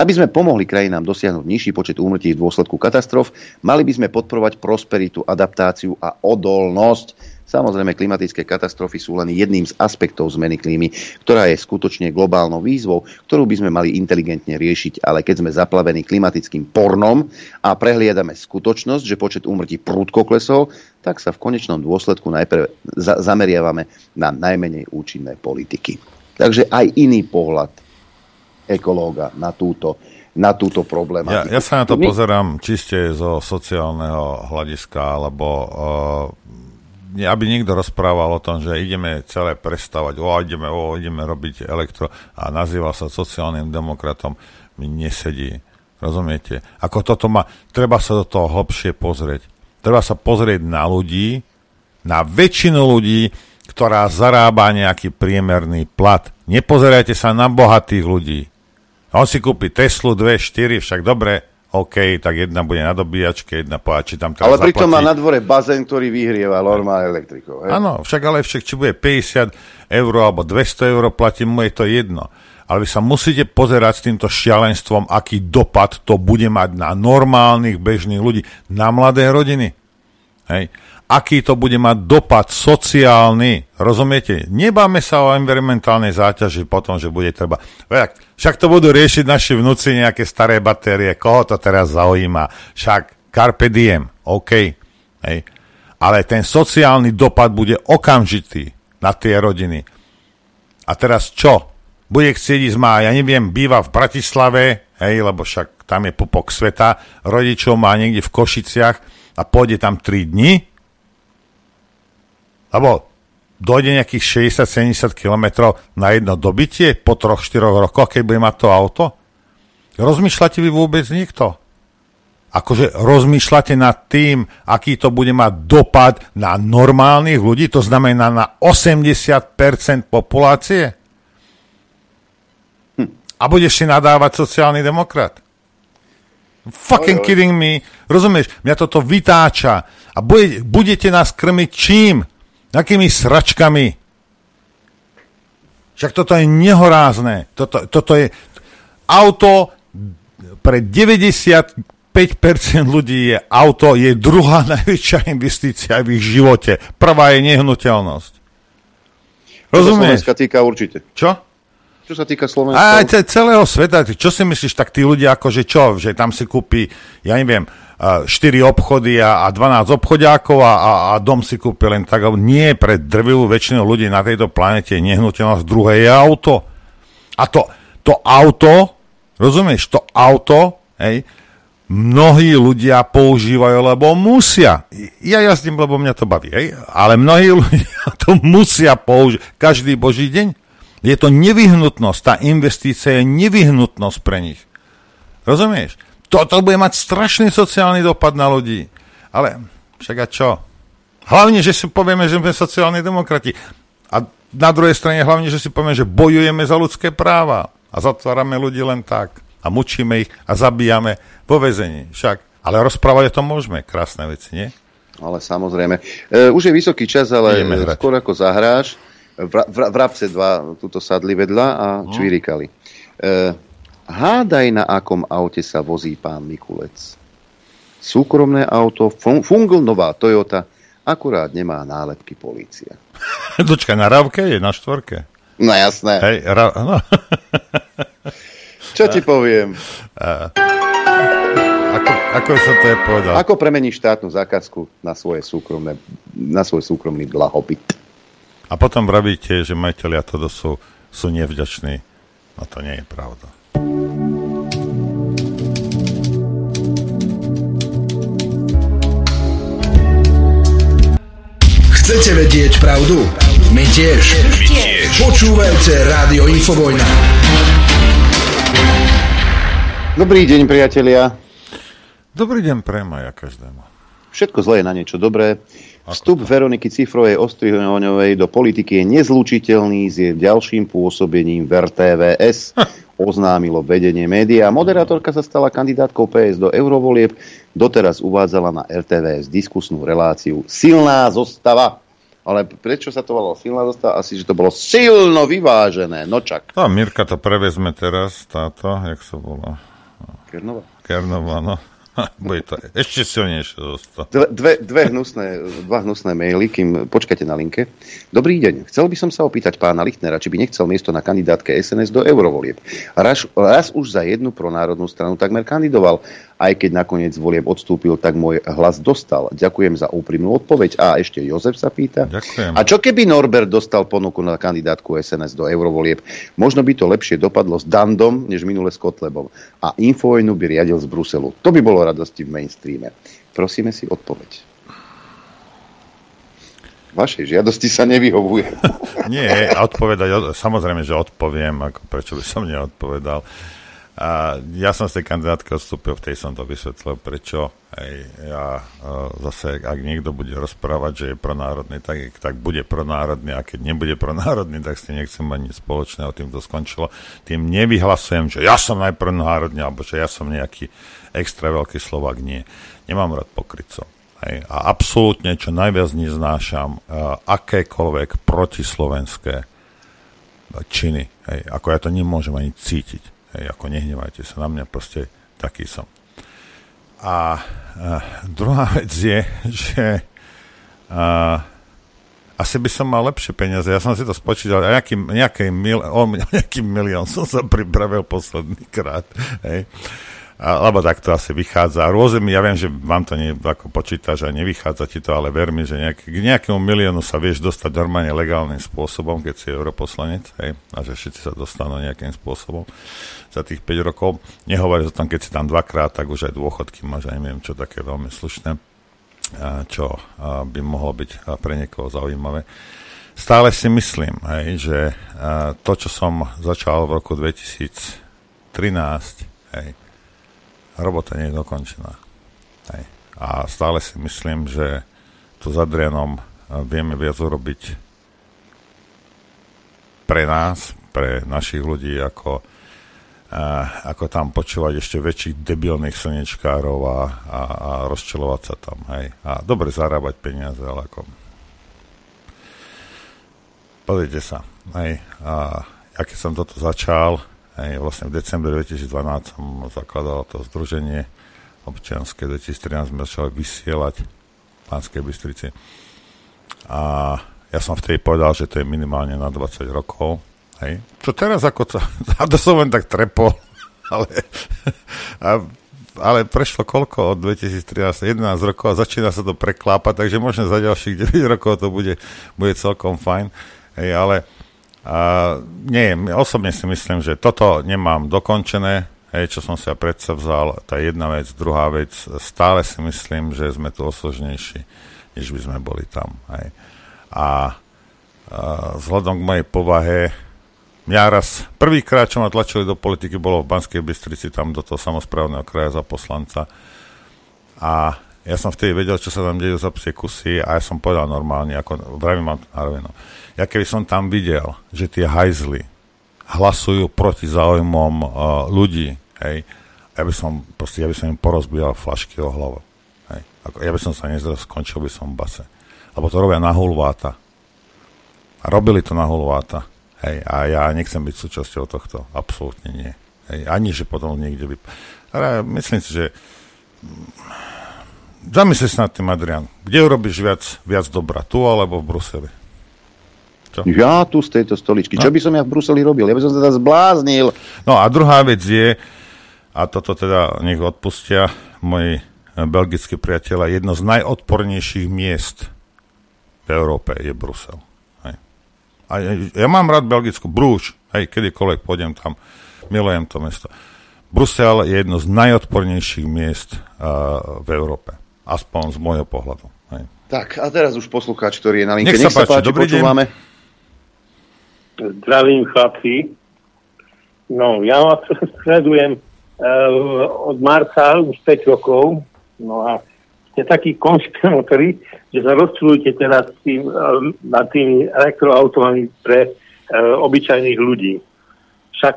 Aby sme pomohli krajinám dosiahnuť nižší počet úmrtí v dôsledku katastrof, mali by sme podporovať prosperitu, adaptáciu a odolnosť Samozrejme, klimatické katastrofy sú len jedným z aspektov zmeny klímy, ktorá je skutočne globálnou výzvou, ktorú by sme mali inteligentne riešiť, ale keď sme zaplavení klimatickým pornom a prehliadame skutočnosť, že počet úmrtí prúdko klesol, tak sa v konečnom dôsledku najprv za- zameriavame na najmenej účinné politiky. Takže aj iný pohľad ekológa na túto na túto problematiku. Ja, ja sa na to pozerám čiste zo sociálneho hľadiska, alebo uh, aby niekto rozprával o tom, že ideme celé prestavať, o, ideme, o, ideme robiť elektro a nazýval sa sociálnym demokratom, mi nesedí. Rozumiete? Ako toto má, treba sa do toho hlbšie pozrieť. Treba sa pozrieť na ľudí, na väčšinu ľudí, ktorá zarába nejaký priemerný plat. Nepozerajte sa na bohatých ľudí. On si kúpi Teslu 2, 4, však dobre, OK, tak jedna bude na dobíjačke, jedna povedať, či tam teraz Ale pritom má na dvore bazén, ktorý vyhrieva normálne elektrikou. Áno, však ale však, či bude 50 eur alebo 200 eur platím, mu je to jedno. Ale vy sa musíte pozerať s týmto šialenstvom, aký dopad to bude mať na normálnych, bežných ľudí, na mladé rodiny. Hej aký to bude mať dopad sociálny. Rozumiete? Nebáme sa o environmentálnej záťaži potom, že bude treba. Však to budú riešiť naši vnúci nejaké staré batérie. Koho to teraz zaujíma? Však carpe diem. OK. Hej. Ale ten sociálny dopad bude okamžitý na tie rodiny. A teraz čo? Bude chcieť ísť má, ja neviem, býva v Bratislave, hej, lebo však tam je pupok sveta, rodičov má niekde v Košiciach a pôjde tam 3 dni, lebo dojde nejakých 60-70 km na jedno dobitie po 3-4 rokoch, keď bude mať to auto? Rozmýšľate vy vôbec nikto? Akože rozmýšľate nad tým, aký to bude mať dopad na normálnych ľudí, to znamená na 80% populácie? Hm. A budeš si nadávať sociálny demokrat? Fucking kidding me. Rozumieš? Mňa toto vytáča. A bude, budete nás krmiť čím? Akými sračkami? Však toto je nehorázne. Toto, toto je... Auto pre 95% ľudí je auto, je druhá najväčšia investícia v ich živote. Prvá je nehnuteľnosť. Rozumieš? Čo sa týka určite. Čo? Čo sa týka Slovenska? Aj celého sveta. Čo si myslíš, tak tí ľudia akože čo? Že tam si kúpi, ja neviem, 4 obchody a, a 12 obchodiákov a, a, a dom si kúpi len tak. Nie, pre drvivú väčšinu ľudí na tejto planete je nehnuteľnosť, druhé je auto. A to, to auto, rozumieš, to auto, hej, mnohí ľudia používajú, lebo musia. Ja jazdím, lebo mňa to baví, hej, ale mnohí ľudia to musia použiť každý boží deň. Je to nevyhnutnosť, tá investícia je nevyhnutnosť pre nich. Rozumieš? Toto bude mať strašný sociálny dopad na ľudí. Ale však a čo? Hlavne, že si povieme, že sme sociálni demokrati. A na druhej strane hlavne, že si povieme, že bojujeme za ľudské práva. A zatvárame ľudí len tak. A mučíme ich a zabíjame vo vezení. Však. Ale rozprávať o tom môžeme. Krásne veci, nie? Ale samozrejme. E, už je vysoký čas, ale skôr ako zahráš. Vra, vra, vrabce dva tuto sadli vedľa a no. čvirikali. E, Hádaj, na akom aute sa vozí pán Mikulec. Súkromné auto, fungl nová Toyota, akurát nemá nálepky polícia. Dočka, na Ravke je na štvorke. No jasné. Hej, ra, no. Čo ti poviem? A, ako, ako sa to je povedal? Ako premeníš štátnu zákazku na, svoje súkromné, na svoj súkromný blahobyt? A potom vravíte, že majiteľia toho sú, sú nevďační. No to nie je pravda. Chcete vedieť pravdu? My tiež. My tiež. Počúvajte Rádio Infovojna. Dobrý deň, priatelia. Dobrý deň prema ja každému. Všetko zlé je na niečo dobré. Vstup Veroniky Cifrovej Ostrihoňovej do politiky je nezlučiteľný s jej ďalším pôsobením v RTVS. Oznámilo vedenie média. Moderátorka sa stala kandidátkou PS do eurovolieb. Doteraz uvádzala na RTVS diskusnú reláciu Silná zostava. Ale prečo sa to volalo silná zostava? Asi, že to bolo silno vyvážené. No čak. Tá Mirka to prevezme teraz, táto, jak sa volá? Kernova? Kernova, no. Bude to ešte silnejšie zostať. Dve, dve, dve hnusné, dva hnusné maily, kým počkajte na linke. Dobrý deň. Chcel by som sa opýtať pána Lichtnera, či by nechcel miesto na kandidátke SNS do eurovolieb. Raz, raz už za jednu pronárodnú stranu takmer kandidoval. Aj keď nakoniec volieb odstúpil, tak môj hlas dostal. Ďakujem za úprimnú odpoveď. A ešte Jozef sa pýta. Ďakujem. A čo keby Norbert dostal ponuku na kandidátku SNS do eurovolieb? Možno by to lepšie dopadlo s Dandom, než minule s Kotlebom. A Infovojnu by riadil z Bruselu. To by bolo radosti v mainstreame. Prosíme si odpoveď. Vašej žiadosti sa nevyhovuje. Nie, odpovedať, samozrejme, že odpoviem, ako prečo by som neodpovedal. A ja som z tej kandidátky odstúpil, v tej som to vysvetlil, prečo. Hej, ja zase, ak niekto bude rozprávať, že je pronárodný, tak, tak bude pronárodný a keď nebude pronárodný, tak si nechcem mať nič spoločného, tým to skončilo. Tým nevyhlasujem, že ja som najpronárodný, alebo že ja som nejaký extra veľký Slovak, nie. Nemám rád pokrycov. Hej, a absolútne čo najviac neznášam uh, akékoľvek protislovenské činy. Hej, ako ja to nemôžem ani cítiť. Hej, ako nehnevajte sa na mňa, proste taký som. A uh, druhá vec je, že uh, asi by som mal lepšie peniaze. Ja som si to spočítal, nejaký, nejaký, mil, o, nejaký milión som sa pripravil posledný krát. Hej. Lebo tak to asi vychádza. Rôzne, ja viem, že vám to nie, ako počítaš a nevychádza ti to, ale ver mi, že nejak, k nejakému miliónu sa vieš dostať normálne legálnym spôsobom, keď si europoslanec, hej, a že všetci sa dostanú nejakým spôsobom za tých 5 rokov. Nehovoriť o tom, keď si tam dvakrát, tak už aj dôchodky máš, aj neviem, čo také veľmi slušné, čo by mohlo byť pre niekoho zaujímavé. Stále si myslím, hej, že to, čo som začal v roku 2013, hej, robota nie je dokončená. Hej. A stále si myslím, že tu s Adrianom vieme viac urobiť pre nás, pre našich ľudí, ako, a, ako tam počúvať ešte väčších debilných slnečkárov a, a, a rozčelovať sa tam. Hej. A dobre zarábať peniaze, ale ako... Pozrite sa. Hej. A ja keď som toto začal, Hej, vlastne v decembri 2012 som zakladal to združenie občianske, 2013 sme začali vysielať v Pánskej Bystrici. A ja som vtedy povedal, že to je minimálne na 20 rokov. Hej. Čo teraz ako to, to som len tak trepol, ale, a, ale prešlo koľko od 2013, 11 rokov a začína sa to preklápať, takže možno za ďalších 9 rokov to bude, bude celkom fajn. Hej, ale nie, osobne si myslím, že toto nemám dokončené, hej, čo som sa predsa vzal, tá jedna vec, druhá vec, stále si myslím, že sme tu osložnejší, než by sme boli tam. Hej. A, a vzhľadom k mojej povahe, mňa raz, prvýkrát, čo ma tlačili do politiky, bolo v Banskej Bystrici, tam do toho samozprávneho kraja za poslanca. A ja som vtedy vedel, čo sa tam dejú za psie kusy a ja som povedal normálne, ako vravím vám na rovinu ja keby som tam videl, že tie hajzly hlasujú proti záujmom uh, ľudí, hej, ja by som, proste, ja by som im porozbíjal flašky o hlavu. Hej. Ako, ja by som sa nezdal, skončil by som v base. Lebo to robia na hulváta. A robili to na hulváta. Hej, a ja nechcem byť súčasťou tohto. Absolútne nie. Hej, ani, že potom niekde by... Ale myslím si, že... Zamysli sa nad tým, Adrian. Kde urobíš viac, viac dobra? Tu alebo v Bruseli? to? Ja tu z tejto stoličky. Čo by som ja v Bruseli robil? Ja by som sa teda zbláznil. No a druhá vec je, a toto teda nech odpustia moji belgickí priatelia, jedno z najodpornejších miest v Európe je Brusel. Hej. A ja, ja mám rád Belgicku, Brúž, hej, kedykoľvek pôjdem tam, milujem to mesto. Brusel je jedno z najodpornejších miest uh, v Európe. Aspoň z môjho pohľadu. Hej. Tak, a teraz už poslucháč, ktorý je na linke. Nech sa páči, dobrý deň. počúvame. Zdravím chlapci. No, ja vás sledujem uh, od marca už 5 rokov. No a ste takí konšpirátori, že sa rozčulujete teraz tým, uh, nad tými elektroautomami pre uh, obyčajných ľudí. Však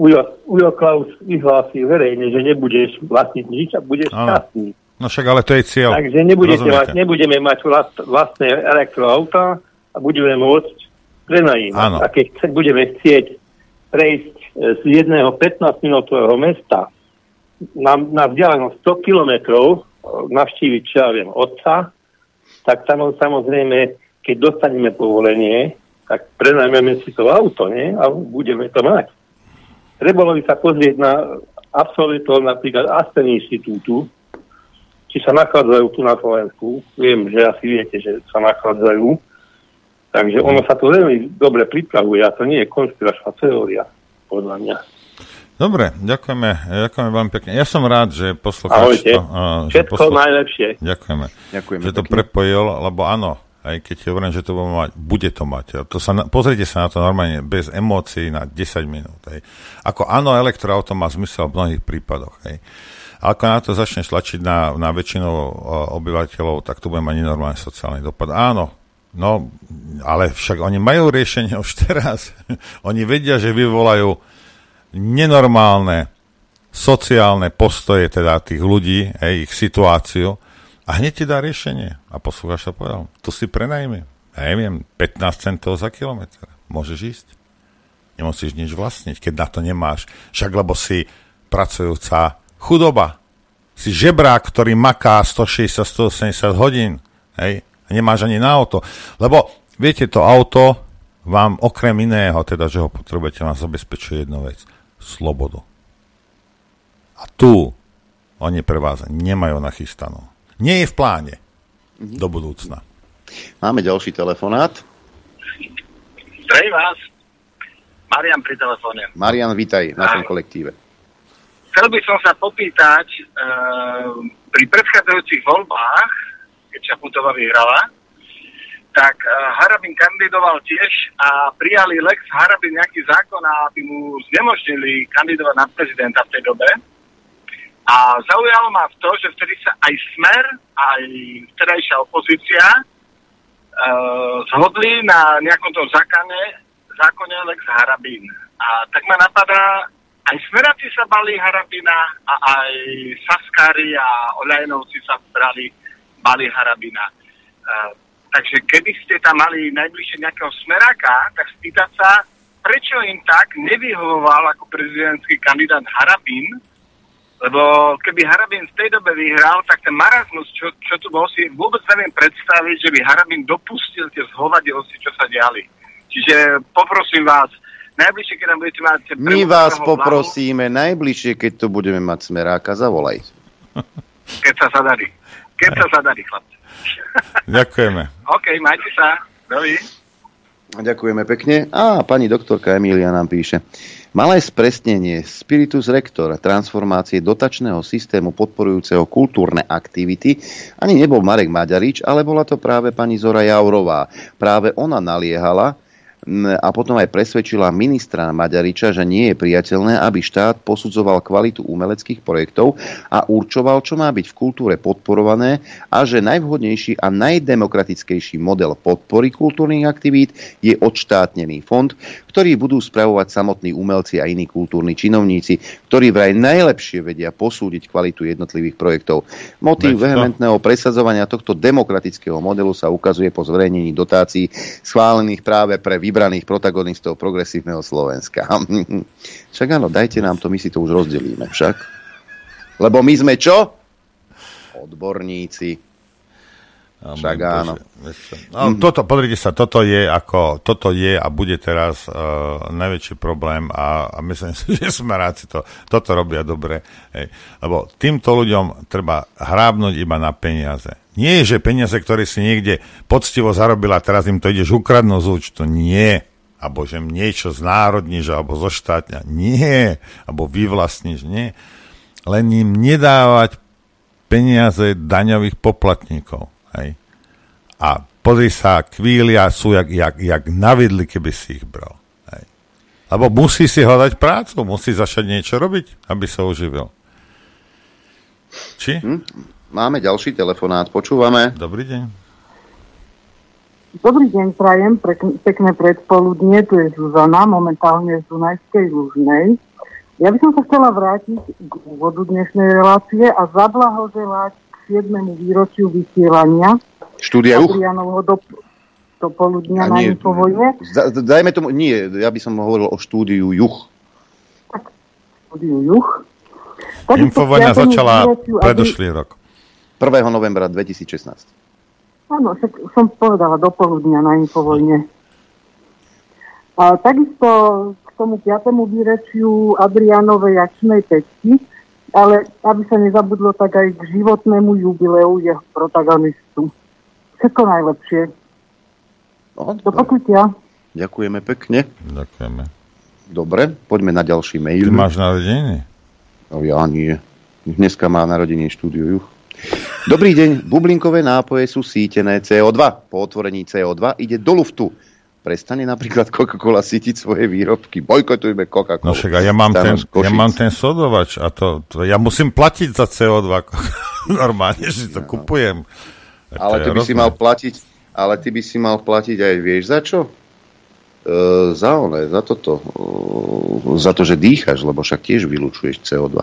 Ujo, Ujo Klaus vyhlásil verejne, že nebudeš vlastniť nič a budeš šťastný. No však ale to je cieľ. Takže nebudete mať, nebudeme mať vlast, vlastné elektroauta a budeme môcť prenajímať. A keď budeme chcieť prejsť e, z jedného 15-minútového mesta na, na vzdialenosť 100 kilometrov, e, navštíviť, čo ja viem, otca, tak tam samozrejme, keď dostaneme povolenie, tak prenajmeme si to auto, nie? A budeme to mať. Trebalo by sa pozrieť na absolventov napríklad Aspen Institútu, či sa nachádzajú tu na Slovensku. Viem, že asi viete, že sa nachádzajú. Takže ono sa to veľmi dobre pripravuje a to nie je konspiračná teória, podľa mňa. Dobre, ďakujeme, ďakujeme veľmi pekne. Ja som rád, že poslucháč to... Uh, Všetko posluch... najlepšie. Ďakujeme. Ďakujeme že to pekne. prepojil, lebo áno, aj keď hovorím, že to bude mať, bude to mať. To sa, pozrite sa na to normálne, bez emócií na 10 minút. Hej. Ako áno, elektroauto má zmysel v mnohých prípadoch. Hej. A ako na to začne tlačiť na, na väčšinu obyvateľov, tak to bude mať nenormálny sociálny dopad. Áno, no, ale však oni majú riešenie už teraz. oni vedia, že vyvolajú nenormálne sociálne postoje teda tých ľudí, hej, ich situáciu a hneď ti dá riešenie. A poslúchač sa povedal, tu si prenajmi. Ja neviem, 15 centov za kilometr. Môžeš ísť. Nemusíš nič vlastniť, keď na to nemáš. Však lebo si pracujúca chudoba. Si žebrák, ktorý maká 160-180 hodín. Hej? A nemáš ani na auto. Lebo, viete, to auto vám okrem iného, teda, že ho potrebujete, vám zabezpečuje jednu vec. Slobodu. A tu oni pre vás nemajú nachystanú nie je v pláne mm-hmm. do budúcna. Máme ďalší telefonát. Zdravím vás. Marian pri telefóne. Marian, vítaj v našom kolektíve. Chcel by som sa popýtať, e, pri predchádzajúcich voľbách, keď Čaputová vyhrala, tak e, Harabin kandidoval tiež a prijali Lex Harabin nejaký zákon, aby mu znemožnili kandidovať na prezidenta v tej dobe. A zaujalo ma v to, že vtedy sa aj Smer, aj vtedajšia opozícia e, zhodli na nejakom tom zákone, zákone Lex Harabín. A tak ma napadá, aj Smeráci sa bali Harabina a aj Saskári a Olajnovci sa brali, bali Harabina. E, takže keby ste tam mali najbližšie nejakého Smeráka, tak spýtať sa, prečo im tak nevyhovoval ako prezidentský kandidát Harabín, lebo keby Harabin v tej dobe vyhral, tak ten marazmus, čo, čo tu bol, si vôbec neviem predstaviť, že by Harabin dopustil tie zhovadilosti, čo sa diali. Čiže poprosím vás, najbližšie, keď nám budete mať... My vás poprosíme, hlavu, najbližšie, keď tu budeme mať smeráka, zavolaj. Keď sa zadarí. Keď sa zadarí, chlapci. Ďakujeme. OK, majte sa. Dovi. Ďakujeme pekne. A pani doktorka Emília nám píše. Malé spresnenie Spiritus Rector transformácie dotačného systému podporujúceho kultúrne aktivity ani nebol Marek Maďarič, ale bola to práve pani Zora Jaurová. Práve ona naliehala, a potom aj presvedčila ministra Maďariča, že nie je priateľné, aby štát posudzoval kvalitu umeleckých projektov a určoval, čo má byť v kultúre podporované a že najvhodnejší a najdemokratickejší model podpory kultúrnych aktivít je odštátnený fond, ktorý budú spravovať samotní umelci a iní kultúrni činovníci, ktorí vraj najlepšie vedia posúdiť kvalitu jednotlivých projektov. Motív vehementného presadzovania tohto demokratického modelu sa ukazuje po zverejnení dotácií schválených práve pre vybraných protagonistov progresívneho Slovenska. však áno, dajte nám to, my si to už rozdelíme však. Lebo my sme čo? Odborníci. Však áno. No, toto, pozrite sa, toto je ako, toto je a bude teraz uh, najväčší problém a, a myslím si, že smeráci to, toto robia dobre. Hej. Lebo týmto ľuďom treba hrábnuť iba na peniaze. Nie že peniaze, ktoré si niekde poctivo zarobila teraz im to ideš ukradnúť z účtu. Nie. Abo že niečo znárodníš, alebo zoštátňa. Nie. Abo vyvlastníš. Nie. Len im nedávať peniaze daňových poplatníkov. Hej. A pozri sa, kvília sú jak, jak, jak navidli, keby si ich bral. Hej. Lebo musí si hľadať prácu, musí začať niečo robiť, aby sa uživil. Či? Hm? Máme ďalší telefonát, počúvame. Dobrý deň. Dobrý deň, prajem, pekné predpoludnie, tu je Zuzana, momentálne z Dunajskej Lužnej. Ja by som sa chcela vrátiť k úvodu dnešnej relácie a zablahoželať 7. výročiu vysielania Štúdia? Adrianovho do, do poludnia na Infovojne. Dajme tomu, nie, ja by som hovoril o štúdiu Juch. Tak, štúdiu Juch. Infovojna začala predošlý rok. 1. novembra 2016. Áno, však som povedala do poludnia na Infovojne. A takisto k tomu 5. výrečiu Adrianovej akčnej peťky ale aby sa nezabudlo tak aj k životnému jubileu jeho protagonistu. Všetko najlepšie. No, Do počutia. Ďakujeme pekne. Ďakujeme. Dobre, poďme na ďalší mail. Ty máš narodeniny? No ja nie. Dneska má narodenie štúdiu Juch. Dobrý deň, bublinkové nápoje sú sítené CO2. Po otvorení CO2 ide do luftu prestane napríklad Coca-Cola sítiť svoje výrobky. Bojkotujme Coca-Cola. No však a ja mám, ten, ja mám ten sodovač a to, to, ja musím platiť za CO2 normálne, že to no. kupujem. Ale ty by si mal platiť, ale ty by si mal platiť aj, vieš za čo? E, za one, za toto. E, za to, že dýchaš, lebo však tiež vylúčuješ CO2.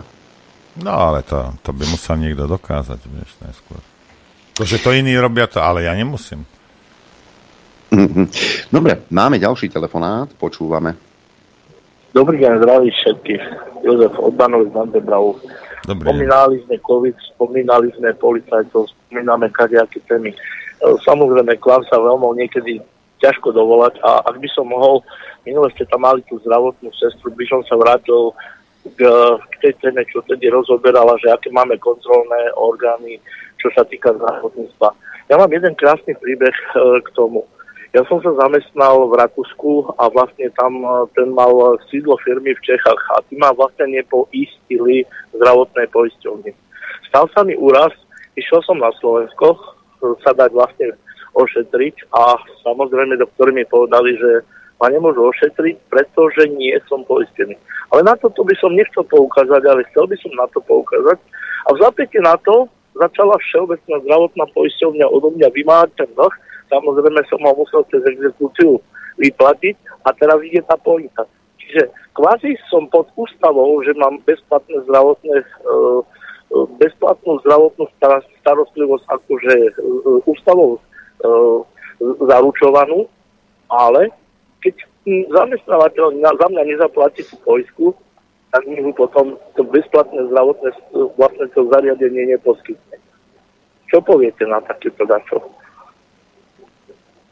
No ale to, to by musel niekto dokázať, vieš, najskôr. To, že to iní robia to, ale ja nemusím. Dobre, máme ďalší telefonát, počúvame. Dobrý deň, zdraví všetkých. Jozef Odbanov z Mandebrau. Spomínali sme COVID, spomínali sme policajtov, spomíname kadejaké témy. E, samozrejme, k vám sa veľmi niekedy ťažko dovolať a ak by som mohol, minule ste tam mali tú zdravotnú sestru, by som sa vrátil k, k tej téme, čo tedy rozoberala, že aké máme kontrolné orgány, čo sa týka zdravotníctva. Ja mám jeden krásny príbeh e, k tomu. Ja som sa zamestnal v Rakúsku a vlastne tam e, ten mal sídlo firmy v Čechách a tí ma vlastne nepoistili zdravotné poisťovny. Stal sa mi úraz, išiel som na Slovensko e, sa dať vlastne ošetriť a samozrejme doktori mi povedali, že ma nemôžu ošetriť, pretože nie som poistený. Ale na toto by som nechcel poukázať, ale chcel by som na to poukázať. A v zapäti na to začala Všeobecná zdravotná poisťovňa odo mňa vymáhať ten dlh, samozrejme som ho musel cez exekúciu vyplatiť a teraz ide tá pointa. Čiže kvázi som pod ústavou, že mám bezplatné zdravotné e, e, bezplatnú zdravotnú starostlivosť akože e, ústavou zaručovanú, ale keď zamestnávateľ za mňa nezaplatí tú poisku, tak mi mu potom to bezplatné zdravotné vlastne to zariadenie neposkytne. Čo poviete na takéto dačo?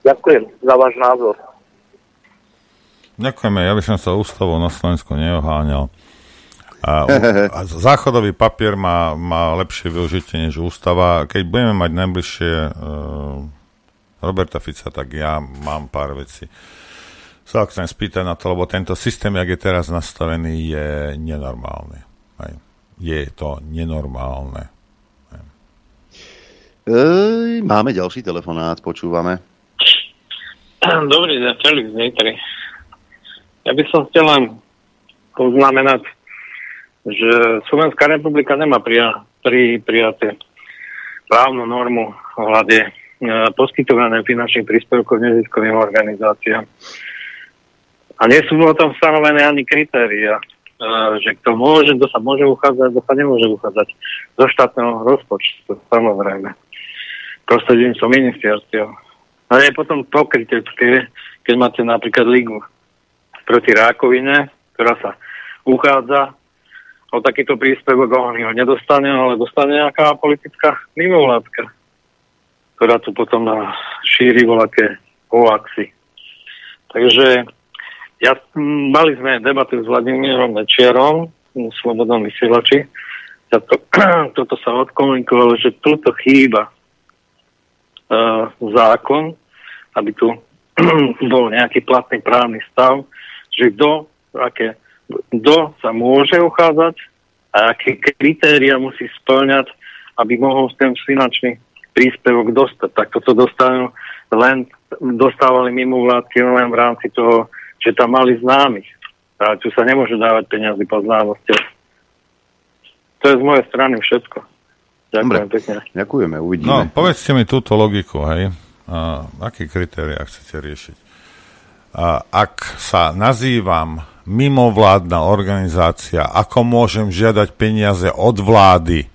Ďakujem za váš názor. Ďakujeme, ja by som sa ústavou na Slovensku neoháňal. A, a záchodový papier má, má lepšie využitie než ústava. Keď budeme mať najbližšie uh, Roberta Fica, tak ja mám pár vecí. Sa chcem spýtať na to, lebo tento systém, jak je teraz nastavený, je nenormálny. Aj. Je to nenormálne. Ej, máme ďalší telefonát, počúvame. Dobrý deň, Felix Nitri. Ja by som chcel len poznamenať, že Slovenská republika nemá prija, pri, prijaté právnu normu ohľade e, poskytované finančných príspevkov neziskovým organizáciám. A nie sú tom stanovené ani kritéria, e, že kto môže, kto sa môže uchádzať, kto sa nemôže uchádzať zo štátneho rozpočtu, samozrejme. Prostredníctvom ministerstiev ale je potom pokrytecké, keď máte napríklad ligu proti rákovine, ktorá sa uchádza o takýto príspevok, on ho nedostane, ale dostane nejaká politická mimovládka. ktorá tu potom šíri voľaké hoaxy. Takže ja, mali sme debatu s Vladimírom Mečiarom, v Slobodnom vysielači. Ja to, toto sa odkomunikovalo, že tuto chýba uh, zákon, aby tu bol nejaký platný právny stav, že kto, aké, kto sa môže uchádzať a aké kritéria musí splňať, aby mohol ten finančný príspevok dostať. Tak toto dostanú len, dostávali mimo vládky len v rámci toho, že tam mali známych. A tu sa nemôže dávať peniazy po známostiach. To je z mojej strany všetko. Ďakujem Dobre. pekne. Ďakujeme, uvidíme. No, povedzte mi túto logiku, hej. A, aké kritéria chcete riešiť? A, ak sa nazývam mimovládna organizácia, ako môžem žiadať peniaze od vlády?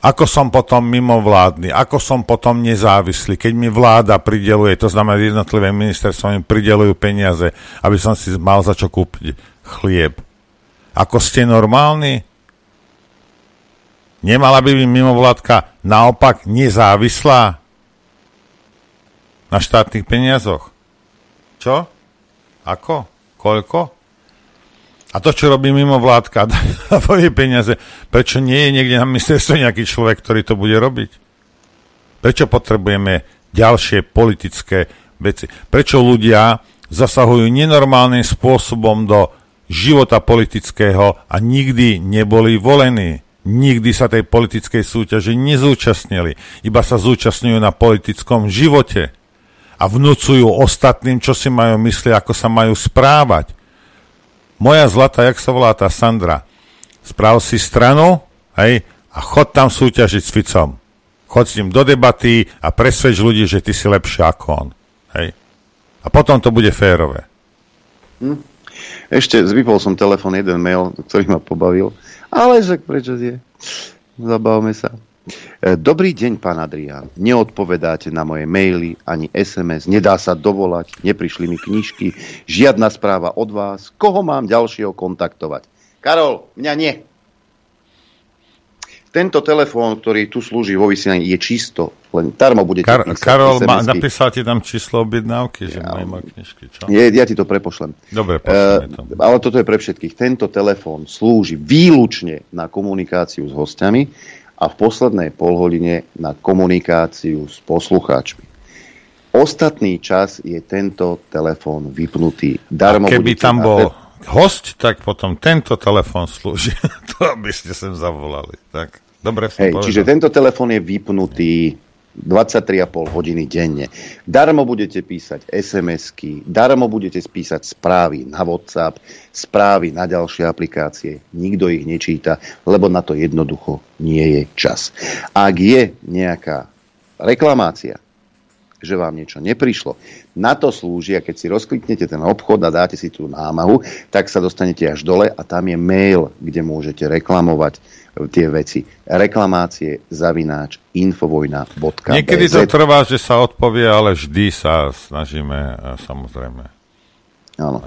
Ako som potom mimovládny? Ako som potom nezávislý? Keď mi vláda prideluje, to znamená jednotlivé ministerstvo mi pridelujú peniaze, aby som si mal za čo kúpiť chlieb. Ako ste normálni? Nemala by byť mimovládka naopak nezávislá na štátnych peniazoch? Čo? Ako? Koľko? A to, čo robí mimo vládka, dá peniaze, prečo nie je niekde na ministerstve nejaký človek, ktorý to bude robiť? Prečo potrebujeme ďalšie politické veci? Prečo ľudia zasahujú nenormálnym spôsobom do života politického a nikdy neboli volení? Nikdy sa tej politickej súťaži nezúčastnili, iba sa zúčastňujú na politickom živote a vnúcujú ostatným, čo si majú mysli, ako sa majú správať moja zlata, jak sa volá tá Sandra, správ si stranu, hej, a chod tam súťažiť s Ficom. Chod s ním do debaty a presvedč ľudí, že ty si lepší ako on. Hej. A potom to bude férové. Hm. Ešte zvypol som telefon, jeden mail, ktorý ma pobavil. Ale že prečo je? Zabavme sa. E, dobrý deň, pán Adrián. Neodpovedáte na moje maily ani SMS, nedá sa dovolať, neprišli mi knižky, žiadna správa od vás. Koho mám ďalšieho kontaktovať? Karol, mňa nie. Tento telefón, ktorý tu slúži vo vysielaní, je čisto. Len darmo budete Kar- písať Karol, ma, napísal ti tam číslo objednávky, že ja, má knižky, čo? Je, ja ti to prepošlem. Dobre, uh, to. Ale toto je pre všetkých. Tento telefón slúži výlučne na komunikáciu s hostiami a v poslednej polhodine na komunikáciu s poslucháčmi. Ostatný čas je tento telefón vypnutý. Darmo a keby tam bol te... host, tak potom tento telefón slúži. to by ste sem zavolali. Tak, dobre Hej, čiže tento telefón je vypnutý 23,5 hodiny denne. Darmo budete písať SMS-ky, darmo budete spísať správy na WhatsApp, správy na ďalšie aplikácie. Nikto ich nečíta, lebo na to jednoducho nie je čas. Ak je nejaká reklamácia, že vám niečo neprišlo. Na to slúži, a keď si rozkliknete ten obchod a dáte si tú námahu, tak sa dostanete až dole a tam je mail, kde môžete reklamovať tie veci. Reklamácie zavináč infovojna.bz Niekedy to trvá, že sa odpovie, ale vždy sa snažíme, e, samozrejme. Áno.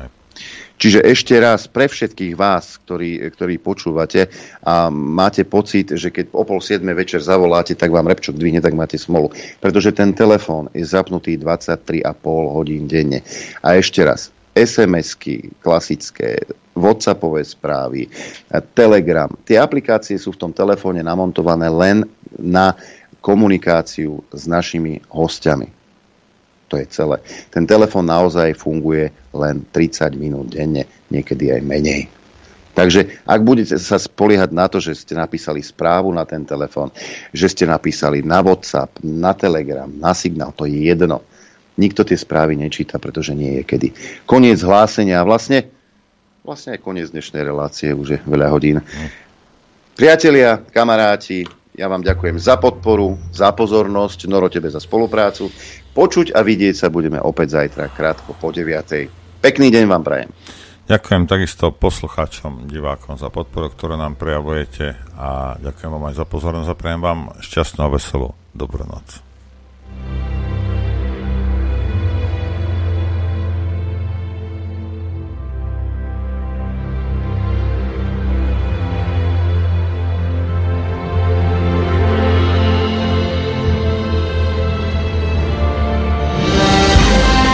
Čiže ešte raz pre všetkých vás, ktorí, ktorí počúvate a máte pocit, že keď o pol siedme večer zavoláte, tak vám repčok dvihne, tak máte smolu. Pretože ten telefón je zapnutý 23,5 hodín denne. A ešte raz, SMS-ky klasické, WhatsAppové správy, Telegram. Tie aplikácie sú v tom telefóne namontované len na komunikáciu s našimi hostiami to je celé. Ten telefón naozaj funguje len 30 minút denne, niekedy aj menej. Takže ak budete sa spoliehať na to, že ste napísali správu na ten telefón, že ste napísali na WhatsApp, na Telegram, na Signál, to je jedno. Nikto tie správy nečíta, pretože nie je kedy. Koniec hlásenia vlastne, vlastne aj koniec dnešnej relácie, už je veľa hodín. Priatelia, kamaráti, ja vám ďakujem za podporu, za pozornosť, Noro tebe za spoluprácu. Počuť a vidieť sa budeme opäť zajtra krátko po 9. Pekný deň vám prajem. Ďakujem takisto poslucháčom, divákom za podporu, ktorú nám prejavujete a ďakujem vám aj za pozornosť a prajem vám šťastnú a veselú dobrú noc.